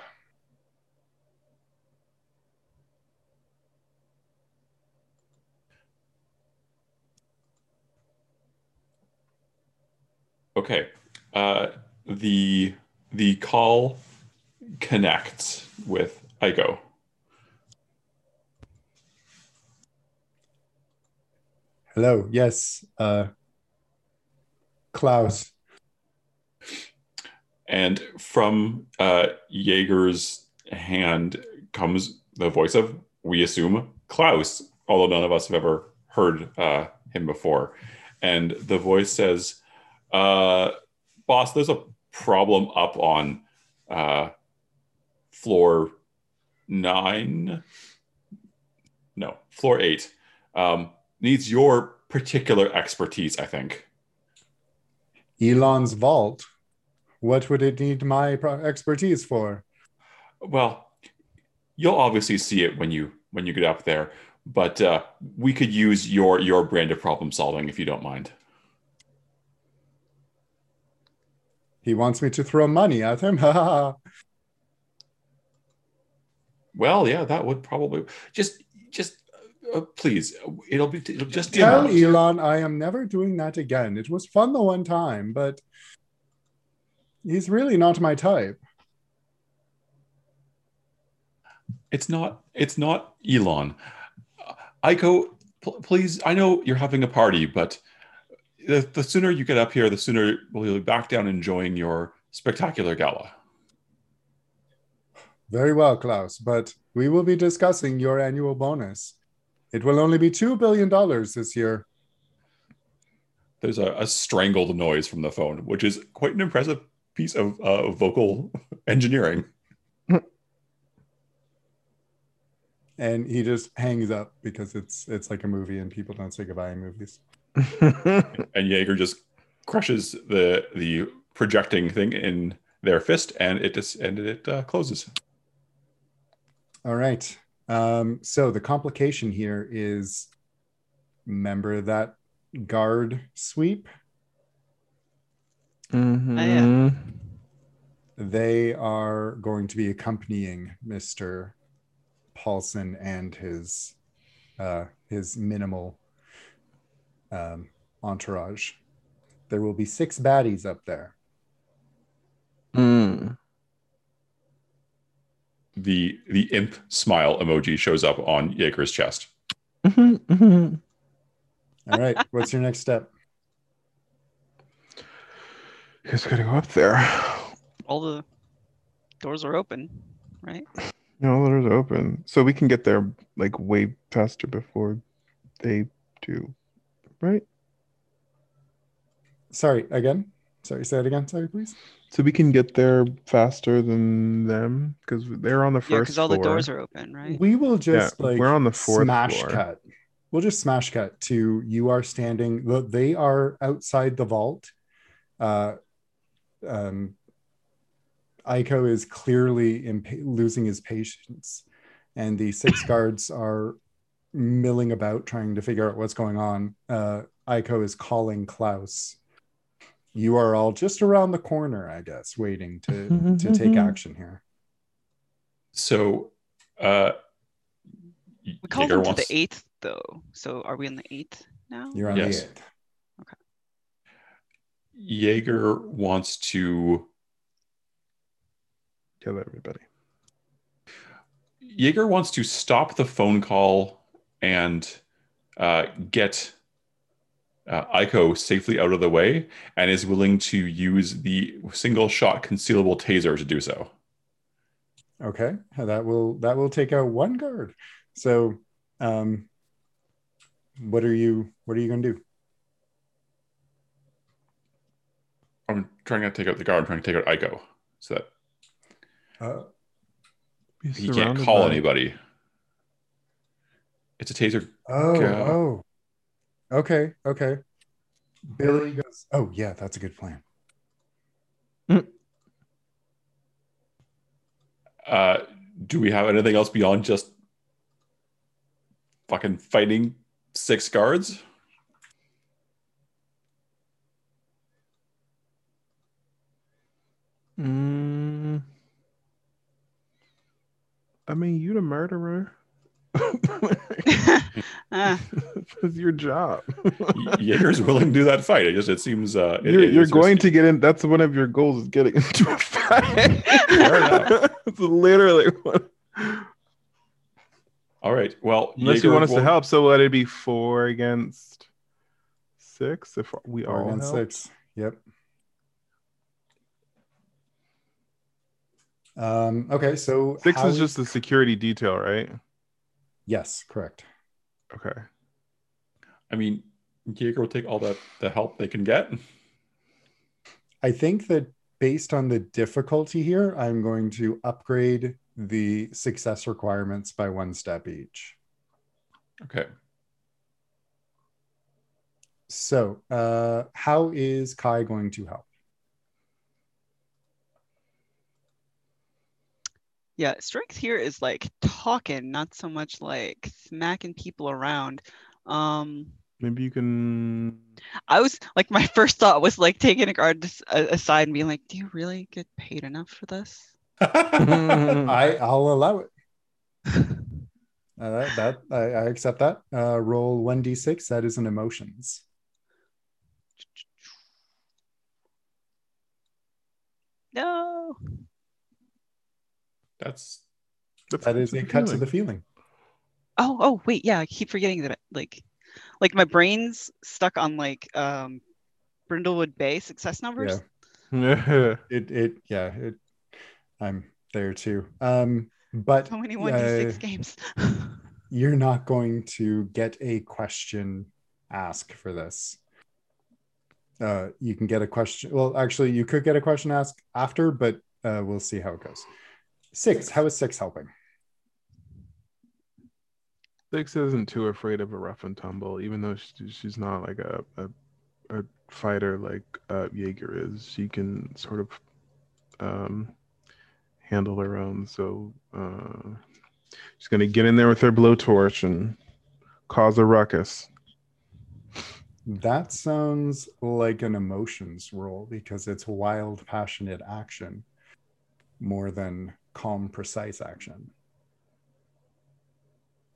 Okay. Uh, the the call connects with Aiko. Hello. Yes. Uh, Klaus. And from uh, Jaeger's hand comes the voice of, we assume, Klaus, although none of us have ever heard uh, him before. And the voice says, uh, Boss, there's a problem up on uh, floor nine. No, floor eight. Um, needs your particular expertise, I think. Elon's vault. What would it need my pro- expertise for? Well, you'll obviously see it when you when you get up there, but uh, we could use your your brand of problem solving if you don't mind. He wants me to throw money at him. (laughs) Well, yeah, that would probably just just uh, please. It'll be it'll just Tell out. Elon I am never doing that again. It was fun the one time, but he's really not my type. It's not. It's not Elon. Uh, Aiko, pl- please. I know you're having a party, but the, the sooner you get up here, the sooner we'll be back down enjoying your spectacular gala. Very well, Klaus, but we will be discussing your annual bonus. It will only be $2 billion this year. There's a, a strangled noise from the phone, which is quite an impressive piece of uh, vocal (laughs) engineering. And he just hangs up because it's it's like a movie and people don't say goodbye in movies. (laughs) and Jaeger just crushes the the projecting thing in their fist, and it just and it uh, closes. All right. Um, so the complication here is remember that guard sweep? Mhm. They are going to be accompanying Mr. Paulson and his uh, his minimal um, entourage. There will be six baddies up there. Mm. The the imp smile emoji shows up on Jaeger's chest. Mhm, mhm. All right. What's your next step? You guys gotta go up there. All the doors are open, right? No, the doors are open, so we can get there like way faster before they do, right? Sorry, again. Sorry, say it again. Sorry, please. So we can get there faster than them because they're on the first Yeah, because all floor. the doors are open, right? We will just Yeah, like we're on the fourth smash floor. cut. We'll just smash cut to you are standing. They are outside the vault. Uh, um, Aiko is clearly impa- losing his patience, and the six (laughs) guards are milling about trying to figure out what's going on. Uh, Aiko is calling Klaus. You are all just around the corner, I guess, waiting to to take action here. So, uh, We called Jaeger them to the eighth, though. So are we on the eighth now? You're on Yes. the eighth. Okay. Jaeger wants to Kill everybody. Jaeger wants to stop the phone call and uh, get uh, Aiko safely out of the way, and is willing to use the single shot concealable taser to do so. Okay, that will that will take out one guard. So, um, what are you what are you going to do? I'm trying to take out the guard. I'm trying to take out Ico so that Uh, he can't call by- anybody. It's a taser. oh, Go. oh, okay, okay. Billy goes. Oh, yeah, that's a good plan. Uh, do we have anything else beyond just fucking fighting six guards? Mm. I mean, you the murderer. (laughs) Ah, That's your job. Jaeger's willing to do that fight. It just it seems uh, it- you're it you're going risky. to get in. That's one of your goals is getting (laughs) into a fight. it's literally one. All right. Well, Unless Jaeger you want us to help, so let it be four against six if we Four all against six. Yep. Um, okay, so Six how is just a security detail, right? Yes, correct. Okay. I mean, Jaeger will take all the the help they can get. I think that based on the difficulty here, I'm going to upgrade the success requirements by one step each. Okay. So, uh, how is Kai going to help? Yeah, strength here is like talking, not so much like smacking people around. Um, Maybe you can. I was like, my (laughs) first thought was like taking a guard aside and being like, "Do you really get paid enough for this?" (laughs) I (laughs) I'll allow it. Uh, that that I, I accept that. Uh, roll one d six. That is an emotions. No. That's That's That is that's a the cut to the feeling. Oh, oh, wait, yeah, I keep forgetting that. Like, like my brain's stuck on like um, Brindlewood Bay success numbers. Yeah. (laughs) It it yeah it. I'm there too. Um, but So many one d six uh, games. (laughs) you're not going to get a question asked for this. Uh, you can get a question. Well, actually, you could get a question asked after, but uh, we'll see how it goes. Six. How is six helping? Six isn't too afraid of a rough and tumble, even though she, she's not like a, a a fighter like uh, Jaeger is. She can sort of um, handle her own. So uh, she's gonna get in there with her blowtorch and cause a ruckus. That sounds like an emotions roll because it's wild, passionate action more than calm, precise action.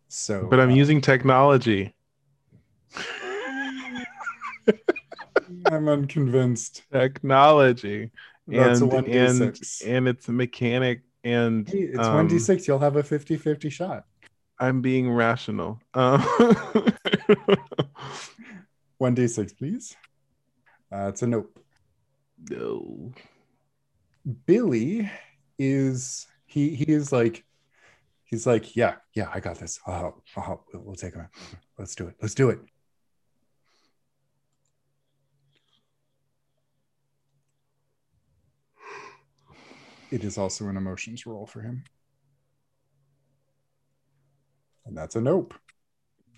So, But I'm uh, using technology. I'm unconvinced. Technology. That's a and, and 1d6. and it's a mechanic and Hey, it's um, 1d6. You'll have a 50 50 shot. I'm being rational. Um, (laughs) 1d6, please. Uh, it's a nope. no. Billy is he he is like he's like yeah yeah I got this. I'll help I'll help. We'll, take him out. let's do it. Let's do it. It is also an emotions roll for him. And that's a nope.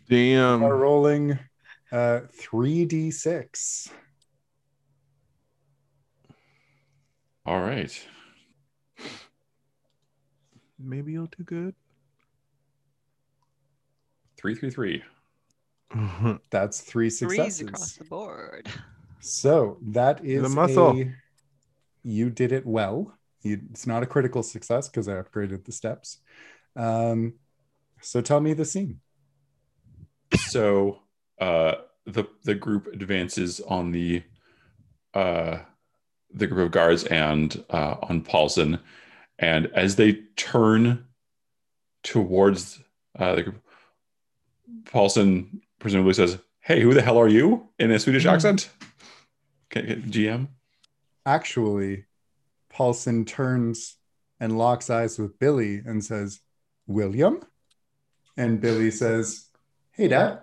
Damn. are rolling uh 3d6 all right. Maybe you'll do good. Three, three, three. (laughs) that's three successes across the board. So that is The muscle. a- you did it well. You, it's not a critical success because I upgraded the steps. Um, so tell me the scene. so uh, the the group advances on the uh, the group of guards and uh, on Paulson, and as they turn towards uh, the group, Paulson presumably says, "Hey, who the hell are you?" in a Swedish Hmm. accent. Okay, GM. Actually, Paulson turns and locks eyes with Billy and says, William? And Billy says, Hey, Dad.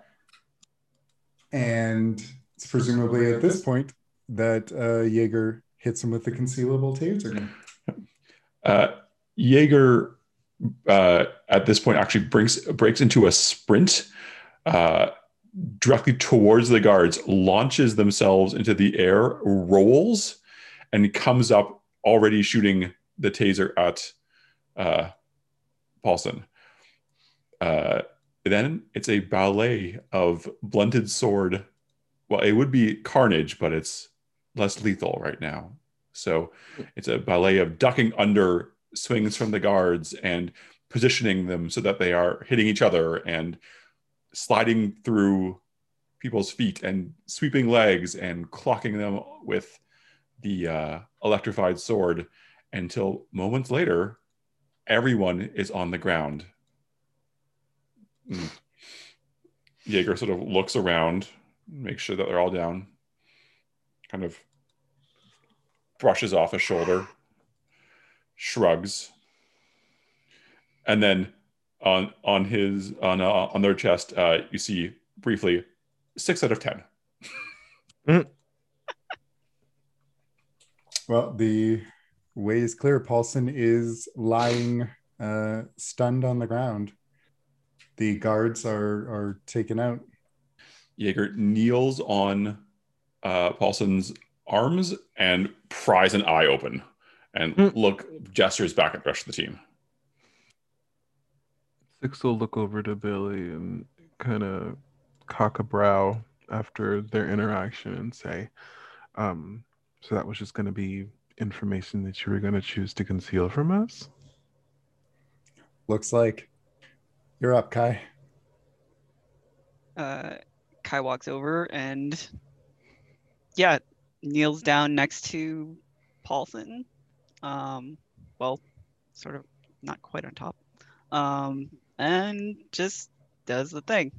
And it's presumably at this point that uh, Jaeger hits him with the concealable taser gun. Uh, Jaeger uh, at this point actually breaks breaks into a sprint uh, directly towards the guards, launches themselves into the air, rolls, and comes up already shooting the taser at uh, Paulson. Uh, then it's a ballet of blunted sword. Well, it would be carnage, but it's less lethal right now. So it's a ballet of ducking under swings from the guards and positioning them so that they are hitting each other and sliding through people's feet and sweeping legs and clocking them with the uh, electrified sword until moments later, everyone is on the ground. Mm. Jaeger sort of looks around, makes sure that they're all down, kind of brushes off a shoulder, shrugs, and then on on his on uh, on their chest, uh, you see briefly six out of ten. well, the way is clear. Paulson is lying uh, stunned on the ground. The guards are are taken out. Jaeger kneels on uh, Paulson's arms and pries an eye open and mm. look gestures back at the rest of the team. Six will look over to Billy and kind of cock a brow after their interaction and say, um, so that was just going to be information that you were going to choose to conceal from us? Looks like you're up, Kai. Uh, Kai walks over and, yeah, kneels down next to Paulson. Um, well, sort of not quite on top. Um, and just does the thing.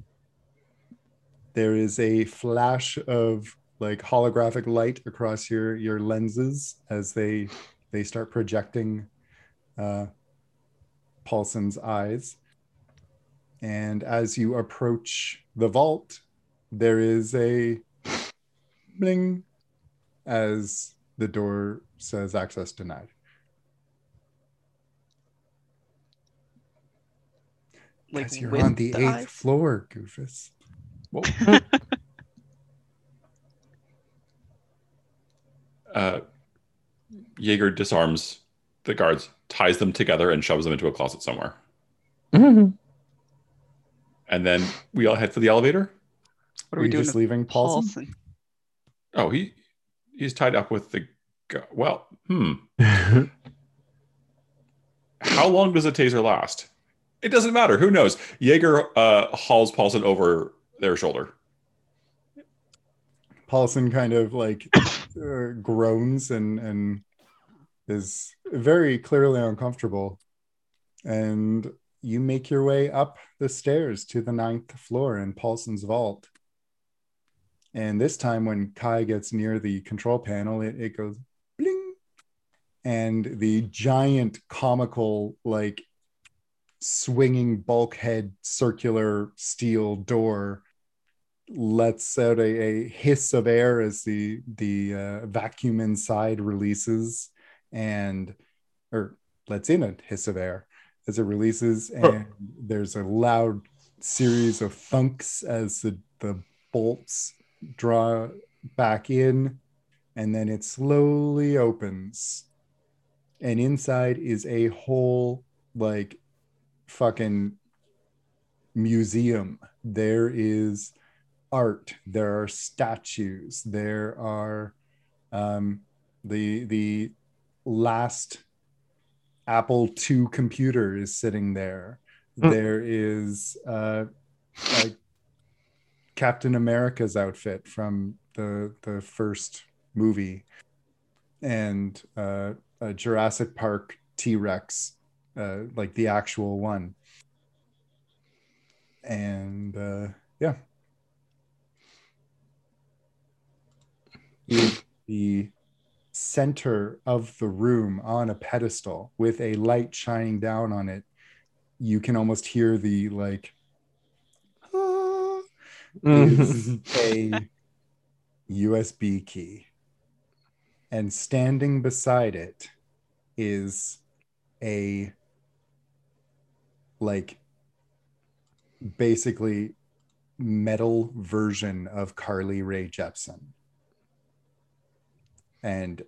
There is a flash of like holographic light across your your lenses as they they start projecting uh, Paulson's eyes. And as you approach the vault, there is a bling as the door says access denied. Like you're on the, the eighth eyes? floor, Goofus. (laughs) uh, Jaeger disarms the guards, ties them together, and shoves them into a closet somewhere. Mm-hmm. And then we all head for the elevator. What are, are we doing? Just leaving Paulson? Paulson? Oh, he he's tied up with the. Well, hmm. (laughs) How long does a taser last? It doesn't matter. Who knows? Jaeger uh, hauls Paulson over their shoulder. Paulson kind of like uh, (coughs) groans and and is very clearly uncomfortable. And you make your way up the stairs to the ninth floor in Paulson's vault. And this time, when Kai gets near the control panel, it, it goes bling. And the giant comical, like swinging bulkhead circular steel door lets out a, a hiss of air as the the uh, vacuum inside releases and or lets in a hiss of air as it releases and there's a loud series of thunks as the, the bolts draw back in and then it slowly opens. And inside is a whole like fucking museum. There is art. There are statues. There are um, the the last apple ii computer is sitting there. Mm. there is uh, like captain america's outfit from the the first movie and uh, a jurassic park t-rex uh, like the actual one. And uh, yeah. The center of the room on a pedestal with a light shining down on it. You can almost hear the like is (laughs) a usb key. And standing beside it is a like basically metal version of Carly Rae Jepsen. And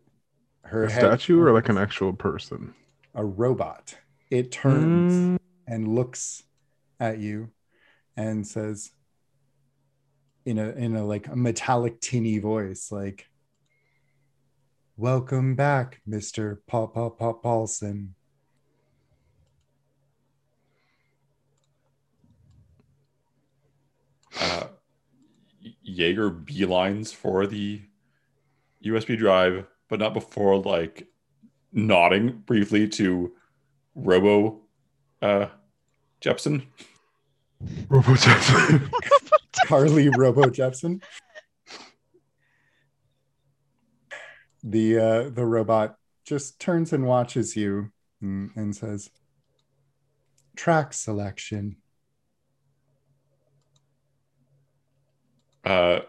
her statue or like an actual person? A robot. It turns mm. and looks at you and says in a in a like a metallic tinny voice like welcome back mr paul paul paul paulson uh, Jaeger beelines for the USB drive, but not before like nodding briefly to Robo uh, Jepsen. Robo Jepsen. (laughs) carly robo jepsen the uh the robot just turns and watches you and, and says track selection. Uh,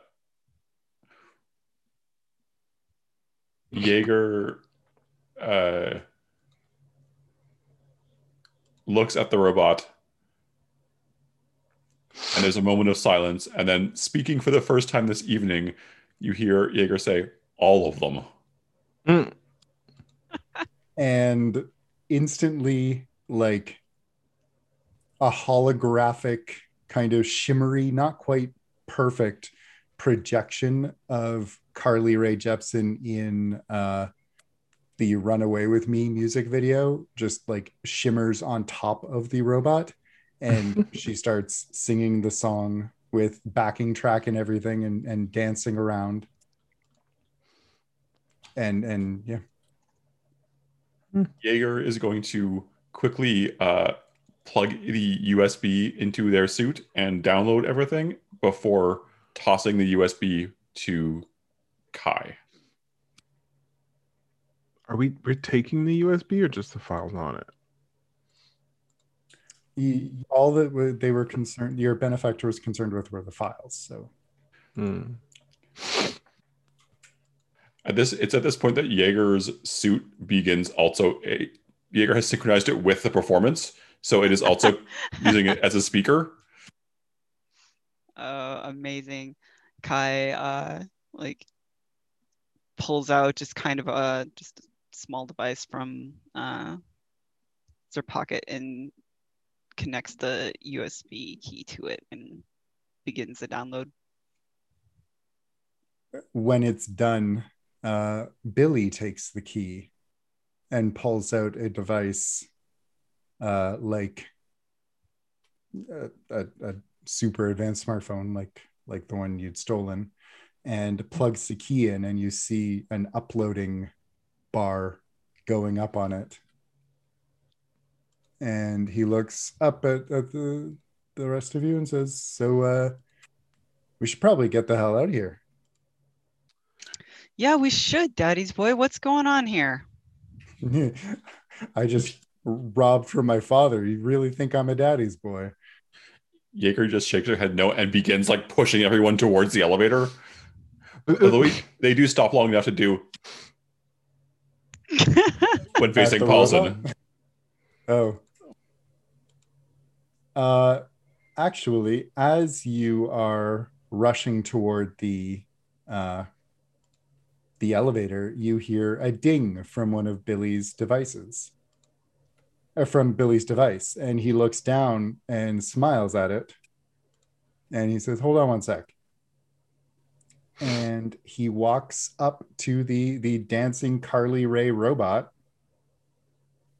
Jaeger uh, looks at the robot, and there's a moment of silence. And then, speaking for the first time this evening, you hear Jaeger say, "All of them." Mm. (laughs) and instantly like a holographic kind of shimmery not quite perfect projection of carly rae jepsen in uh the runaway with me music video just like shimmers on top of the robot and (laughs) she starts singing the song with backing track and everything and and dancing around and and yeah Jaeger is going to quickly uh, plug the USB into their suit and download everything before tossing the USB to Kai. Are we we're taking the USB or just the files on it? Y- all that wa- they were concerned your benefactor was concerned with were the files so Hmm. At this, it's at this point that Jaeger's suit begins also a Jaeger has synchronized it with the performance, so it is also (laughs) using it as a speaker. uh, amazing. Kai uh, like pulls out just kind of a just a small device from uh, their pocket and connects the USB key to it and begins the download. when it's done uh, billy takes the key and pulls out a device uh, like a, a, a super advanced smartphone like like the one you'd stolen and plugs the key in and you see an uploading bar going up on it and he looks up at, at the the rest of you and says so uh we should probably get the hell out of here Yeah, we should, Daddy's boy. What's going on here? (laughs) I just robbed from my father. You really think I'm a daddy's boy? Jaeger just shakes her head no and begins like pushing everyone towards the elevator. Although (laughs) we- they do stop long enough to do (laughs) when facing Paulson. Oh. Uh, actually, as you are rushing toward the uh, the elevator, you hear a ding from one of Billy's devices. Uh, from Billy's device, and he looks down and smiles at it, and he says, "Hold on one sec." And he walks up to the the dancing Carly Rae robot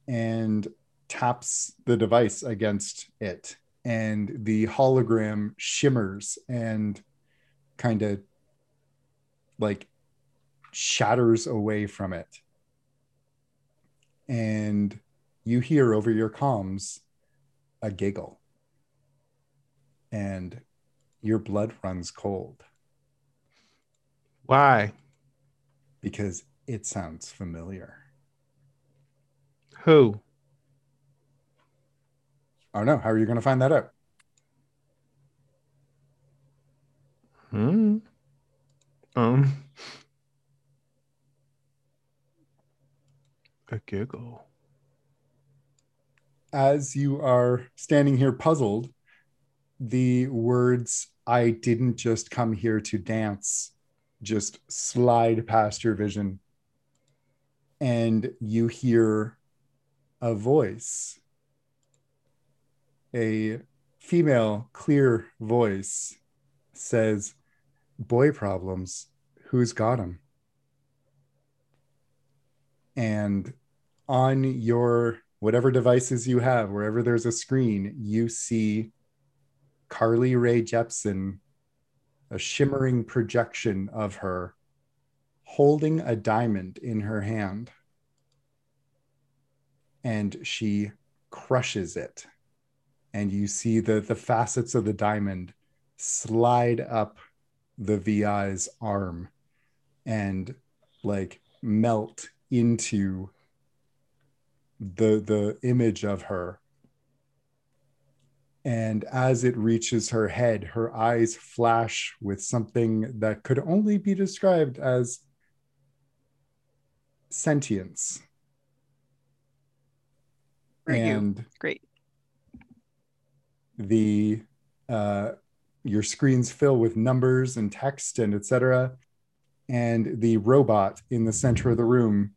and taps the device against it and the hologram shimmers and kind of like shatters away from it and you hear over your comms a giggle and your blood runs cold Why? because it sounds familiar Who? Oh know. how are you going to find that out Hmm. Um. A giggle. as you are standing here puzzled, the words, I didn't just come here to dance, just slide past your vision. And you hear a voice a female, clear voice says, Boy problems, who's got them? And on your whatever devices you have, wherever there's a screen, you see Carly Rae Jepsen, a shimmering projection of her holding a diamond in her hand. And she crushes it. And you see the, the facets of the diamond slide up the VI's arm and like melt into the the image of her and as it reaches her head her eyes flash with something that could only be described as sentience For you. and Great. The uh, your screens fill with numbers and text and etc and the robot in the center of the room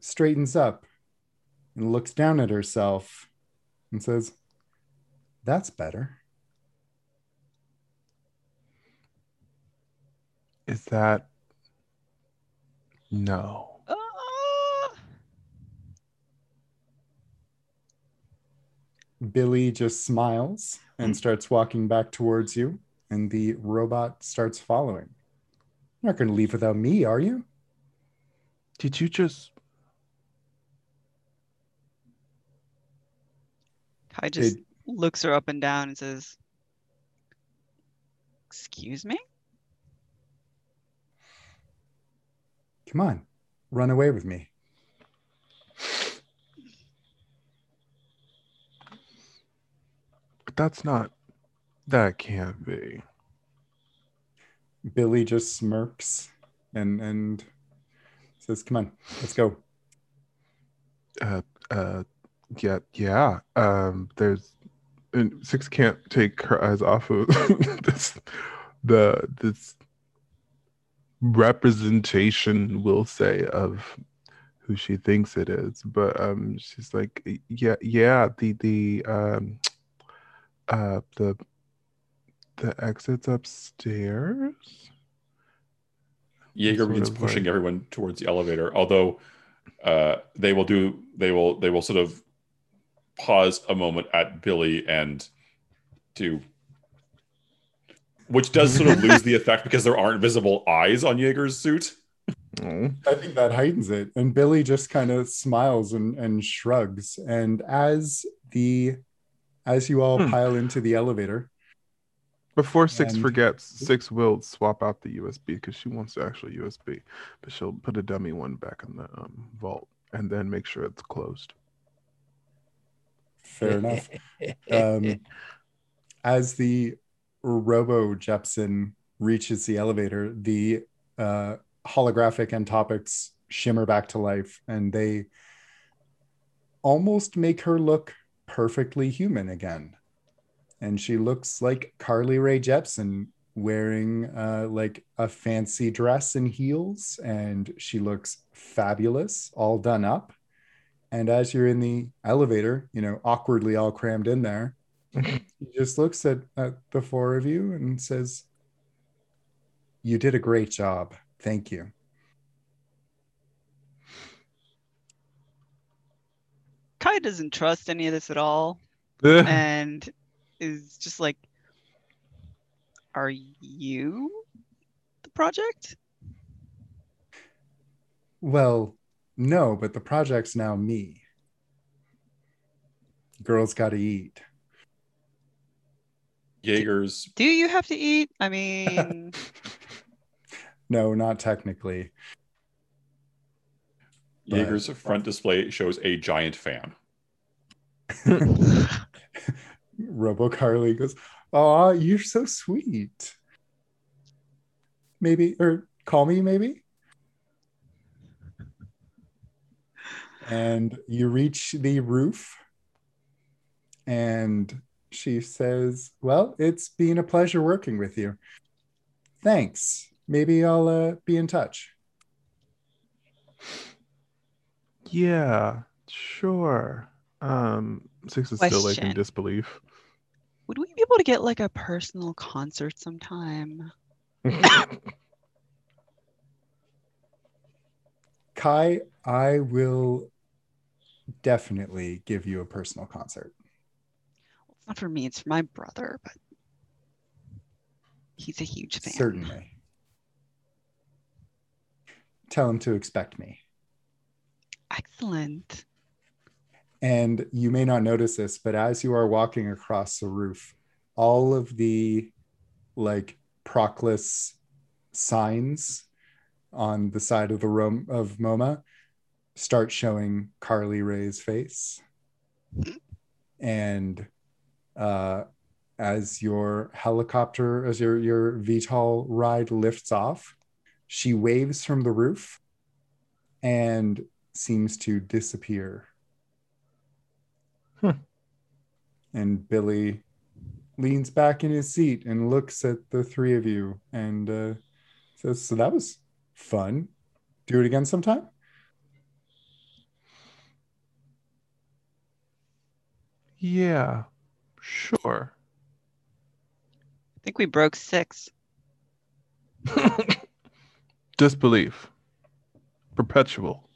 straightens up and looks down at herself and says that's better Is that no? Ah! Billy just smiles and mm. starts walking back towards you and the robot starts following you're not going to leave without me are you Did you just? Kai just Did- looks her up and down and says, Excuse me? come on run away with me That's not. That can't be. Billy just smirks and and says, "Come on, let's go." Uh, uh, yeah, yeah. Um, there's and six can't take her eyes off of (laughs) this. The this representation, we'll say, of who she thinks it is. But um, she's like, yeah, yeah. The the um, uh, the the exits upstairs. Jaeger Sort begins pushing like- everyone towards the elevator, although uh, they will do they will they will sort of pause a moment at Billy and to which does sort of lose (laughs) the effect because there aren't visible eyes on Jaeger's suit. Oh. I think that heightens it. And Billy just kind of smiles and, and shrugs. And as the as you all Hmm. pile into the elevator, Before Six And- forgets, Six will swap out the USB because she wants the actual USB, but she'll put a dummy one back in the um, vault and then make sure it's closed. fair enough. (laughs) Um, as the Robo Jepsen reaches the elevator, the uh, holographic and topics shimmer back to life, and they almost make her look perfectly human again. And she looks like Carly Rae Jepsen wearing uh, like a fancy dress and heels, and she looks fabulous, all done up. And as you're in the elevator, you know, awkwardly all crammed in there, (laughs) he just looks at, at the four of you and says, You did a great job. Thank you. Kai doesn't trust any of this at all and is just like, Are you the project? Well, no, but the project's now me. Girls got to eat. Jaeger's Do you have to eat? I mean, (laughs) No, not technically. But- Jaeger's front display shows a giant fan. (laughs) Robo Carly goes, Oh, you're so sweet. Maybe, or call me, maybe. And you reach the roof, and she says, Well, it's been a pleasure working with you. Thanks. Maybe I'll uh, be in touch. Yeah, sure. Um, Six is still like in Question. disbelief. Would we be able to get like a personal concert sometime? (laughs) Kai, I will definitely give you a personal concert. It's not for me, it's for my brother, but he's a huge fan. Certainly. Tell him to expect me. Excellent. And you may not notice this, but as you are walking across the roof, all of the like Proclus signs on the side of the room of MoMA start showing Carly Rae's face. And uh, as your helicopter, as your, your VTOL ride lifts off, she waves from the roof and seems to disappear. Hmm. And Billy leans back in his seat and looks at the three of you and uh, says, So that was fun. Do it again sometime? yeah, sure. I think we broke six. (laughs) Disbelief. Perpetual.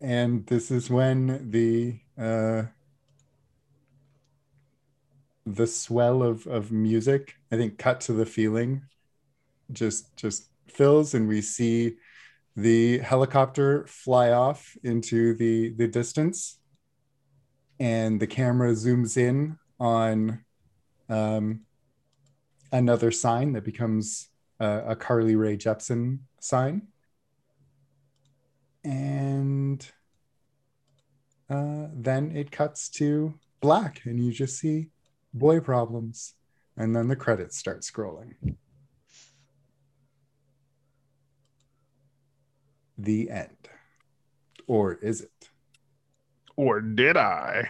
And this is when the uh the swell of of music i think cut to the feeling just just fills and we see the helicopter fly off into the the distance. And the camera zooms in on um another sign that becomes a, a carly rae jepsen sign and uh, then it cuts to black and you just see boy problems. And then the credits start scrolling. The end. Or is it? Or did I?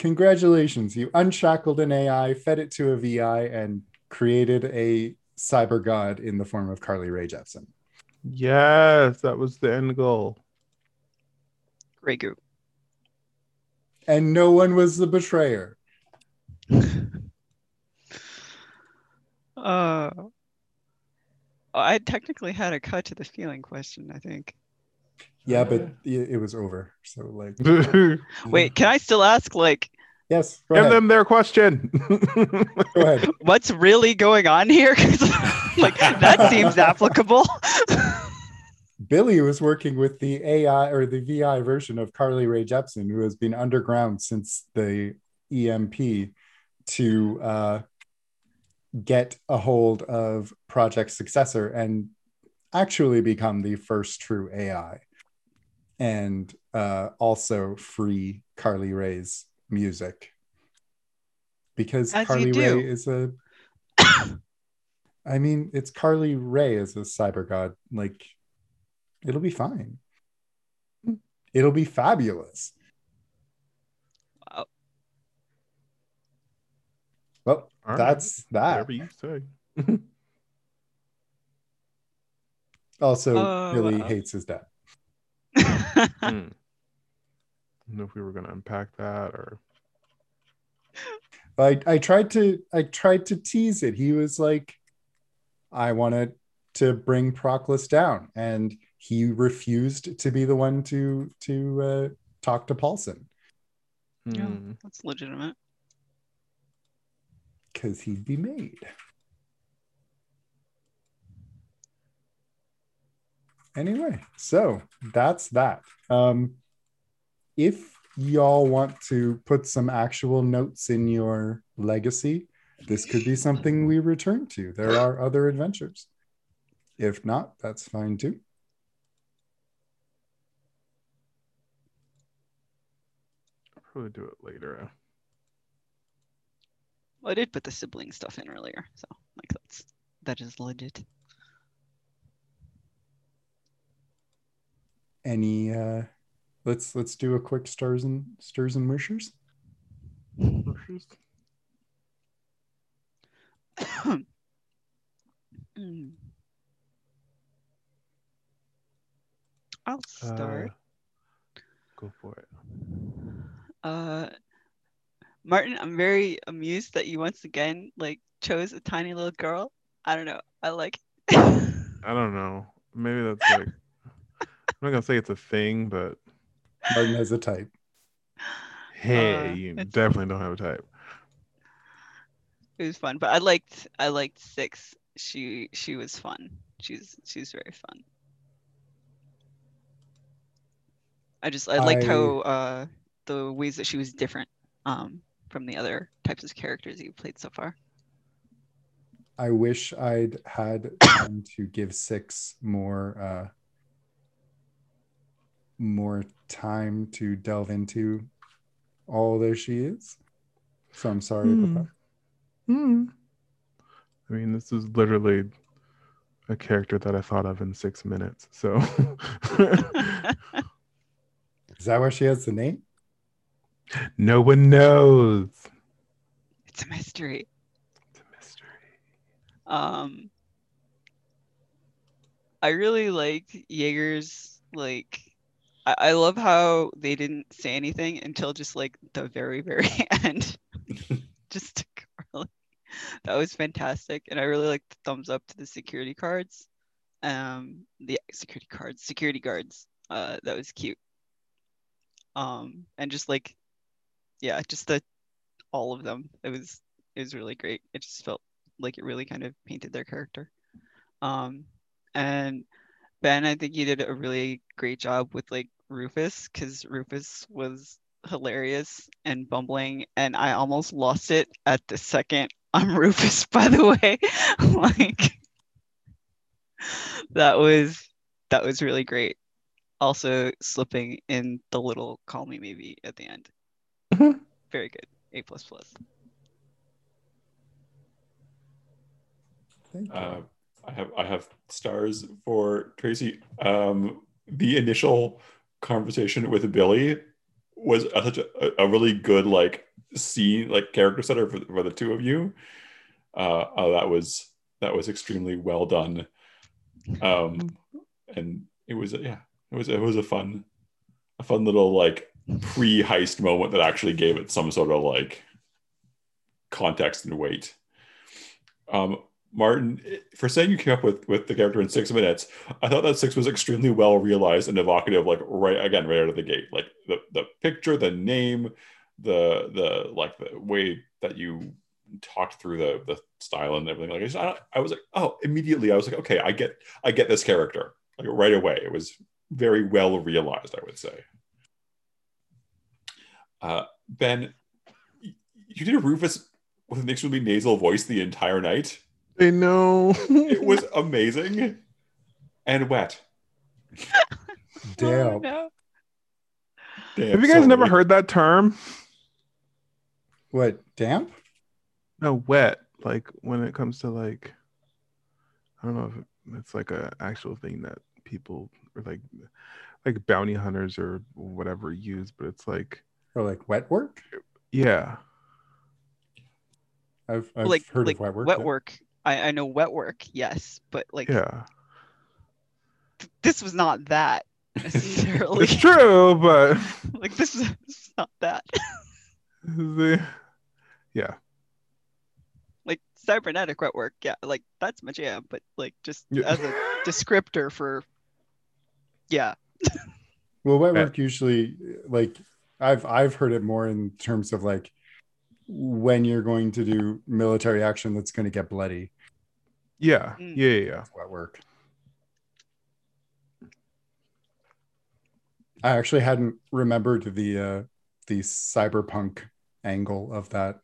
congratulations. You unshackled an ai fed it to a vi and created a cyber god in the form of carly rae jepsen Yes, that was the end goal. Grey goo. and no one was the betrayer (laughs) Uh, I technically had a cut to the feeling question, I think. yeah but it, it was over so like (laughs) Wait, can I still ask, like, yes Give ahead. them their question. (laughs) go ahead what's really going on here? (laughs) 'Cause, like, that seems (laughs) applicable. Billy was working with the AI or the VI version of Carly Rae Jepsen, who has been underground since the EMP to uh, get a hold of Project Successor and actually become the first true AI and uh, also free Carly Rae's music. Because As Carly. Rae is a. (coughs) I mean, it's Carly Rae as a cyber god. Like, it'll be fine. It'll be fabulous. Wow. Well, All right, that's that. Whatever you say. (laughs) Also, Oh, Billy wow. hates his dad. Hmm. I don't know if we were gonna unpack that or I, I tried to I tried to tease it. He was like, I wanted to bring Proclus down, and he refused to be the one to to uh, talk to Paulson Yeah, Hmm. that's legitimate. because he'd be made. Anyway, so that's that. Um, if y'all want to put some actual notes in your legacy, this could be something we return to. There are other adventures. If not, that's fine too. I'll probably do it later. Well, I did put the sibling stuff in earlier, so like that's that is legit. Any uh let's let's do a quick stars and stirs and wishers. Mm. (coughs) I'll start. Uh, go for it. Uh, Martin, I'm very amused that you once again like chose a tiny little girl. I don't know. I like. (laughs) I don't know. Maybe that's like. I'm not gonna say it's a thing, but Martin has a type. hey, Uh, you definitely don't have a type. it was fun, but I liked I liked six. She she was fun. She's she's very fun. I just I liked I- how uh the ways that she was different um from the other types of characters you've played so far. I wish I'd had time to give six more uh more time to delve into all there she is. So I'm sorry Hmm. about that. Hmm. I mean, this is literally a character that I thought of in six minutes. So (laughs) Is that where she has the name? no one knows. it's a mystery. It's a mystery. Um I really liked Jaeger's like I, I love how they didn't say anything until just like the very, very (laughs) end. (laughs) just to really, that was fantastic. And I really like the thumbs up to the security cards. Um the security cards, security guards. Uh that was cute. Um and just like yeah, just the all of them. It was it was really great. It just felt like it really kind of painted their character. Um, and Ben, I think you did a really great job with like Rufus because Rufus was hilarious and bumbling, and I almost lost it at the second (laughs) I'm Rufus. By the way, (laughs) like that was that was really great. Also slipping in the little call me maybe at the end. Mhm. Very good. A plus plus. Thank you. Uh, I have I have stars for Tracy. Um, the initial conversation with Billy was a, such a, a really good like scene, like character setter for, for the two of you. Uh, oh, that was that was extremely well done. Um, and it was yeah, it was it was a fun, a fun little like pre heist moment that actually gave it some sort of like context and weight. Um, Martin, for saying you came up with with the character in six minutes, I thought that six was extremely well realized and evocative. Like right again, right out of the gate, like the the picture, the name, the the like the way that you talked through the the style and everything. Like I, just, I, I was like, oh, immediately I was like, okay, I get I get this character like right away. It was very well realized, I would say. Uh, ben, you did a Rufus with an extremely nasal voice the entire night. I know. It was amazing and wet. (laughs) Damn. Oh, no. Damn, Have you guys never sorry. heard that term? What damp? No, wet. Like when it comes to like, I don't know if it's like a actual thing that people or like, like bounty hunters or whatever use, but it's like, Or like wet work? yeah, I've, I've like heard like of wet work. Wet yeah. work. I, I know wet work, yes, but like yeah. this was not that (laughs) necessarily. It's true, but (laughs) like this is, this is not that. the, yeah, like cybernetic wet work, yeah, like that's my jam. But like just Yeah. as a descriptor for, yeah, Well, wet work usually like I've I've heard it more in terms of like when you're going to do military action that's going to get bloody. yeah, Mm. yeah, yeah, yeah. Wet work. I actually hadn't remembered the uh the cyberpunk angle of that.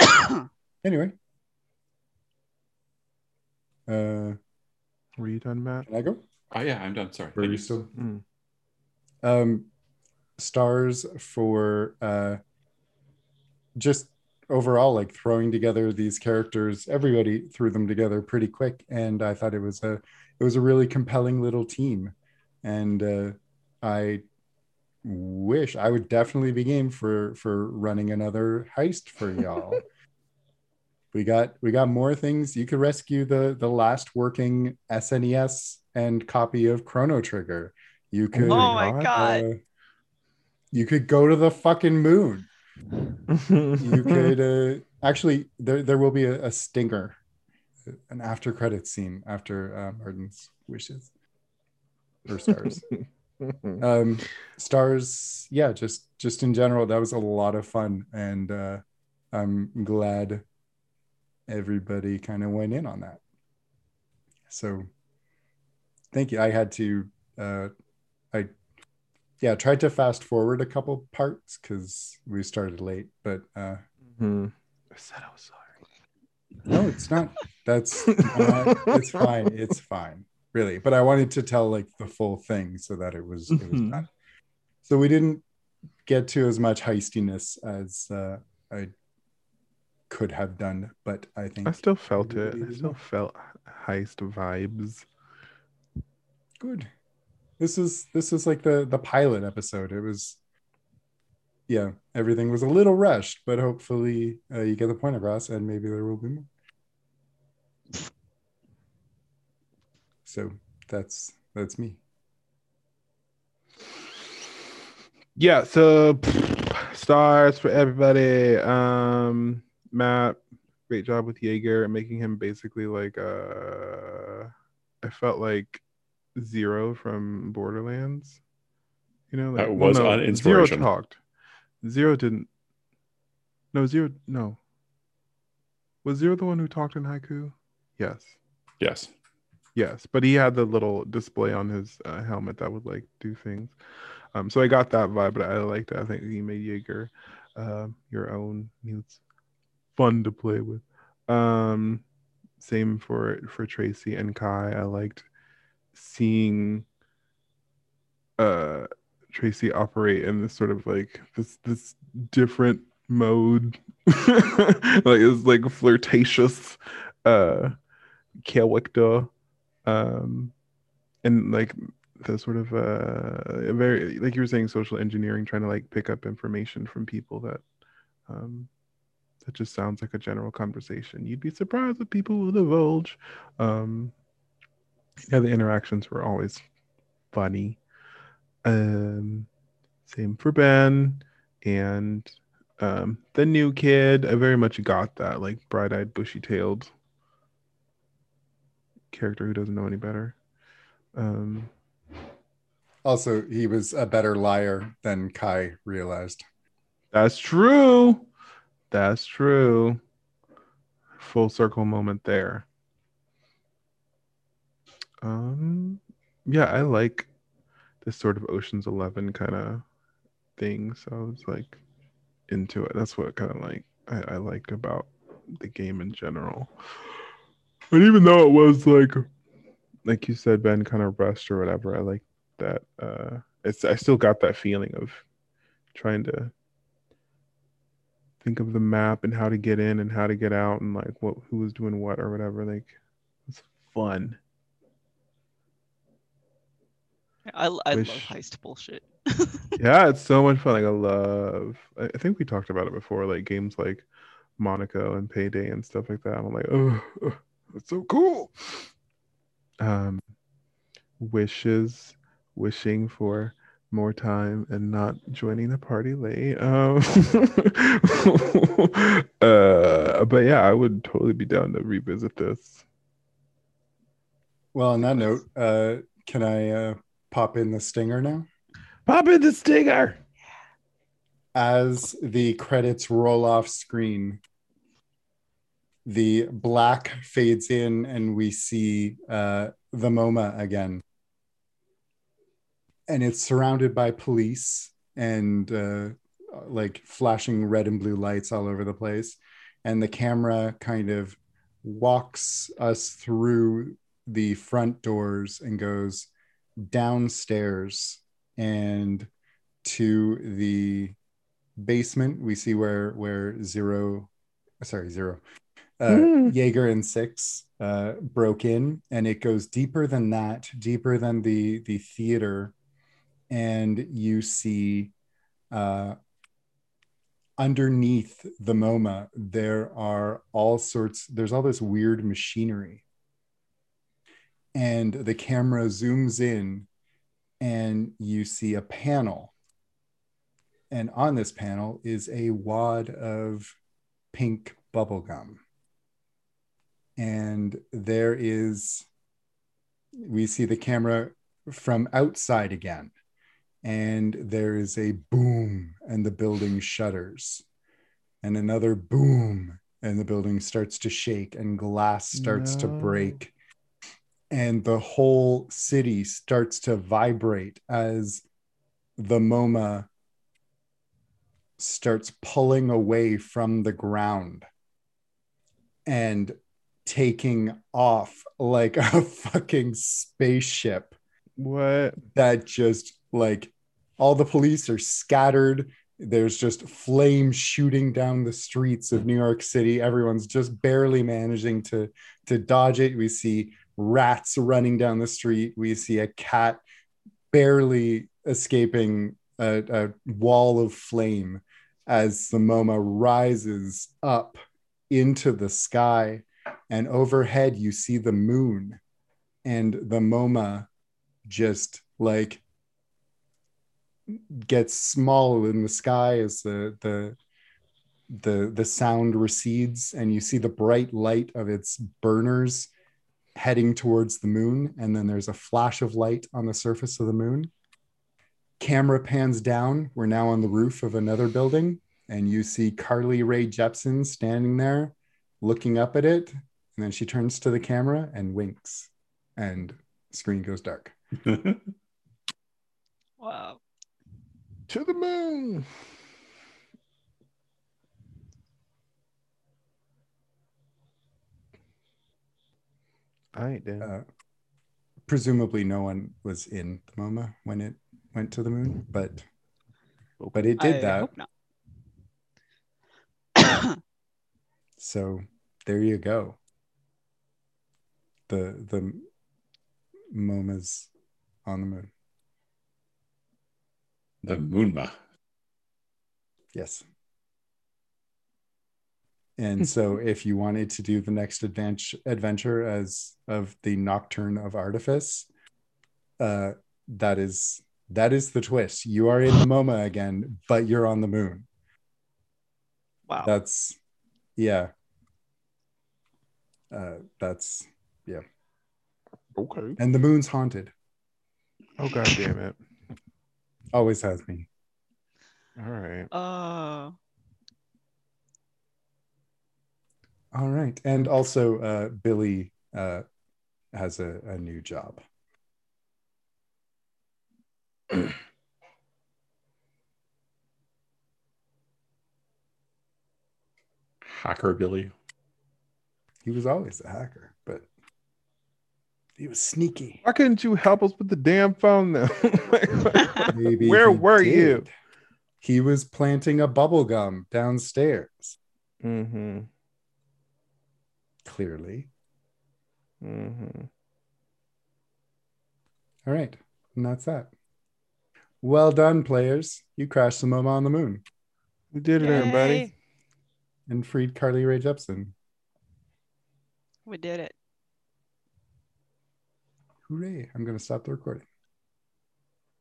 (coughs) Anyway. Uh Were you done, Matt? can I go? Oh yeah, I'm done. Sorry. Or are you you. still Mm. um stars for uh just overall like throwing together these characters everybody threw them together pretty quick and i thought it was a it was a really compelling little team and uh i wish i would definitely be game for for running another heist for y'all (laughs) we got we got more things. You could rescue the the last working SNES and copy of Chrono Trigger. You could Oh my God. You could go to the fucking moon. You (laughs) could uh, actually there there will be a, a stinger, an after credit scene after uh, Martin's wishes or stars. (laughs) um stars yeah just just in general that was a lot of fun and uh i'm glad everybody kind of went in on that so thank you i had to uh yeah tried to fast forward a couple parts because we started late but uh Mhm. I said I was sorry. no it's not that's not, it's fine it's fine really but i wanted to tell like the full thing so that it was it was Mhm. done so we didn't get to as much heistiness as uh, i could have done but i think I still felt it. I still well. felt heist vibes. good this is this is like the the pilot episode. It was yeah everything was a little rushed but hopefully uh, you get the point across and maybe there will be more. So that's that's me. Yeah, so stars for everybody. Um Matt, great job with Jaeger making him basically like uh I felt like Zero from Borderlands. You know, like That was on Zero talked. Zero didn't No, Zero no. Was Zero the one who talked in haiku? Yes. Yes. Yes, but he had the little display on his uh, helmet that would like do things. Um, so I got that vibe, but I liked it. I think he made Jaeger um, your own. Was fun to play with. Um, same for for Tracy and Kai. I liked seeing uh Tracy operate in this sort of like this this different mode, (laughs) like it's like flirtatious uh character um and like the sort of uh very like you were saying social engineering trying to like pick up information from people that um that just sounds like a general conversation. You'd be surprised what people will divulge um yeah the interactions were always funny um same for ben and um the new kid i very much got that like bright-eyed bushy-tailed character who doesn't know any better. Um, Also, he was a better liar than Kai realized. that's true. That's true. Full circle moment there. Um, yeah, I like this sort of Ocean's Eleven kind of thing. So I was like into it. That's what kind of like I, I liked about the game in general. But even though it was like, like you said, Ben, kind of rushed or whatever, I like that. Uh, it's I still got that feeling of trying to think of the map and how to get in and how to get out and like what who was doing what or whatever. Like it's fun. I, I love heist bullshit. (laughs) yeah, it's so much fun. Like I love. I I think we talked about it before, like games like Monaco and Payday and stuff like that. I'm like, oh, that's so cool. Um, wishes, wishing for more time and not joining the party late. Um, (laughs) uh, but yeah, I would totally be down to revisit this. Well, on that note, uh, can I uh, pop in the stinger now? Pop in the stinger. As the credits roll off screen, the black fades in and we see uh, the MoMA again. And it's surrounded by police and uh, like flashing red and blue lights all over the place. And the camera kind of walks us through the front doors and goes downstairs and to the basement we see where where zero sorry zero uh Mm. jaeger and six uh broke in and it goes deeper than that deeper than the the theater and you see uh underneath the MoMA, there are all sorts, there's all this weird machinery. And the camera zooms in, and you see a panel. And on this panel is a wad of pink bubble gum. And there is, we see the camera from outside again and there is a boom and the building shudders and another boom and the building starts to shake and glass starts no. to break and the whole city starts to vibrate as the MoMA starts pulling away from the ground and taking off like (laughs) a fucking spaceship. What? That just like all the police are scattered there's just flames shooting down the streets of new york city everyone's just barely managing to to dodge it we see rats running down the street. We see a cat barely escaping a, a wall of flame as the moma rises up into the sky. And overhead you see the moon. And the moma just like gets small in the sky as the the the the sound recedes. And you see the bright light of its burners heading towards the moon and then there's a flash of light on the surface of the moon. Camera pans down. We're now on the roof of another building and you see carly rae jepsen standing there looking up at it and then she turns to the camera and winks and screen goes dark. (laughs) Wow. To the moon. I ain't dead. Uh, presumably, no one was in the MoMA when it went to the moon, but but it did I that. (coughs) so there you go. The the MoMA's on the moon. The Moonma. Yes. And so if you wanted to do the next adventure adventure as of the Nocturne of Artifice, uh, that is that is the twist. You are in the (sighs) MoMA again, but you're on the moon. Wow. That's yeah. Uh, that's yeah. Okay. And the moon's haunted. Oh god damn it. Always has been. All right. Uh all right. And also uh Billy uh has a, a new job. (clears throat) Hacker Billy. He was always a hacker, but he was sneaky. Why couldn't you help us with the damn phone though? (laughs) Maybe where were did. you? He was planting a bubble gum downstairs. Mm-hmm. Clearly. Mm-hmm. All right. And that's that. Well done, players. You crashed the MoMA on the moon. We did it, Yay. everybody. And freed Carly Rae Jepsen. We did it. Hooray. I'm going to stop the recording.